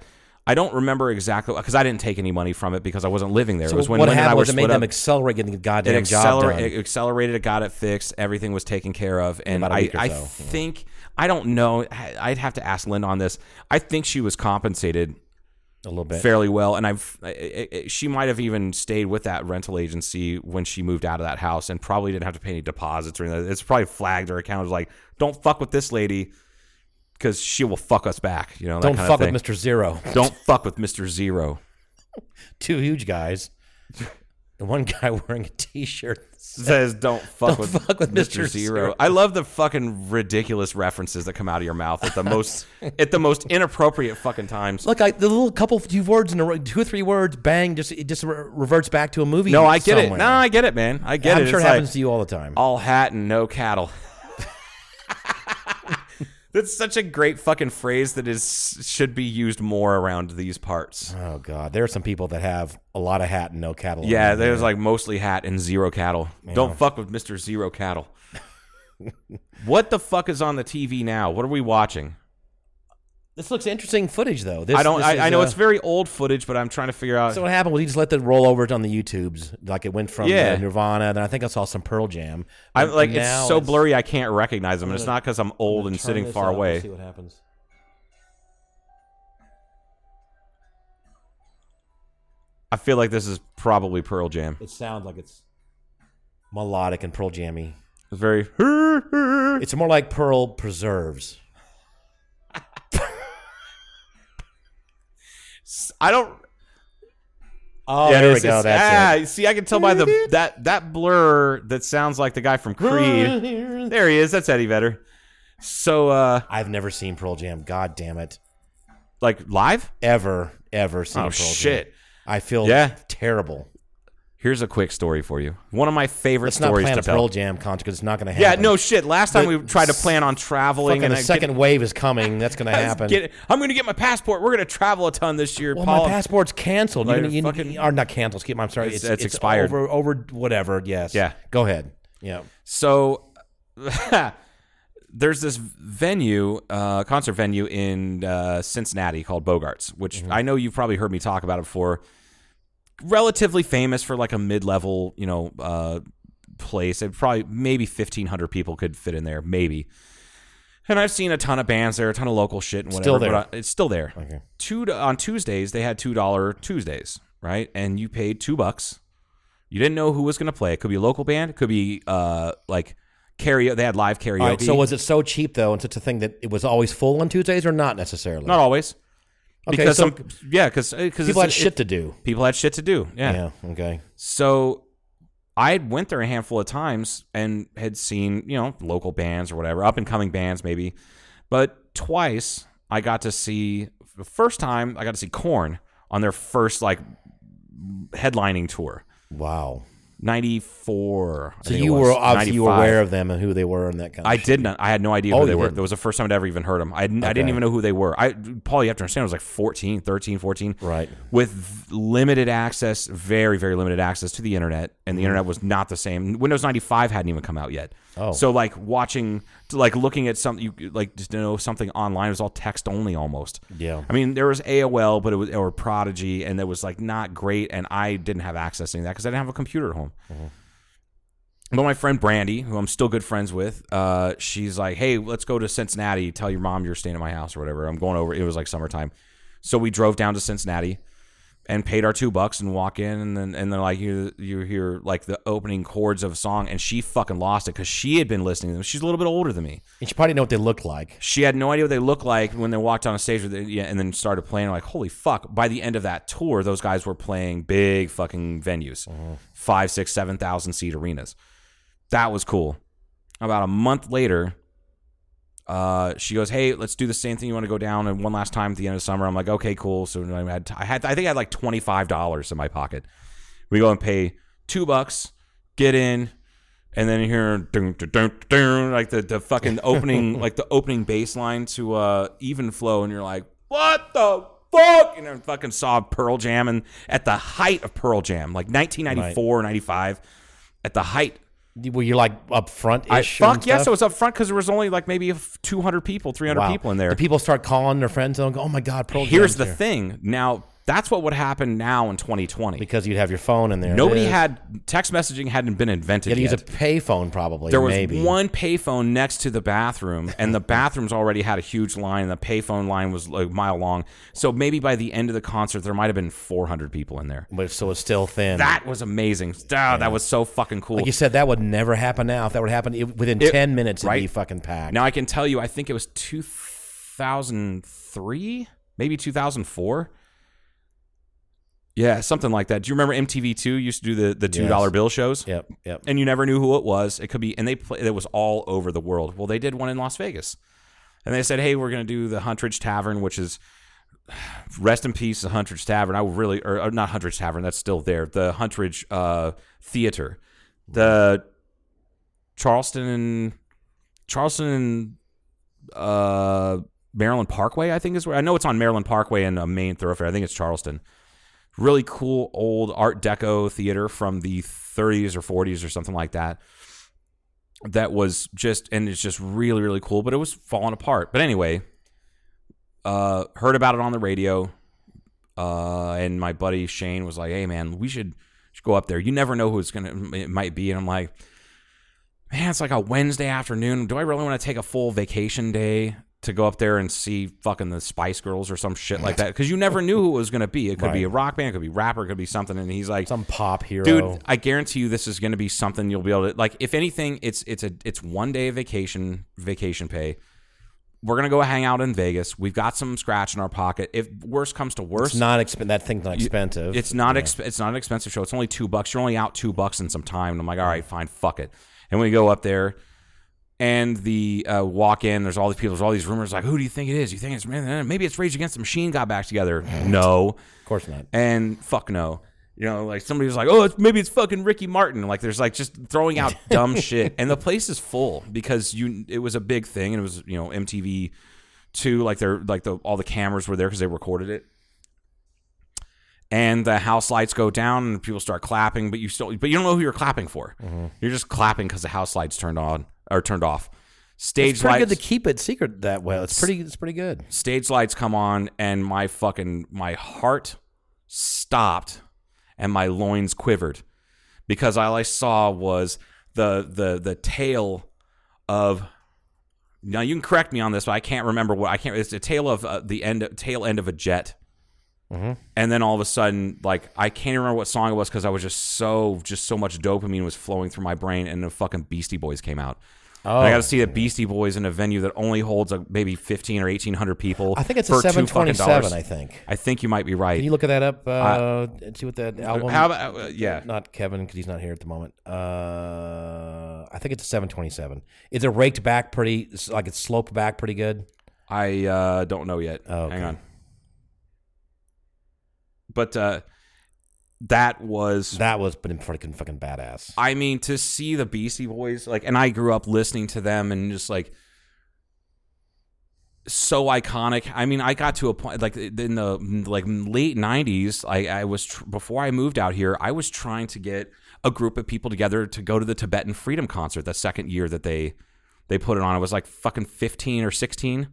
Speaker 4: I don't remember exactly because I didn't take any money from it because I wasn't living there.
Speaker 5: so
Speaker 4: it was when
Speaker 5: what
Speaker 4: Lynn and I
Speaker 5: happened was it made them
Speaker 4: up.
Speaker 5: accelerate getting the goddamn
Speaker 4: it,
Speaker 5: job done.
Speaker 4: it accelerated it got it fixed everything was taken care of and
Speaker 5: a
Speaker 4: i,
Speaker 5: or
Speaker 4: I
Speaker 5: so, yeah.
Speaker 4: think i don't know i'd have to ask Lynn on this i think she was compensated
Speaker 5: a little bit.
Speaker 4: fairly well and i've she might have even stayed with that rental agency when she moved out of that house and probably didn't have to pay any deposits or anything it's probably flagged her account as like don't fuck with this lady because she will fuck us back you know
Speaker 5: Don't fuck with. Mr. Zero.
Speaker 4: don't fuck with mr zero
Speaker 5: Two huge guys. And one guy wearing a t-shirt. says-
Speaker 4: says don't fuck,
Speaker 5: Don't
Speaker 4: with,
Speaker 5: fuck with
Speaker 4: Mr.
Speaker 5: Mr.
Speaker 4: Zero. I love the fucking ridiculous references that come out of your mouth at the most at the most inappropriate fucking times.
Speaker 5: Look, I, the little couple few words in a row, two or three words, bang, just it just reverts back to a movie.
Speaker 4: no, I get it.
Speaker 5: somewhere.
Speaker 4: No, I get it, man. I get
Speaker 5: I'm
Speaker 4: it.
Speaker 5: sure
Speaker 4: It's
Speaker 5: it happens
Speaker 4: like
Speaker 5: to you all the time.
Speaker 4: all hat and no cattle. That's such a great fucking phrase that is should be used more around these parts.
Speaker 5: Oh God, there are some people that have a lot of hat and no cattle.
Speaker 4: Yeah, there's
Speaker 5: here.
Speaker 4: like mostly hat and zero cattle. Don't fuck with Mr. Zero Cattle. what the fuck is on the TV now? What are we watching?
Speaker 5: This looks interesting footage though. This,
Speaker 4: I don't. I,
Speaker 5: is,
Speaker 4: I know
Speaker 5: uh,
Speaker 4: it's very old footage, but I'm trying to figure out.
Speaker 5: So what happened was he just let that roll over on the YouTubes, like it went from
Speaker 4: Yeah.
Speaker 5: uh, Nirvana. Then I think I saw some Pearl Jam.
Speaker 4: I'm like it's so blurry I can't recognize them, and it's not because I'm old and sitting far
Speaker 5: let's See
Speaker 4: away.
Speaker 5: what happens.
Speaker 4: I feel like this is probably Pearl Jam.
Speaker 5: It sounds like it's melodic and Pearl Jammy.
Speaker 4: It's very.
Speaker 5: It's more like Pearl Preserves.
Speaker 4: I don't.
Speaker 5: Oh,
Speaker 4: yeah,
Speaker 5: there we go.
Speaker 4: it's-
Speaker 5: That's
Speaker 4: ah, See, I can tell by the that that blur that sounds like the guy from Creed. there he is. That's Eddie Vedder. So, uh,
Speaker 5: I've never seen Pearl Jam. God damn it.
Speaker 4: like live?
Speaker 5: Ever, ever seen
Speaker 4: Oh
Speaker 5: Pearl Jam.
Speaker 4: shit!
Speaker 5: I feel
Speaker 4: Yeah.
Speaker 5: terrible.
Speaker 4: Here's a quick story for you. One of my favorite
Speaker 5: Let's not
Speaker 4: stories
Speaker 5: plan
Speaker 4: to
Speaker 5: a
Speaker 4: tell.
Speaker 5: Pearl Jam concert because it's not going to happen.
Speaker 4: Yeah,
Speaker 5: happen.
Speaker 4: no shit. Last time we tried to plan on traveling,
Speaker 5: Fucking
Speaker 4: and
Speaker 5: the
Speaker 4: I
Speaker 5: second
Speaker 4: get,
Speaker 5: wave is coming. That's going to happen.
Speaker 4: Get, I'm going to get my passport. We're going to travel a ton this year.
Speaker 5: well,
Speaker 4: Paul.
Speaker 5: my passport's canceled. You, you,
Speaker 4: fucking-
Speaker 5: you, or not canceled. Excuse me. I'm sorry.
Speaker 4: It's-
Speaker 5: It's,
Speaker 4: it's expired.
Speaker 5: Over, over whatever. Yes.
Speaker 4: Yeah.
Speaker 5: Go ahead. Yeah.
Speaker 4: So there's this venue, uh, concert venue in uh, Cincinnati called Bogarts, which
Speaker 5: Mm-hmm.
Speaker 4: I know you've probably heard me talk about it before. Relatively famous for like a mid-level, you know, uh, place. It probably maybe 1,500 people could fit in there, maybe. And I've seen a ton of bands there, a ton of local shit and whatever.
Speaker 5: Still there.
Speaker 4: But uh, it's still there.
Speaker 5: Okay.
Speaker 4: Two on Tuesdays they had two dollar Tuesdays, right? And you paid two bucks. You didn't know who was going to play. It could be a local band. It could be uh like karaoke. They had live karaoke.
Speaker 5: All right. So was it so cheap though, and such a thing that it was always full on Tuesdays, or not necessarily?
Speaker 4: not always.
Speaker 5: Okay,
Speaker 4: because
Speaker 5: so
Speaker 4: some yeah, because because uh,
Speaker 5: people had shit to do.
Speaker 4: people had shit to do. Yeah.
Speaker 5: Yeah. Okay.
Speaker 4: So I went there a handful of times and had seen you know local bands or whatever, up and coming bands maybe, but twice I got to see. The first time I got to see Korn on their first like headlining tour.
Speaker 5: Wow.
Speaker 4: 94. I
Speaker 5: So you were obviously you were aware of them and who they were and that kind of
Speaker 4: I
Speaker 5: shit.
Speaker 4: did not. I had no idea
Speaker 5: Oh,
Speaker 4: who they were.
Speaker 5: didn't?
Speaker 4: That was the first time I'd ever even heard them. I, didn't- I didn't even know who they were. I Paul, you have to understand, I was like 14, 13, 14.
Speaker 5: Right.
Speaker 4: With limited access, very, very limited access to the internet. And the mm-hmm. internet was not the same. Windows 95 hadn't even come out yet.
Speaker 5: Oh.
Speaker 4: So, like, watching, like, looking at something, you like, just to know something online, it was all text only almost.
Speaker 5: Yeah.
Speaker 4: I mean, there was AOL, but it was, or Prodigy, and it was, like, not great. And I didn't have access to that because I didn't have a computer at home. But my friend Brandy, who I'm still good friends with, uh, she's like, "Hey, let's go to Cincinnati. Tell your mom you're staying at my house or whatever." I'm going over. It was like summertime, so we drove down to Cincinnati and paid our two bucks and walk in, and then and then they're like you you hear like the opening chords of a song, and she fucking lost it because she had been listening to them. She's a little bit older than me.
Speaker 5: And she probably know what they look like.
Speaker 4: She had no idea what they looked like when they walked on a stage with it, yeah, and then started playing. Like, holy fuck! By the end of that tour, those guys were playing big fucking venues, mm-hmm. five, six, seven thousand seat arenas. That was cool. About a month later, uh, she goes, "Hey, let's do the same thing. You want to go down and one last time at the end of summer?" I'm like, "Okay, cool." So I had, I had, I think I had like twenty five dollars in my pocket. We go and pay two bucks, get in, and then you hear dun, dun, dun, like the, the fucking opening, like the opening bass line to uh, even flow, and you're like, "What the fuck?" And then fucking saw Pearl Jam, and at the height of Pearl Jam, like 1994, 95, at the height.
Speaker 5: Were you like up front?
Speaker 4: I fuck yes, it was up front because there was only like maybe 200 people, 300 people in there.
Speaker 5: The people start calling their friends and go, "Oh my god, Pearl
Speaker 4: Here's the
Speaker 5: here."
Speaker 4: thing. Now that's what would happen now in 2020.
Speaker 5: because you'd have your phone in there.
Speaker 4: Nobody had text messaging hadn't been invented
Speaker 5: had to use a payphone probably.
Speaker 4: there was
Speaker 5: maybe.
Speaker 4: one payphone next to the bathroom, and the bathrooms already had a huge line. And the payphone line was like a mile long. So maybe by the end of the concert, there might have been 400 people in there.
Speaker 5: but so it's still thin.
Speaker 4: That was amazing. Ah, That was so fucking cool.
Speaker 5: like you said, that would never happen now. If that would happen it, within
Speaker 4: It-
Speaker 5: ten minutes, it'd
Speaker 4: right.
Speaker 5: be fucking packed.
Speaker 4: Now I can tell you, I think it was 2003, maybe 2004. Yeah, something like that. Do you remember MTV2 used to do the the two dollar
Speaker 5: Yes.
Speaker 4: bill shows?
Speaker 5: Yep, yep.
Speaker 4: And you never knew who it was. It could be, and they play. It was all over the world. Well, they did one in Las Vegas, and they said, "Hey, we're going to do the Huntridge Tavern, which is rest in peace, the Huntridge Tavern. I really, or, or not Huntridge Tavern, that's still there. The Huntridge uh, Theater, the Charleston and Charleston and uh, Maryland Parkway, I think is where I know it's on Maryland Parkway and a main thoroughfare. I think it's Charleston. Really cool old Art Deco theater from the 30s or 40s or something like that. That was just and it's just really really cool, but it was falling apart. But anyway, uh, heard about it on the radio, uh, and my buddy Shane was like, "Hey man, we should, should go up there. You never know who it's gonna it might be." And I'm like, man, it's like a Wednesday afternoon. Do I really want to take a full vacation day to go up there and see fucking the Spice Girls or some shit like that? Because you never knew who it was going to be. It could be a rock band, it could be rapper, it could be something. And he's like,
Speaker 5: Some pop hero.
Speaker 4: dude, I guarantee you this is going to be something you'll be able to like. If anything, it's it's a it's one day of vacation vacation pay. We're gonna go hang out in Vegas. We've got some scratch in our pocket. If worst comes to worst,
Speaker 5: it's not exp- that thing's not expensive.
Speaker 4: it's not exp- it's not an expensive show. It's only two bucks. You're only out two bucks and some time. And I'm like, all right, fine, fuck it. And we go up there, and the uh, walk in. There's all these people. There's all these rumors. Like, who do you think it is? You think it's maybe it's Rage Against the Machine got back together? No,
Speaker 5: of course not.
Speaker 4: and fuck no. You know, like somebody was like, "Oh, it's, maybe it's fucking Ricky Martin." Like, there's like just throwing out dumb shit, and the place is full because you. It was a big thing, and it was you know MTV two, like they're like the all the cameras were there because they recorded it, and the house lights go down and people start clapping, but you still, but you don't know who you're clapping for. You're just clapping because the house lights turned on or turned off. Stage
Speaker 5: It's pretty
Speaker 4: lights
Speaker 5: good to keep it secret that well. It's pretty. It's pretty good.
Speaker 4: stage lights come on and my fucking my heart stopped and my loins quivered because all I saw was the the the tail of now you can correct me on this but I can't remember what I can't it's the tail of uh, the end tail end of a jet and then all of a sudden like I can't remember what song it was because I was just so just so much dopamine was flowing through my brain and the fucking Beastie Boys came out
Speaker 5: Oh,
Speaker 4: I got to see the Beastie Boys in a venue that only holds like maybe fifteen or eighteen hundred people.
Speaker 5: I think it's
Speaker 4: for
Speaker 5: a seven twenty-seven.
Speaker 4: dollars.
Speaker 5: I think.
Speaker 4: I think you might be right.
Speaker 5: Can you look at that up? Uh, and see what that album.
Speaker 4: How about uh, yeah?
Speaker 5: not Kevin because he's not here at the moment. Uh, I think it's a 727. Is it raked back pretty? Like it's sloped back pretty good.
Speaker 4: I uh, don't know yet.
Speaker 5: Oh, okay.
Speaker 4: Hang on. But uh, that was
Speaker 5: That was pretty fucking fucking badass.
Speaker 4: I mean, to see the Beastie Boys, like, and I grew up listening to them and just like so iconic. I mean, I got to a point like in the like late '90s. I, I was tr- before I moved out here. I was trying to get a group of people together to go to the Tibetan Freedom concert. The second year that they they put it on, I was like fucking 15 or 16.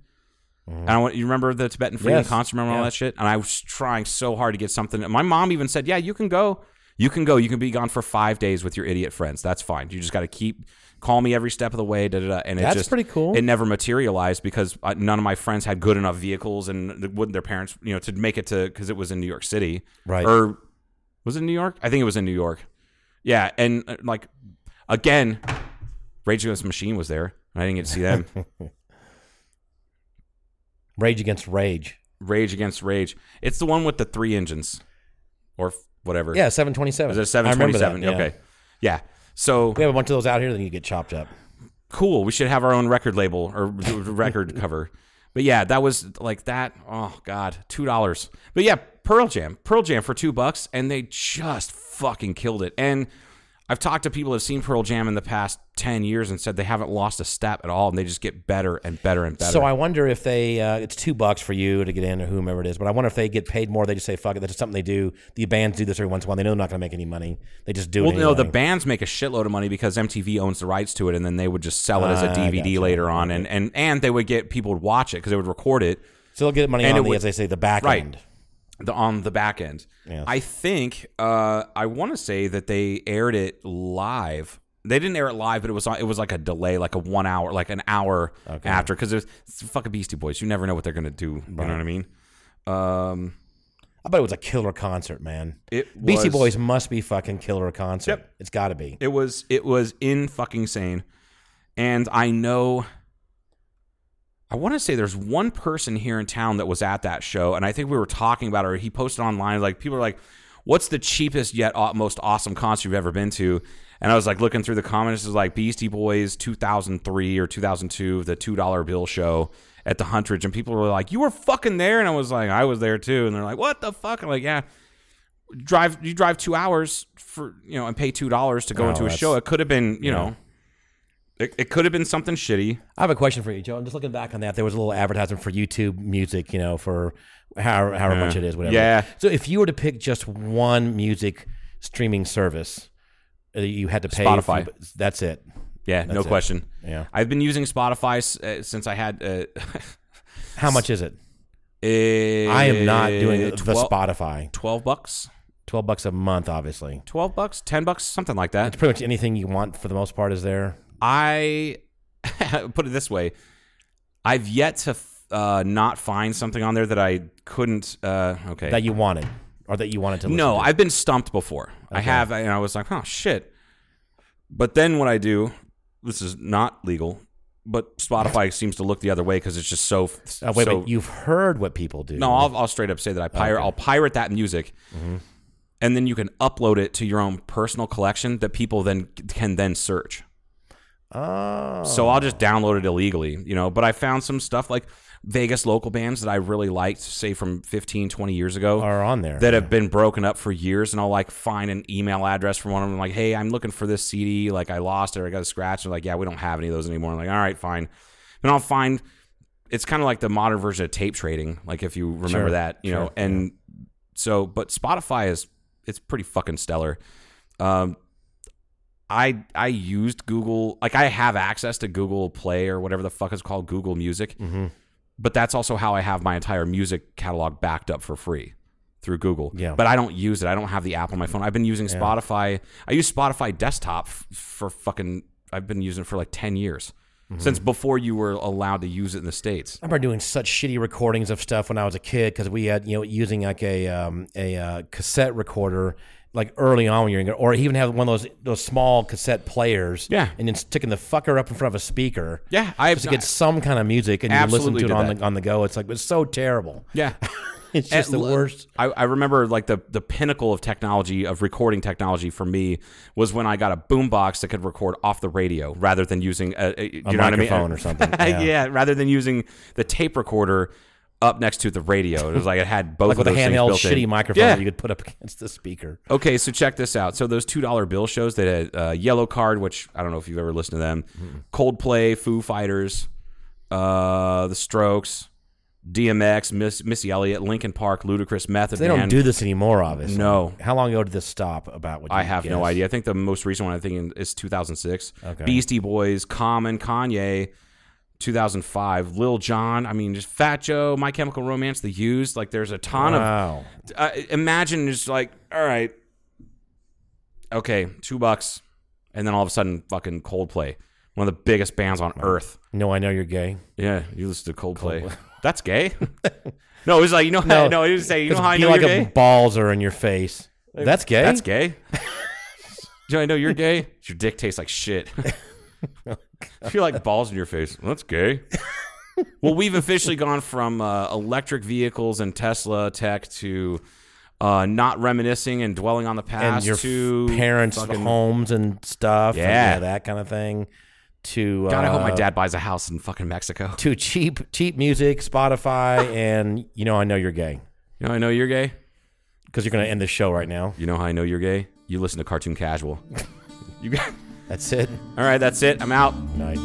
Speaker 4: And I want you remember the Tibetan Freedom
Speaker 5: Yes.
Speaker 4: concert? Remember all that shit? And I was trying so hard to get something. My mom even said, "Yeah, you can go." You can go. You can be gone for five days with your idiot friends. That's fine. You just got to keep call me every step of the way. Da, da, da. And it
Speaker 5: That's
Speaker 4: just
Speaker 5: pretty cool.
Speaker 4: It never materialized because uh, none of my friends had good enough vehicles and wouldn't their parents, you know, to make it to because it was in New York City,
Speaker 5: Right.
Speaker 4: Or was it New York? I think it was in New York. Yeah, and uh, like again, Rage Against the Machine was there. and I didn't get to see them.
Speaker 5: Rage Against Rage.
Speaker 4: Rage Against Rage. It's the one with the three engines, or f- whatever.
Speaker 5: Yeah, 727.
Speaker 4: Is it seven twenty seven? Okay. Yeah. So
Speaker 5: We have a bunch of those out here, then you get chopped up.
Speaker 4: cool. We should have our own record label or record cover. But yeah, that was like that. Oh god, two dollars. But yeah, Pearl Jam, Pearl Jam for two bucks, and they just fucking killed it. And I've talked to people who have seen Pearl Jam in the past ten years and said they haven't lost a step at all, and they just get better and better and better.
Speaker 5: So I wonder if they, uh, it's two bucks for you to get in or whomever it is, but I wonder if they get paid more. They just say, fuck it, that's just something they do. The bands do this every once in a while. They know they're not going to make any money. They just do it.
Speaker 4: well,
Speaker 5: it.
Speaker 4: no, the bands make a shitload of money because MTV owns the rights to it, and then they would just sell it as a
Speaker 5: Ah,
Speaker 4: DVD
Speaker 5: gotcha.
Speaker 4: later on, and, and and they would get people would watch it because they would record it.
Speaker 5: So they'll get money
Speaker 4: And
Speaker 5: on the,
Speaker 4: would-
Speaker 5: as they say, the back
Speaker 4: Right.
Speaker 5: end.
Speaker 4: The, on the back end.
Speaker 5: Yes.
Speaker 4: I think uh, I want to say that they aired it live. They didn't air it live, but it was on, it was like a delay, like a one hour, like an hour after, because it's fucking Beastie Boys. You never know what they're gonna do. You know what I mean? Um,
Speaker 5: I bet it was a killer concert, man.
Speaker 4: It
Speaker 5: Beastie Boys must be fucking killer concert.
Speaker 4: Yep.
Speaker 5: It's got to be.
Speaker 4: it was it was in fucking sane, and I know. I want to say there's one person here in town that was at that show, and I think we were talking about it. Or he posted online, like people are like, "What's the cheapest yet most awesome concert you've ever been to?" And I was like looking through the comments, it was like Beastie Boys 2003 or 2002, the two dollar bill show at the Huntridge, and people were like, "You were fucking there," and I was like, "I was there too," and they're like, "What the fuck?" I'm like, "Yeah." Drive you drive two hours for you know and pay two dollars to go
Speaker 5: Oh,
Speaker 4: into a
Speaker 5: oh,
Speaker 4: show. It could have been you know, it, it could have been something shitty.
Speaker 5: I have a question for you, Joe. I'm just looking back on that. There was a little advertisement for YouTube music, you know, for however, however much it is, whatever.
Speaker 4: Yeah.
Speaker 5: So if you were to pick just one music streaming service, uh, you had to pay.
Speaker 4: Spotify.
Speaker 5: For, that's it.
Speaker 4: Yeah, no
Speaker 5: it.
Speaker 4: question.
Speaker 5: Yeah.
Speaker 4: I've been using Spotify s- uh, since I had. Uh,
Speaker 5: How much is it? I am not doing the Spotify.
Speaker 4: Twelve bucks,
Speaker 5: Twelve bucks a month, obviously.
Speaker 4: twelve bucks, ten bucks, something like that.
Speaker 5: Pretty much anything you want for the most part is there.
Speaker 4: I put it this way: I've yet to uh, not find something on there that I couldn't. Uh, okay,
Speaker 5: that you wanted or that you wanted to. Listen
Speaker 4: No,
Speaker 5: to.
Speaker 4: I've been stumped before. I have, and I was like, oh shit. But then what I do, this is not legal, but Spotify seems to look the other way because it's just so.
Speaker 5: Oh, wait,
Speaker 4: so,
Speaker 5: wait. You've heard what people do.
Speaker 4: No, I'll, I'll straight up say that I pirate. I'll pirate that music, and then you can upload it to your own personal collection that people then can then search.
Speaker 5: Oh.
Speaker 4: So I'll just download it illegally, you know. But I found some stuff like Vegas local bands that I really liked, say from 15, 20 years ago,
Speaker 5: Are on there.
Speaker 4: that have been broken up for years. And I'll like find an email address from one of them, like, hey, I'm looking for this CD. Like I lost it or I got a scratch. They're like, yeah, we don't have any of those anymore. I'm like, all right, fine. And I'll find it's kind of like the modern version of tape trading, like if you remember
Speaker 5: Sure,
Speaker 4: that, you know.
Speaker 5: sure,
Speaker 4: And so, but Spotify is it's pretty fucking stellar. Um, I I used Google like I have access to Google Play or whatever the fuck is called Google Music,
Speaker 5: Mm-hmm.
Speaker 4: but that's also how I have my entire music catalog backed up for free through Google.
Speaker 5: Yeah.
Speaker 4: But I don't use it. I don't have the app on my phone. I've been using Spotify. I use Spotify desktop f- for fucking. I've been using it for like ten years
Speaker 5: Mm-hmm.
Speaker 4: since before you were allowed to use it in the states.
Speaker 5: I remember doing such shitty recordings of stuff when I was a kid because we had you know using like a um, a uh, cassette recorder like early on when you're in, or even have one of those those small cassette players.
Speaker 4: Yeah.
Speaker 5: and then sticking the fucker up in front of a speaker.
Speaker 4: Yeah, I have
Speaker 5: just to get some kind of music and you listen to it on
Speaker 4: that.
Speaker 5: the on the go. It's like it's so terrible.
Speaker 4: Yeah.
Speaker 5: It's just the
Speaker 4: At-
Speaker 5: worst.
Speaker 4: I, I remember like the the pinnacle of technology of recording technology for me was when I got a boombox that could record off the radio rather than using a, a, you know what I mean?
Speaker 5: microphone or something,
Speaker 4: yeah.
Speaker 5: yeah.
Speaker 4: rather than using the tape recorder up next to the radio. It was like it had both
Speaker 5: Like with
Speaker 4: of
Speaker 5: a handheld shitty microphone
Speaker 4: Yeah.
Speaker 5: that you could put up against the speaker.
Speaker 4: Okay, so check this out. So those two dollar bill shows that had uh, Yellowcard, which I don't know if you've ever listened to them, Coldplay, Foo Fighters, uh, The Strokes, DMX, Miss, Missy Elliott, Linkin Park, Ludacris, Method
Speaker 5: They
Speaker 4: Man.
Speaker 5: don't do this anymore, obviously.
Speaker 4: No.
Speaker 5: How long ago did this stop? About what
Speaker 4: I have no idea. I think the most recent one I think is 2006.
Speaker 5: Okay.
Speaker 4: Beastie Boys, Common, Kanye, 2005. Lil Jon. I mean, just Fat Joe, My Chemical Romance, The Used. Like, there's a ton
Speaker 5: Wow.
Speaker 4: of. Uh, imagine just like, all right, okay, two bucks, and then all of a sudden, fucking Coldplay, one of the biggest bands on earth.
Speaker 5: No, I know you're gay.
Speaker 4: Yeah, you listen to Coldplay. That's gay. no, it was like you know, no, no, it was say you know how I know
Speaker 5: like
Speaker 4: you're
Speaker 5: a
Speaker 4: gay.
Speaker 5: balls are in your face. That's gay.
Speaker 4: That's gay. Do I know you're gay? Your dick tastes like shit. I feel like balls in your face. That's gay. well, we've officially gone from uh, electric vehicles and Tesla tech to uh, not reminiscing and dwelling on the past
Speaker 5: and your
Speaker 4: to
Speaker 5: parents'
Speaker 4: fucking-
Speaker 5: homes and stuff. and,
Speaker 4: Yeah.
Speaker 5: that kind of thing. To
Speaker 4: God, I hope my
Speaker 5: uh,
Speaker 4: dad buys a house in fucking Mexico.
Speaker 5: to cheap cheap music, Spotify, and you know I know you're gay
Speaker 4: You know, how I know you're gay.
Speaker 5: because you're going to end the show right now.
Speaker 4: You know how I know you're gay? You listen to Cartoon Casual. you got.
Speaker 5: That's it.
Speaker 4: All right, that's it. I'm out.
Speaker 5: Night.